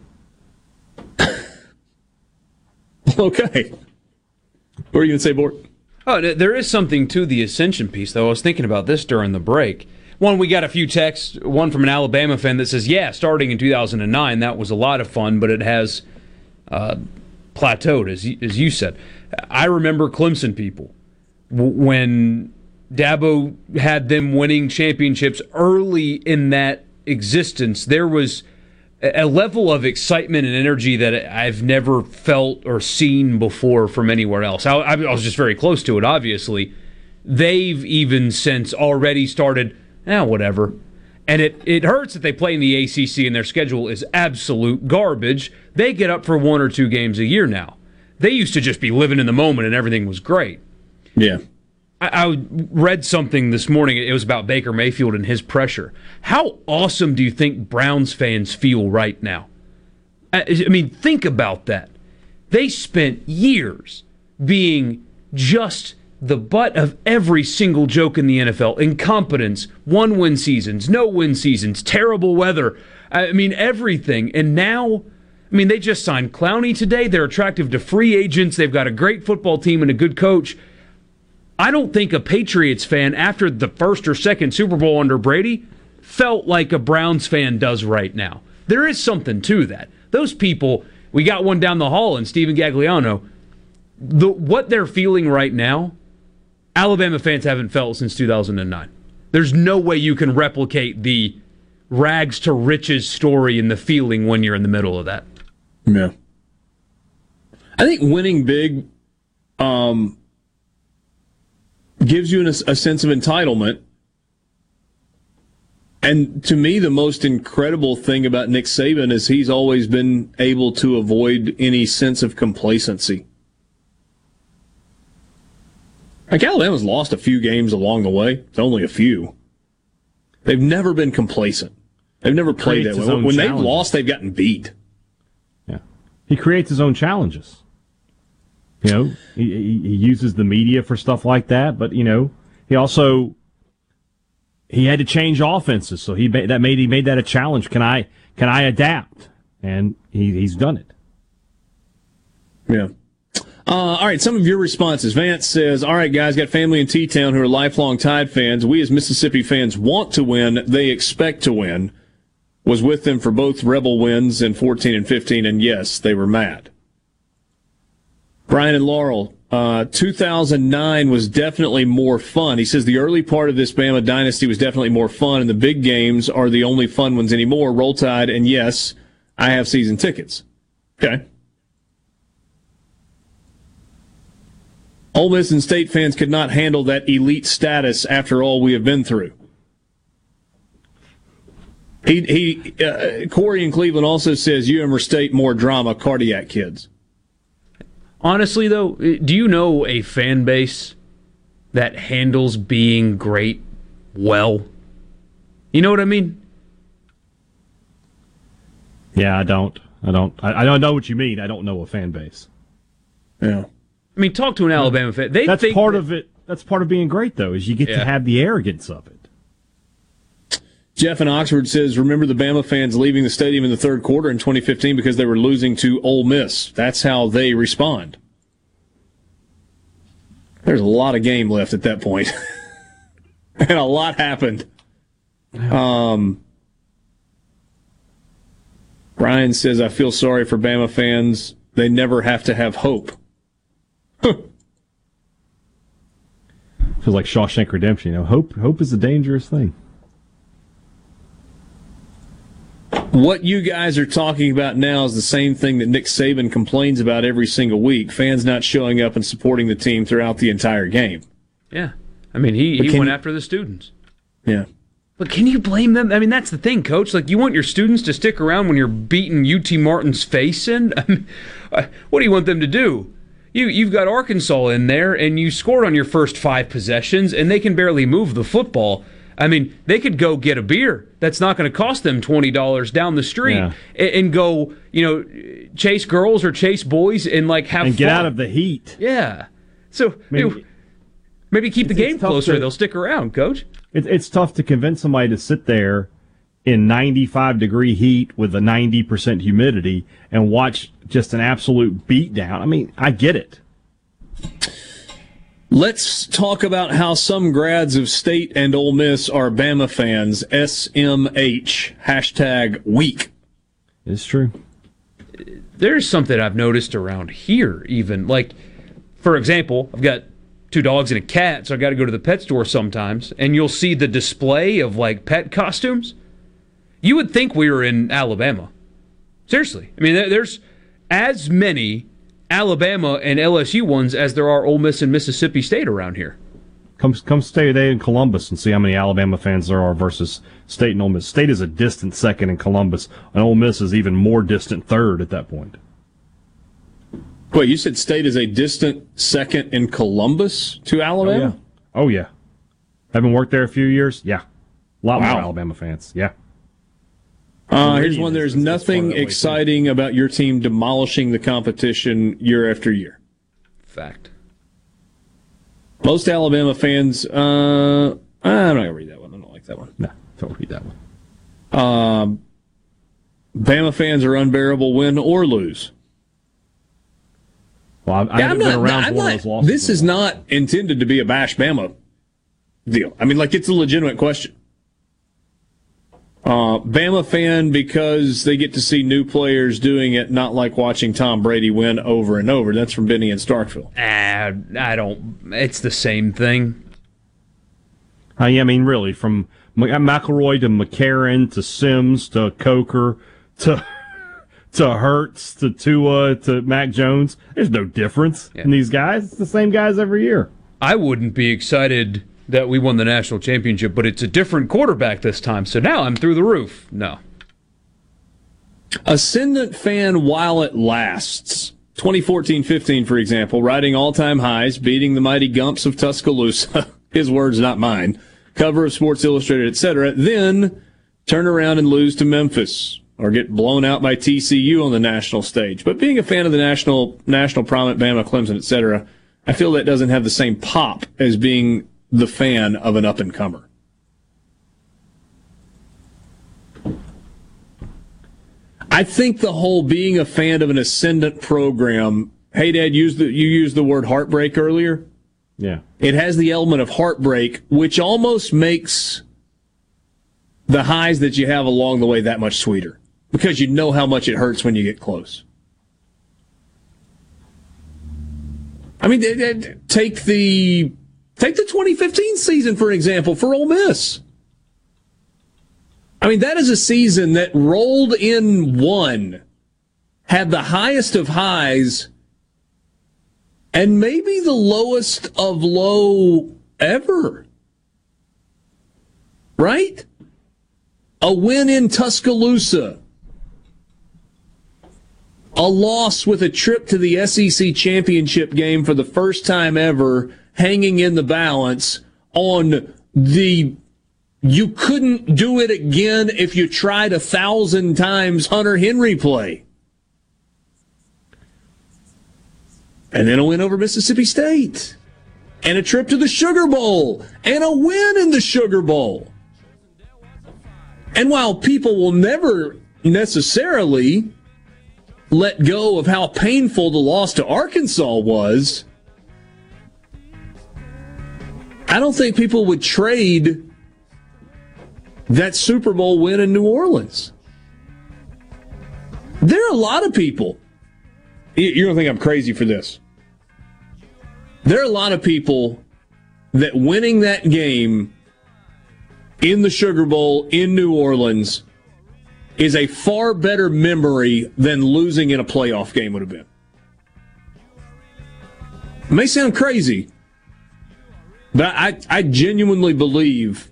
[LAUGHS] okay. What are you going to say, Bort? Oh, there is something to the ascension piece, though. I was thinking about this during the break. One, we got a few texts. One from an Alabama fan that says, "Yeah, starting in 2009, that was a lot of fun, but it has uh, plateaued, as you, as you said." I remember Clemson people when Dabo had them winning championships early in that existence. There was a level of excitement and energy that I've never felt or seen before from anywhere else. I, I was just very close to it, obviously. They've even since already started, eh, whatever. And it, it hurts that they play in the ACC and their schedule is absolute garbage. They get up for one or two games a year now. They used to just be living in the moment and everything was great. Yeah. I, I read something this morning. It was about Baker Mayfield and his pressure. How awesome do you think Browns fans feel right now? I, I mean, think about that. They spent years being just the butt of every single joke in the NFL incompetence, one win seasons, no win seasons, terrible weather. I mean, everything. And now, I mean, they just signed Clowney today. They're attractive to free agents. They've got a great football team and a good coach. I don't think a Patriots fan, after the first or second Super Bowl under Brady, felt like a Browns fan does right now. There is something to that. Those people, we got one down the hall in Stephen Gagliano. The, what they're feeling right now Alabama fans haven't felt since 2009. There's no way you can replicate the rags to riches story and the feeling when you're in the middle of that. Yeah. I think winning big um, gives you an, a sense of entitlement. And to me, the most incredible thing about Nick Saban is he's always been able to avoid any sense of complacency. Like Alabama's lost a few games along the way. It's only a few. They've never been complacent. They've never played that way. When they've lost, they've gotten beat. Yeah. He creates his own challenges. You know, he, he, uses the media for stuff like that, but you know, he also he had to change offenses, so he ma- that made he made that a challenge. Can I can I adapt? And he, he's done it. Yeah. Uh, all right, some of your responses. Vance says, All right, guys, got family in T Town who are lifelong Tide fans. We as Mississippi fans want to win. They expect to win. Was with them for both Rebel wins in 14 and 15, and yes, they were mad. Brian and Laurel, uh, 2009 was definitely more fun. He says the early part of this Bama dynasty was definitely more fun, and the big games are the only fun ones anymore. Roll Tide, and yes, I have season tickets. Okay. Ole Miss and State fans could not handle that elite status after all we have been through. He, he, uh, Corey in Cleveland also says UM or State more drama, cardiac kids. Honestly, though, do you know a fan base that handles being great well? You know what I mean? Yeah, I don't. I don't. I, I don't know what you mean. I don't know a fan base. Yeah. I mean, talk to an Alabama fan. They that's think part that- of it. That's part of being great, though, is you get Yeah. to have the arrogance of it. Jeff in Oxford says, remember the Bama fans leaving the stadium in the third quarter in 2015 because they were losing to Ole Miss. That's how they respond. There's a lot of game left at that [LAUGHS] and a lot happened. Um, Brian says, I feel sorry for Bama fans. They never have to have hope. [LAUGHS] Feels like Shawshank Redemption. You know, hope hope is a dangerous thing. What you guys are talking about now is the same thing that Nick Saban complains about every single week fans not showing up and supporting the team throughout the entire game. Yeah. I mean, he, But he went you- after the students. Yeah. But can you blame them? I mean, that's the thing, coach. Like, you want your students to stick around when you're beating UT Martin's face in? [LAUGHS] I mean, what do you want them to do? You, you've got Arkansas in there, and you scored on your first five possessions, and they can barely move the football. I mean, they could go get a beer that's not going to cost them $20 down the street Yeah. and, and go, you know, chase girls or chase boys and, like, have and get fun. out of the heat. Yeah. So, Maybe- maybe, maybe keep the game closer. to- They'll stick around, coach. It, it's tough to convince somebody to sit there in 95 degree heat with a 90% humidity and watch just an absolute beatdown. I mean, I get it. Let's talk about how some grads of State and Ole Miss are Bama fans. SMH hashtag weak. It's true. there's something I've noticed around here, even like, for example, I've got two dogs and a cat, so I got to go to the pet store sometimes, and you'll see the display of like pet costumes. You would think we were in Alabama. Seriously, I mean, there's as many Alabama and LSU ones as there are Ole Miss and Mississippi State around here. Come come stay a day in Columbus and see how many Alabama fans there are versus State and Ole Miss. State is a distant second in Columbus, and Ole Miss is even more distant third at that point. Wait, you said State is a distant second in Columbus to oh, Alabama? Oh yeah. Having worked there a few years, yeah. A lot Wow. more Alabama fans. Yeah. Uh, here's one. There's nothing far that way, exciting about your team demolishing the competition year after year. Fact. Most Alabama fans, uh, I'm not gonna read that one. I don't like that one. No, don't read that one. Um, Bama fans are unbearable, win or lose. Well, I, I Yeah, haven't I'm been not- around I'm for one not- of those losses. This is not intended to be a bash Bama deal. I mean, like it's a legitimate question. Uh, Bama fan because they get to see new players doing it, not like watching Tom Brady win over and over. That's from Benny and Starkville. Ah, I don't. It's the same thing. Uh, yeah, I mean, really, from M- McElroy to McCarron to Sims to Coker to [LAUGHS] to Hurts to Tua to Mac Jones. There's no difference in these guys. It's the same guys every year. I wouldn't be excited that we won the national championship, but it's a different quarterback this time. So now I'm through the roof. No. Ascendant fan while it lasts. 2014 15, for example, riding all time highs, beating the mighty Gumps of Tuscaloosa. [LAUGHS] His words, not mine. Cover of Sports Illustrated, etc. Then turn around and lose to Memphis or get blown out by TCU on the national stage. But being a fan of the national, national prominent Bama, Clemson, etc., I feel that doesn't have the same pop as being the fan of an up and comer. I think the whole being a fan of an ascendant program. Hey, Dad, use the you used the word heartbreak earlier. Yeah. It has the element of heartbreak, which almost makes the highs that you have along the way that much sweeter because you know how much it hurts when you get close. I mean, take the take the 2015 season for example for Ole Miss. I mean, that is a season that rolled in one, had the highest of highs, and maybe the lowest of low ever. Right? A win in Tuscaloosa. A loss with a trip to the SEC championship game for the first time ever, hanging in the balance on the you couldn't do it again if you tried a thousand times Hunter Henry play. And then a win over Mississippi State. And a trip to the Sugar Bowl. And a win in the Sugar Bowl. And while people will never necessarily let go of how painful the loss to Arkansas was, I don't think people would trade that Super Bowl win in New Orleans. There are a lot of people. you- You're going to think I'm crazy for this. There are a lot of people that winning that game in the Sugar Bowl in New Orleans is a far better memory than losing in a playoff game would have been. It may sound crazy, but I, I genuinely believe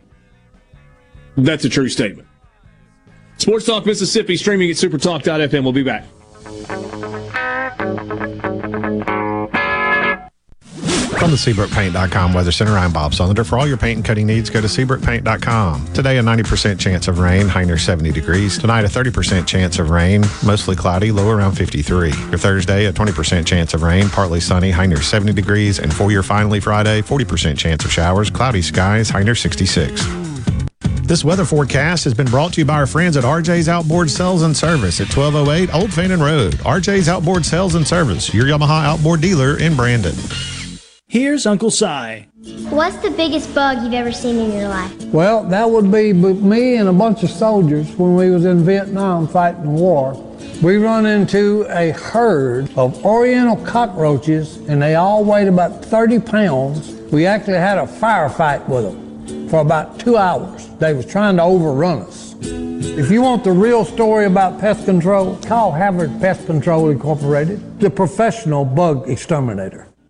that's a true statement. Sports Talk Mississippi streaming at supertalk.fm. We'll be back. From the SeabrookPaint.com Weather Center, I'm Bob Sullender. For all your paint and cutting needs, go to SeabrookPaint.com. Today, a 90% chance of rain, high near 70 degrees. Tonight, a 30% chance of rain, mostly cloudy, low around 53. For Thursday, a 20% chance of rain, partly sunny, high near 70 degrees. And for your finally Friday, 40% chance of showers, cloudy skies, high near 66. This weather forecast has been brought to you by our friends at RJ's Outboard Sales and Service at 1208 Old Fannin Road. RJ's Outboard Sales and Service, your Yamaha outboard dealer in Brandon. Here's Uncle Si. What's the biggest bug you've ever seen in your life? Well, that would be me and a bunch of soldiers when we was in Vietnam fighting the war. We run into a herd of oriental cockroaches and they all weighed about 30 pounds. We actually had a firefight with them for about two hours. They was trying to overrun us. If you want the real story about pest control, call Havard Pest Control Incorporated, the professional bug exterminator.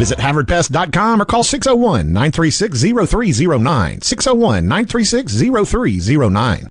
Visit HavardPest.com or call 601-936-0309. 601-936-0309.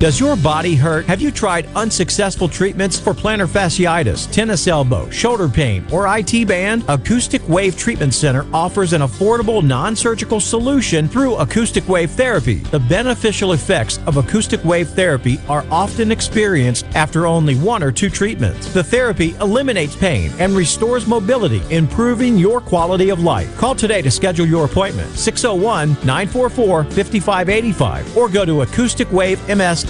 Does your body hurt? Have you tried unsuccessful treatments for plantar fasciitis, tennis elbow, shoulder pain, or IT band? Acoustic Wave Treatment Center offers an affordable non-surgical solution through acoustic wave therapy. The beneficial effects of acoustic wave therapy are often experienced after only one or two treatments. The therapy eliminates pain and restores mobility, improving your quality of life. Call today to schedule your appointment. 601-944-5585 or go to acousticwavems.com.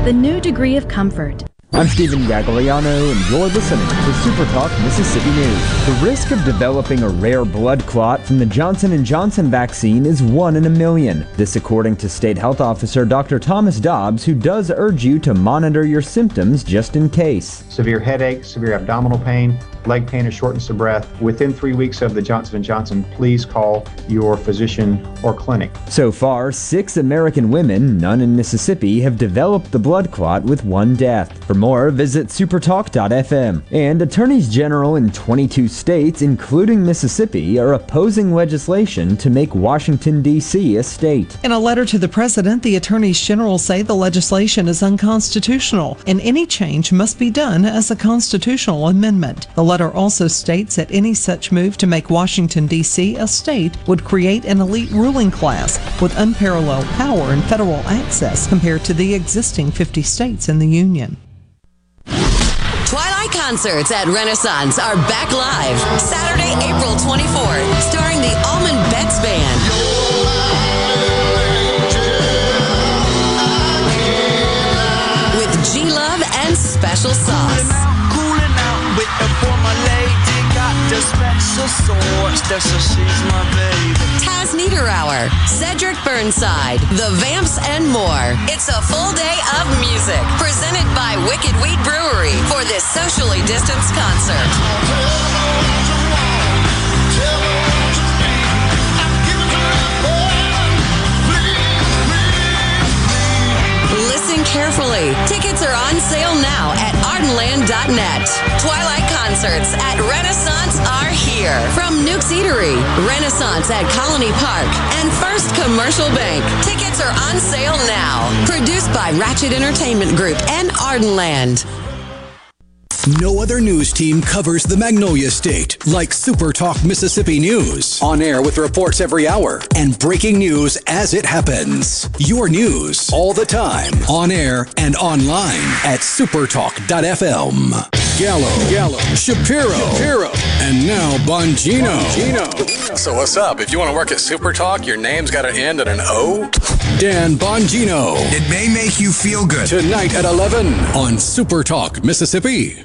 Rheem, the new degree of comfort. I'm Stephen Gagliano, and you're listening to Super Talk Mississippi News. The risk of developing a rare blood clot from the Johnson & Johnson vaccine is 1 in a million. This according to State Health Officer Dr. Thomas Dobbs, who does urge you to monitor your symptoms just in case. Severe headache, severe abdominal pain, leg pain or shortness of breath. Within 3 weeks of the Johnson & Johnson, please call your physician or clinic. So far, 6 American women, none in Mississippi, have developed the blood clot with one death. For more, visit supertalk.fm. And attorneys general in 22 states, including Mississippi, are opposing legislation to make Washington, D.C. a state. In a letter to the president, the attorneys general say the legislation is unconstitutional and any change must be done as a constitutional amendment. The letter also states that any such move to make Washington, D.C. a state would create an elite ruling class with unparalleled power and federal access compared to the existing 50 states in the Union. Twilight concerts at Renaissance are back live Saturday, April 24th, starring the Allman Betts Band. With G Love and Special Sauce. The for my lady. Got the special sauce. That's so she's my baby. Taz Niederauer, Cedric Burnside, The Vamps, and more. It's a full day of music presented by Wicked Wheat Brewery for this socially distanced concert. Listen carefully. Tickets are on sale now at ardenland.net. Twilight concerts at Renaissance are here. From Nuke's Eatery, Renaissance at Colony Park, and First Commercial Bank. Tickets are on sale now. Produced by Ratchet Entertainment Group and Ardenland. No other news team covers the Magnolia State like Super Talk Mississippi News. On air with reports every hour and breaking news as it happens. Your news all the time. On air and online at supertalk.fm. Gallo, Gallo, Shapiro, Shapiro, and now Bongino. Bongino. So what's up? If you want to work at Super Talk, your name's got to end in an O. Dan Bongino. It may make you feel good. Tonight at 11 on Super Talk Mississippi.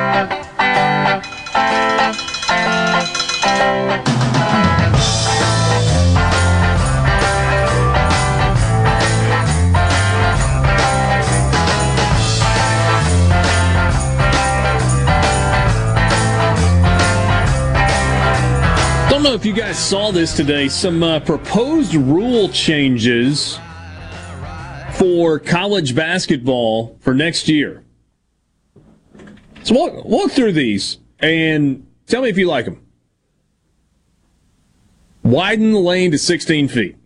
Know if you guys saw this today. Some uh, proposed rule changes for college basketball for next year. So walk, walk through these and tell me if you like them. Widen the lane to 16 feet.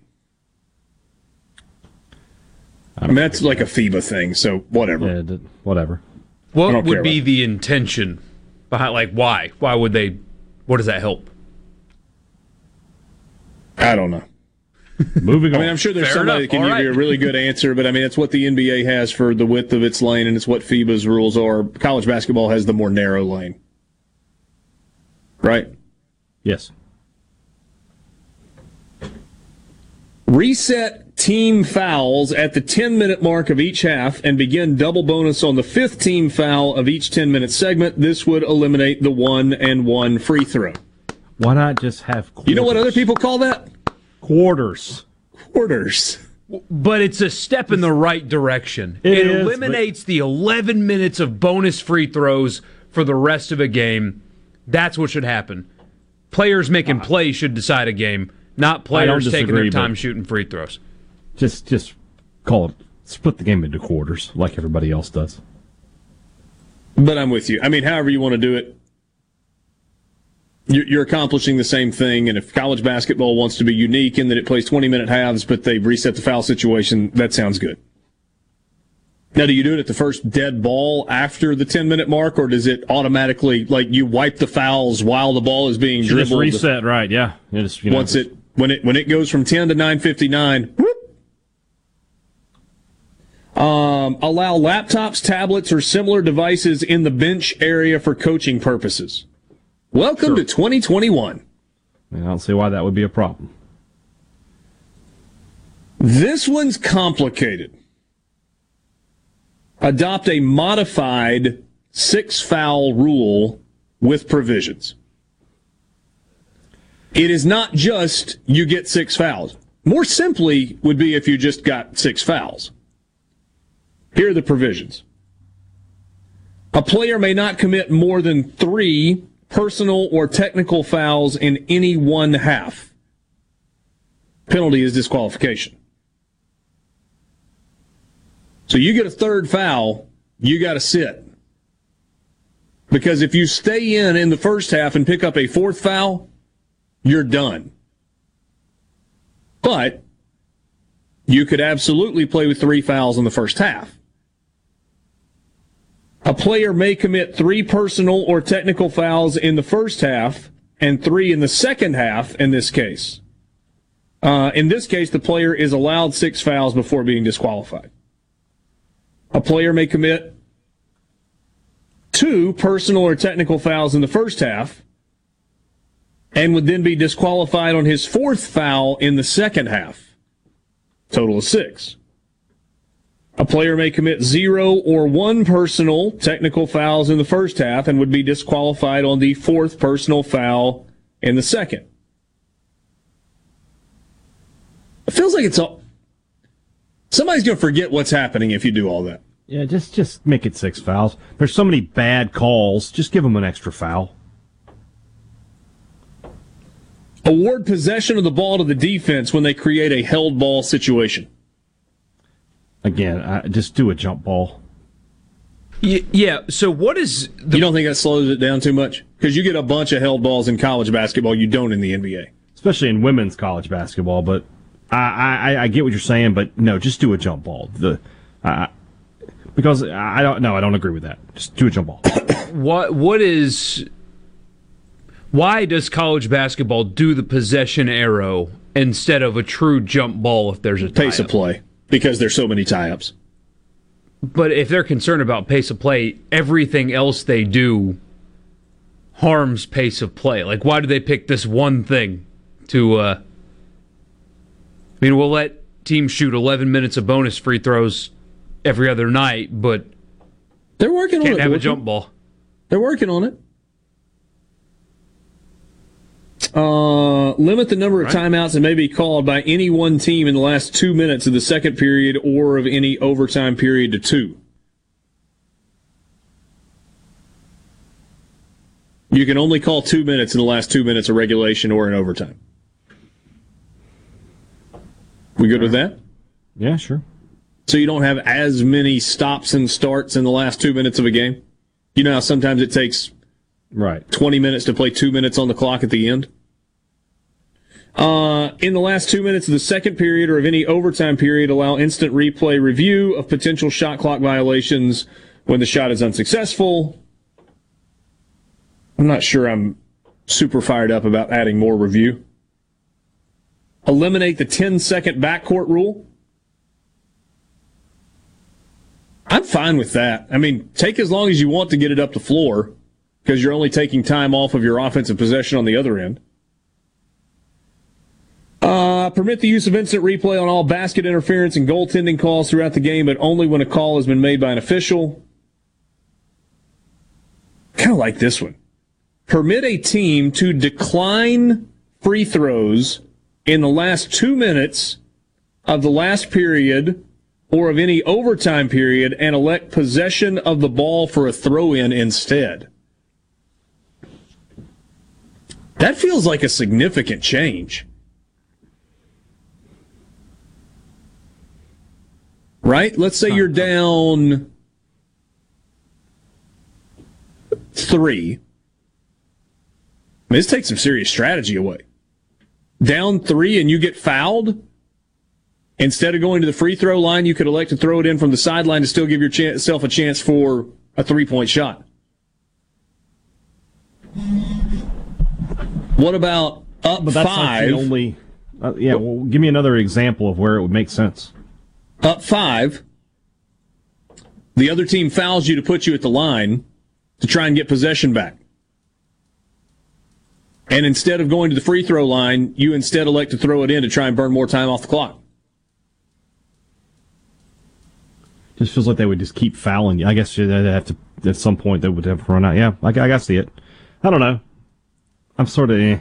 I mean, that's like a FIBA thing, so whatever. Yeah, whatever. What would be the intention behind, like, why? Why would they, what does that help? I don't know. Moving I mean, I'm sure there's Fair somebody enough. that can All give you a really good answer, but I mean, it's what the NBA has for the width of its lane, and it's what FIBA's rules are. College basketball has the more narrow lane. Right? Yes. Reset team fouls at the 10 minute mark of each half and begin double bonus on the fifth team foul of each 10 minute segment. This would eliminate the one and one free throw. Why not just have quarters? You know what other people call that? Quarters? Quarters. But it's a step in the right direction. It It, is, eliminates the 11 minutes of bonus free throws for the rest of a game. That's what should happen. Players making ah. plays should decide a game, not players taking their time shooting free throws. Just just call it split the game into quarters like everybody else does. But I'm with you. I mean, however you want to do it, you're you're accomplishing the same thing. And if college basketball wants to be unique in that it plays 20 minute halves, but they reset the foul situation, that sounds good. Now, do you do it at the first dead ball after the 10 minute mark, or does it automatically, like, you wipe the fouls while the ball is being Should just dribbled? reset, right? Yeah. Just, you know, Once it when it when it goes from 10 to 959, whoop. Um, allow laptops, tablets, or similar devices in the bench area for coaching purposes. Welcome to 2021. I don't see why that would be a problem. This one's complicated. Adopt a modified six foul rule with provisions. It is not just you get six fouls. More simply would be if you just got six fouls. Here are the provisions. A player may not commit more than three personal or technical fouls in any one half. Penalty is disqualification. So you get a third foul, you got to sit. Because if you stay in in the first half and pick up a fourth foul, you're done. But you could absolutely play with three fouls in the first half. A player may commit three personal or technical fouls in the first half and three in the second half in this case. Uh, in this case, the player is allowed six fouls before being disqualified. A player may commit two personal or technical fouls in the first half and would then be disqualified on his fourth foul in the second half. Total of six. A player may commit zero or one personal technical fouls in the first half and would be disqualified on the fourth personal foul in the second. It feels like it's all. Somebody's going to forget what's happening if you do all that. Yeah, just just make it six fouls. There's so many bad calls. Just give them an extra foul. Award possession of the ball to the defense when they create a held ball situation. Again, I, just do a jump ball. Yeah. So what is you don't think that slows it down too much? Because you get a bunch of held balls in college basketball, you don't in the NBA. especially in women's college basketball. But I, I, I get what you're saying, but no, just do a jump ball. The uh, because I don't no, I don't agree with that. Just do a jump ball. [COUGHS] what what is why does college basketball do the possession arrow instead of a true jump ball if there's a Pace of tie-up? play because there's so many tie-ups. But if they're concerned about pace of play, everything else they do harms pace of play. Like why do they pick this one thing to uh I mean, we'll let teams shoot 11 minutes of bonus free throws every other night, but they're working on can't it, have a Dorothy. jump ball. They're working on it. Uh, limit the number of timeouts that may be called by any one team in the last two minutes of the second period or of any overtime period to two. You can only call two minutes in the last two minutes of regulation or in overtime. We good with that? Yeah, sure. So you don't have as many stops and starts in the last two minutes of a game? You know how sometimes it takes right 20 minutes to play two minutes on the clock at the end? Uh, in the last two minutes of the second period or of any overtime period, allow instant replay review of potential shot clock violations when the shot is unsuccessful. I'm not sure I'm super fired up about adding more review. Eliminate the 10 second backcourt rule. I'm fine with that. I mean, take as long as you want to get it up the floor because you're only taking time off of your offensive possession on the other end. Permit the use of instant replay on all basket interference and goaltending calls throughout the game, but only when a call has been made by an official. Kind of like this one. Permit a team to decline free throws in the last two minutes of the last period or of any overtime period and elect possession of the ball for a throw in instead. That feels like a significant change. Right? Let's say you're down three. I mean, this takes some serious strategy away. Down three and you get fouled. Instead of going to the free throw line, you could elect to throw it in from the sideline to still give yourself a chance for a three point shot. What about up But that's five? like the only. Uh, yeah, well, give me another example of where it would make sense. Up five. The other team fouls you to put you at the line to try and get possession back. And instead of going to the free throw line, you instead elect to throw it in to try and burn more time off the clock. Just feels like they would just keep fouling you. I guess they'd have to at some point they would have run out. Yeah, I, I see it. I don't know. I'm sort of. Eh.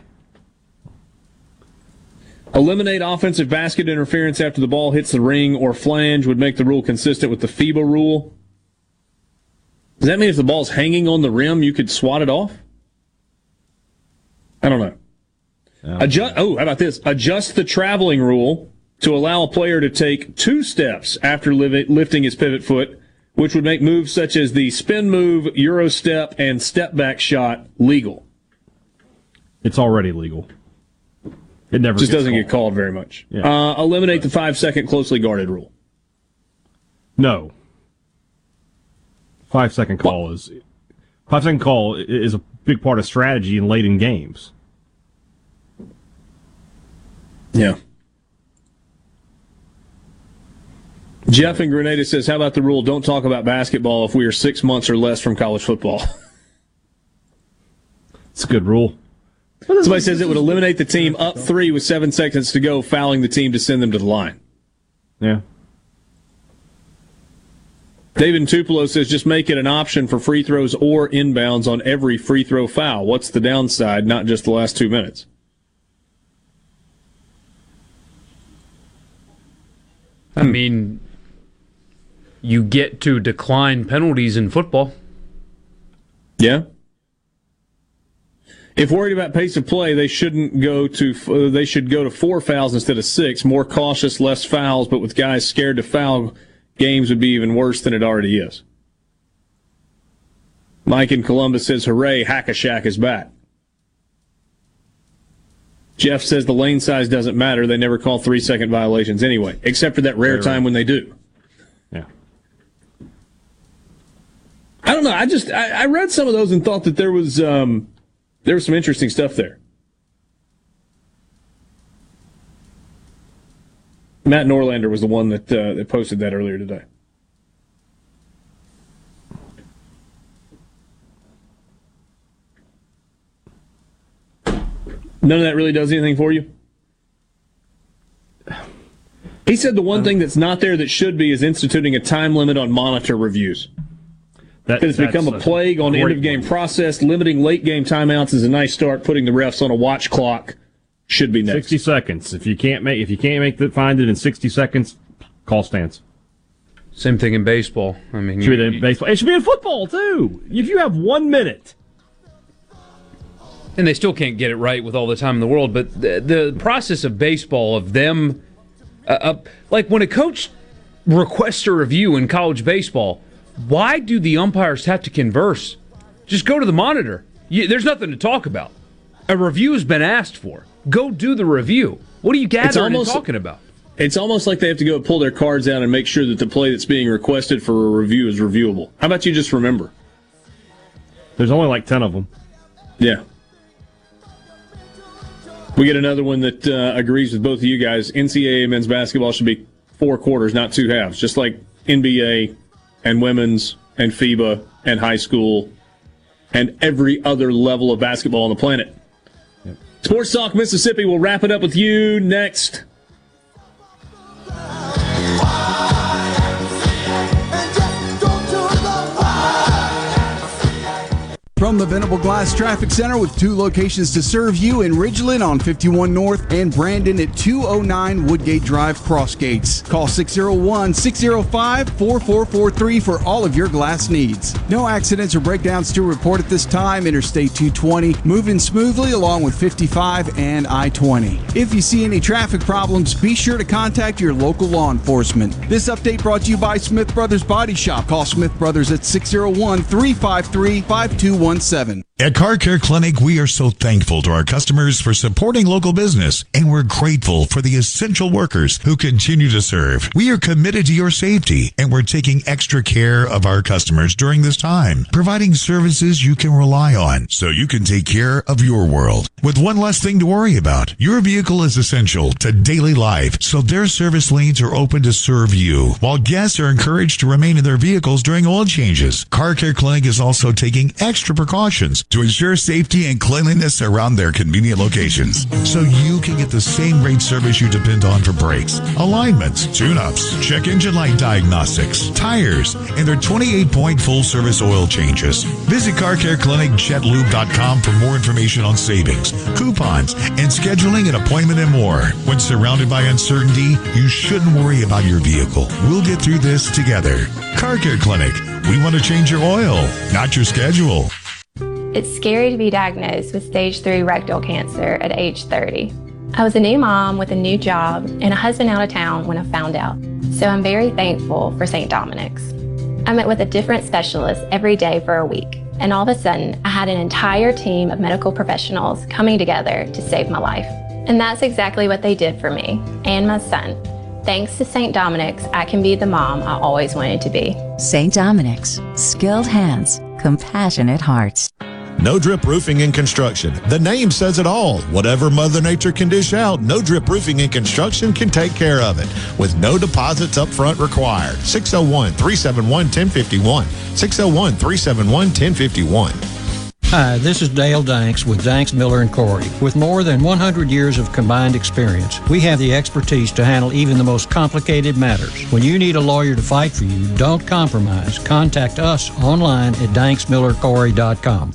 Eliminate offensive basket interference after the ball hits the ring or flange would make the rule consistent with the FIBA rule. Does that mean if the ball's hanging on the rim, you could swat it off? I don't know. Adjust. Oh, how about this? Adjust the traveling rule to allow a player to take two steps after li- lifting his pivot foot, which would make moves such as the spin move, euro step, and step back shot legal. It's already legal. It never just doesn't called. get called very much. Yeah. Uh, eliminate the five second closely guarded rule. No. Five second call is five second call is a big part of strategy in late in games. Yeah. Jeff in Grenada says, "How about the rule? Don't talk about basketball if we are six months or less from college football." [LAUGHS] It's a good rule. Somebody says it would eliminate the team up three with seven seconds to go, fouling the team to send them to the line. Yeah. David in Tupelo says, just make it an option for free throws or inbounds on every free throw foul. What's the downside? Not just the last two minutes. I mean, you get to decline penalties in football. Yeah. If worried about pace of play, they shouldn't go to. Uh, they should go to four fouls instead of six. More cautious, less fouls, but with guys scared to foul, games would be even worse than it already is. Mike in Columbus says, "Hooray! Hack-a-Shaq is back." Jeff says the lane size doesn't matter. They never call three second violations anyway, except for that rare time right. when they do. Yeah. I don't know. I just I, I read some of those and thought that there was um, there was some interesting stuff there. Matt Norlander was the one that uh, that posted that earlier today. None of that really does anything for you. He said the one thing that's not there that should be is instituting a time limit on monitor reviews. That, It's become a that's plague on the end of game process. Limiting late game timeouts is a nice start. Putting the refs on a watch clock should be next. Sixty seconds. If you can't make if you can't make the find it in sixty seconds, call stance. Same thing in baseball. I mean, Should be you- in baseball. It should be in football too. If you have one minute, and they still can't get it right with all the time in the world. But the, the process of baseball, of them, uh, uh, like when a coach requests a review in college baseball, why do the umpires have to converse? Just go to the monitor. You, there's nothing to talk about. A review has been asked for. Go do the review. What are you gathering and talking about? It's almost like they have to go pull their cards out and make sure that the play that's being requested for a review is reviewable. How about you just remember? There's only like 10 of them. Yeah. We get another one that uh, agrees with both of you guys. NCAA men's basketball should be four quarters, not two halves, just like NBA and women's and FIBA and high school and every other level of basketball on the planet. Yep. Sports Talk Mississippi will wrap it up with you next. From the Venable Glass Traffic Center with two locations to serve you in Ridgeland on 51 North and Brandon at 209 Woodgate Drive Crossgates. Call 601 605 4443 for all of your glass needs. No accidents or breakdowns to report at this time. Interstate 220 moving smoothly along with 55 and I 20. If you see any traffic problems, be sure to contact your local law enforcement. This update brought to you by Smith Brothers Body Shop. Call Smith Brothers at 601 353 5217. At Car Care Clinic, we are so thankful to our customers for supporting local business, and we're grateful for the essential workers who continue to serve. We are committed to your safety, and we're taking extra care of our customers during this time, providing services you can rely on so you can take care of your world. With one less thing to worry about, your vehicle is essential to daily life, so their service lanes are open to serve you, while guests are encouraged to remain in their vehicles during oil changes. Car Care Clinic is also taking extra precautions to ensure safety and cleanliness around their convenient locations so you can get the same great service you depend on for brakes, alignments, tune-ups, check engine light diagnostics, tires, and their 28-point full-service oil changes. Visit Car Care Clinic CarCareClinicJetLube.com for more information on savings, coupons, and scheduling an appointment and more. When surrounded by uncertainty, you shouldn't worry about your vehicle. We'll get through this together. Car Care Clinic. We want to change your oil, not your schedule. It's scary to be diagnosed with stage 3 rectal cancer at age 30. I was a new mom with a new job and a husband out of town when I found out, so I'm very thankful for St. Dominic's. I met with a different specialist every day for a week, and all of a sudden, I had an entire team of medical professionals coming together to save my life. And that's exactly what they did for me and my son. Thanks to St. Dominic's, I can be the mom I always wanted to be. St. Dominic's, skilled hands, compassionate hearts. No Drip Roofing and Construction. The name says it all. Whatever Mother Nature can dish out, No Drip Roofing and Construction can take care of it with no deposits up front required. 601 371 1051. 601 371 1051. Hi, this is Dale Danks with Danks Miller and Corey. With more than 100 years of combined experience, we have the expertise to handle even the most complicated matters. When you need a lawyer to fight for you, don't compromise. Contact us online at danksmillercorey.com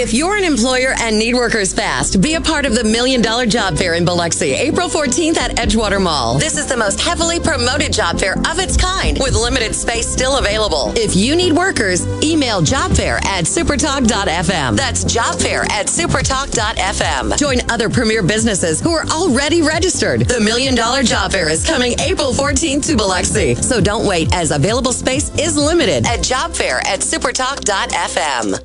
If you're an employer and need workers fast, be a part of the Million Dollar Job Fair in Biloxi, April 14th at Edgewater Mall. This is the most heavily promoted job fair of its kind, with limited space still available. If you need workers, email jobfair at supertalk.fm. That's jobfair at supertalk.fm. Join other premier businesses who are already registered. The Million Dollar Job Fair is coming April 14th to Biloxi. So don't wait, as available space is limited at jobfair at supertalk.fm.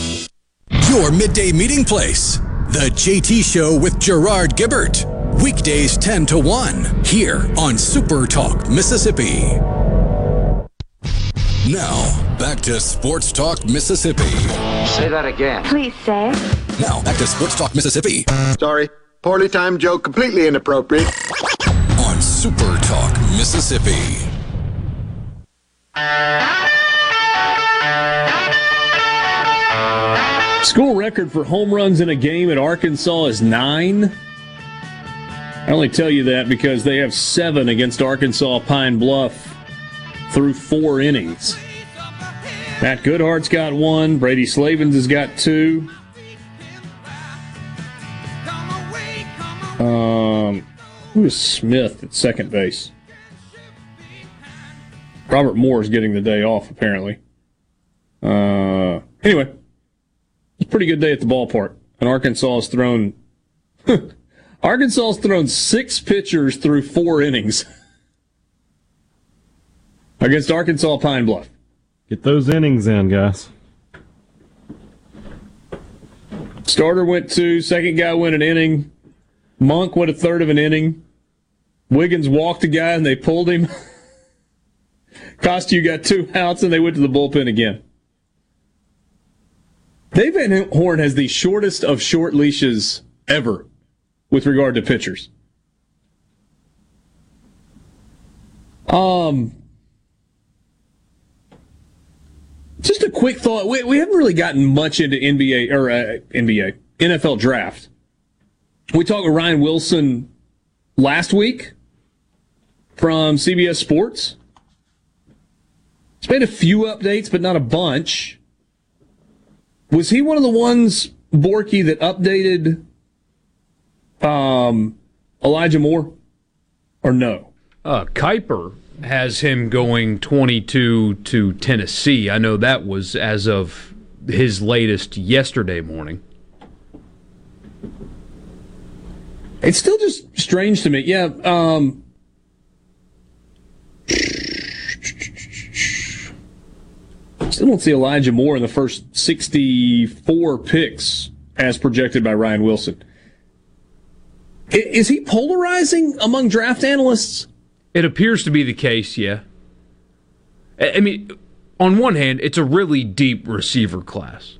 Your midday meeting place. The JT Show with Gerard Gibert. Weekdays 10 to 1 here on Super Talk, Mississippi. Now, back to Sports Talk, Mississippi. Say that again. Please say. Now, back to Sports Talk, Mississippi Sorry. Poorly timed joke, completely inappropriate. on Super Talk, Mississippi. School record for home runs in a game at Arkansas is nine. I only tell you that because they have seven against Arkansas Pine Bluff through four innings. Matt Goodheart's got one. Brady Slavens has got two. Um, who is Smith at second base? Robert Moore is getting the day off, apparently. Uh, anyway, pretty good day at the ballpark. And Arkansas has thrown. [LAUGHS] Arkansas has thrown six pitchers through four innings [LAUGHS] against Arkansas Pine Bluff. Get those innings in, guys. Starter went two, second guy went an inning. Monke went a third of an inning. Wiggins walked a guy and they pulled him. [LAUGHS] Costeiu got two outs and they went to the bullpen again. Dave Van Horn has the shortest of short leashes ever with regard to pitchers. Um, just a quick thought. We, we haven't really gotten much into NBA or uh, NBA NFL draft. We talked with Ryan Wilson last week from CBS Sports. It's made a few updates, but not a bunch. Was he one of the ones, Borky, that updated um, Elijah Moore? Or no? Uh, Kiper has him going 22 to Tennessee. I know that was as of his latest yesterday morning. It's still just strange to me. Yeah. Um, still don't see Elijah Moore in the first 64 picks as projected by Ryan Wilson. Is he polarizing among draft analysts? It appears to be the case, yeah. I mean, on one hand, it's a really deep receiver class,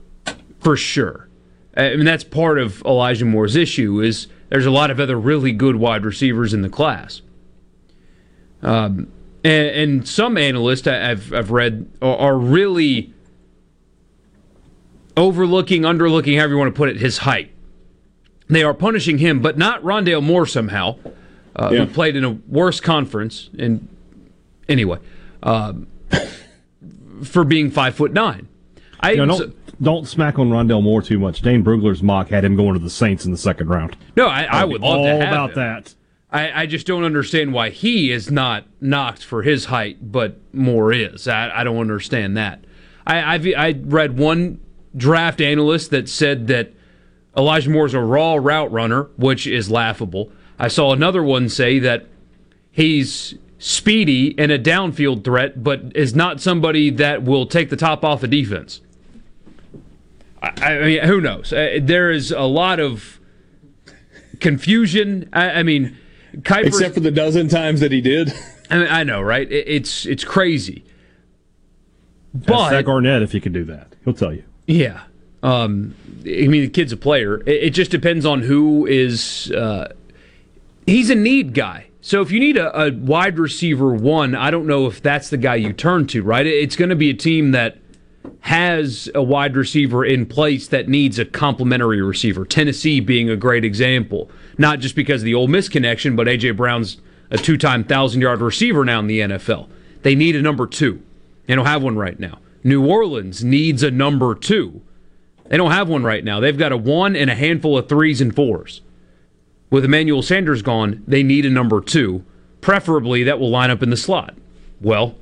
for sure. I mean, that's part of Elijah Moore's issue is there's a lot of other really good wide receivers in the class. Um, and, and some analysts I've, I've read are, really overlooking, underlooking, however you want to put it, his height. They are punishing him, but not Rondale Moore somehow, uh, Yeah. who played in a worse conference. And anyway, um, for being five foot nine. I You know, don't, don't smack on Rondale Moore too much. Dane Brugler's mock had him going to the Saints in the second round. No, I, I be love all to have about him. that. I, I just don't understand why he is not knocked for his height, but Moore is. I, I don't understand that. I, I've I read one draft analyst that said that Elijah Moore is a raw route runner, which is laughable. I saw another one say that he's speedy and a downfield threat, but is not somebody that will take the top off the defense. I, I mean, who knows? Uh, there is a lot of confusion. I, I mean, Kiper's, Except for the dozen times that he did. I, mean, I know, right? It, it's it's crazy. Ask But Zach Arnett if he could do that. He'll tell you. yeah, um, I mean, the kid's a player. It, it just depends on who is. Uh, he's a need guy. So if you need a, a wide receiver one, I don't know if that's the guy you turn to, right? It- It's going to be a team that has a wide receiver in place that needs a complementary receiver. Tennessee being a great example, not just because of the Ole Miss connection, but AJ Brown's a two-time thousand-yard receiver now in the NFL. They need a number two. They don't have one right now. New Orleans needs a number two. They don't have one right now. They've got a one and a handful of threes and fours. With Emmanuel Sanders gone, they need a number two, preferably that will line up in the slot. Well,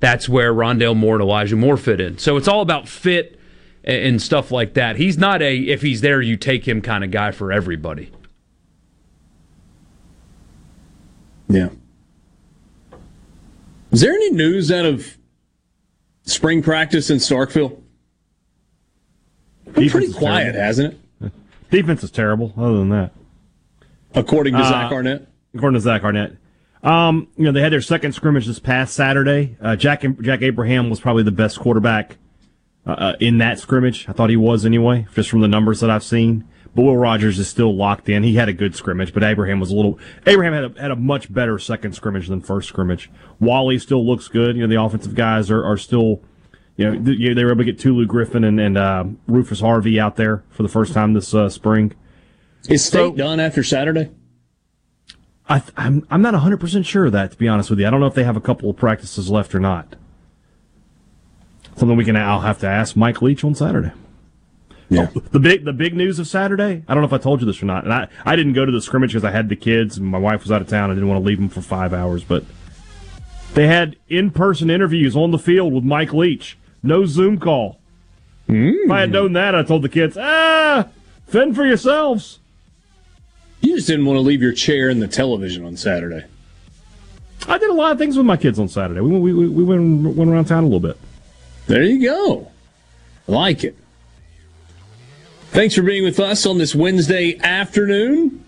that's where Rondale Moore and Elijah Moore fit in. So it's all about fit and stuff like that. He's not a if he's there you take him kind of guy for everybody. Yeah. Is there any news out of spring practice in Starkville? Pretty quiet, terrible. hasn't it? [LAUGHS] Defense is terrible. Other than that, according to uh, Zach Arnett. According to Zach Arnett. Um, you know, they had their second scrimmage this past Saturday. Uh, Jack Jack Abraham was probably the best quarterback uh, uh, in that scrimmage. I thought he was anyway, just from the numbers that I've seen. But Will Rogers is still locked in. He had a good scrimmage, but Abraham was a little. Abraham had a, had a much better second scrimmage than first scrimmage. Wally still looks good. You know, the offensive guys are, are still. You know, they were able to get Tulu Griffin and, and uh, Rufus Harvey out there for the first time this uh, spring. Is State so, done after Saturday? I, I'm I'm not 100 percent sure of that. To be honest with you, I don't know if they have a couple of practices left or not. Something we can. I'll have to ask Mike Leach on Saturday. Yeah. Oh, the big the big news of Saturday. I don't know if I told you this or not. And I, I didn't go to the scrimmage because I had the kids and my wife was out of town. I didn't want to leave them for five hours. But they had in person interviews on the field with Mike Leach. No Zoom call. Mm. If I had known that, I told the kids, ah, fend for yourselves. You just didn't want to leave your chair in the television on Saturday. I did a lot of things with my kids on Saturday. We, we, we went, went around town a little bit. There you go. I like it. Thanks for being with us on this Wednesday afternoon.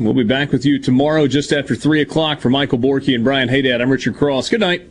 We'll be back with you tomorrow just after 3 o'clock for Michael Borky and Brian Haydad. I'm Richard Cross. Good night.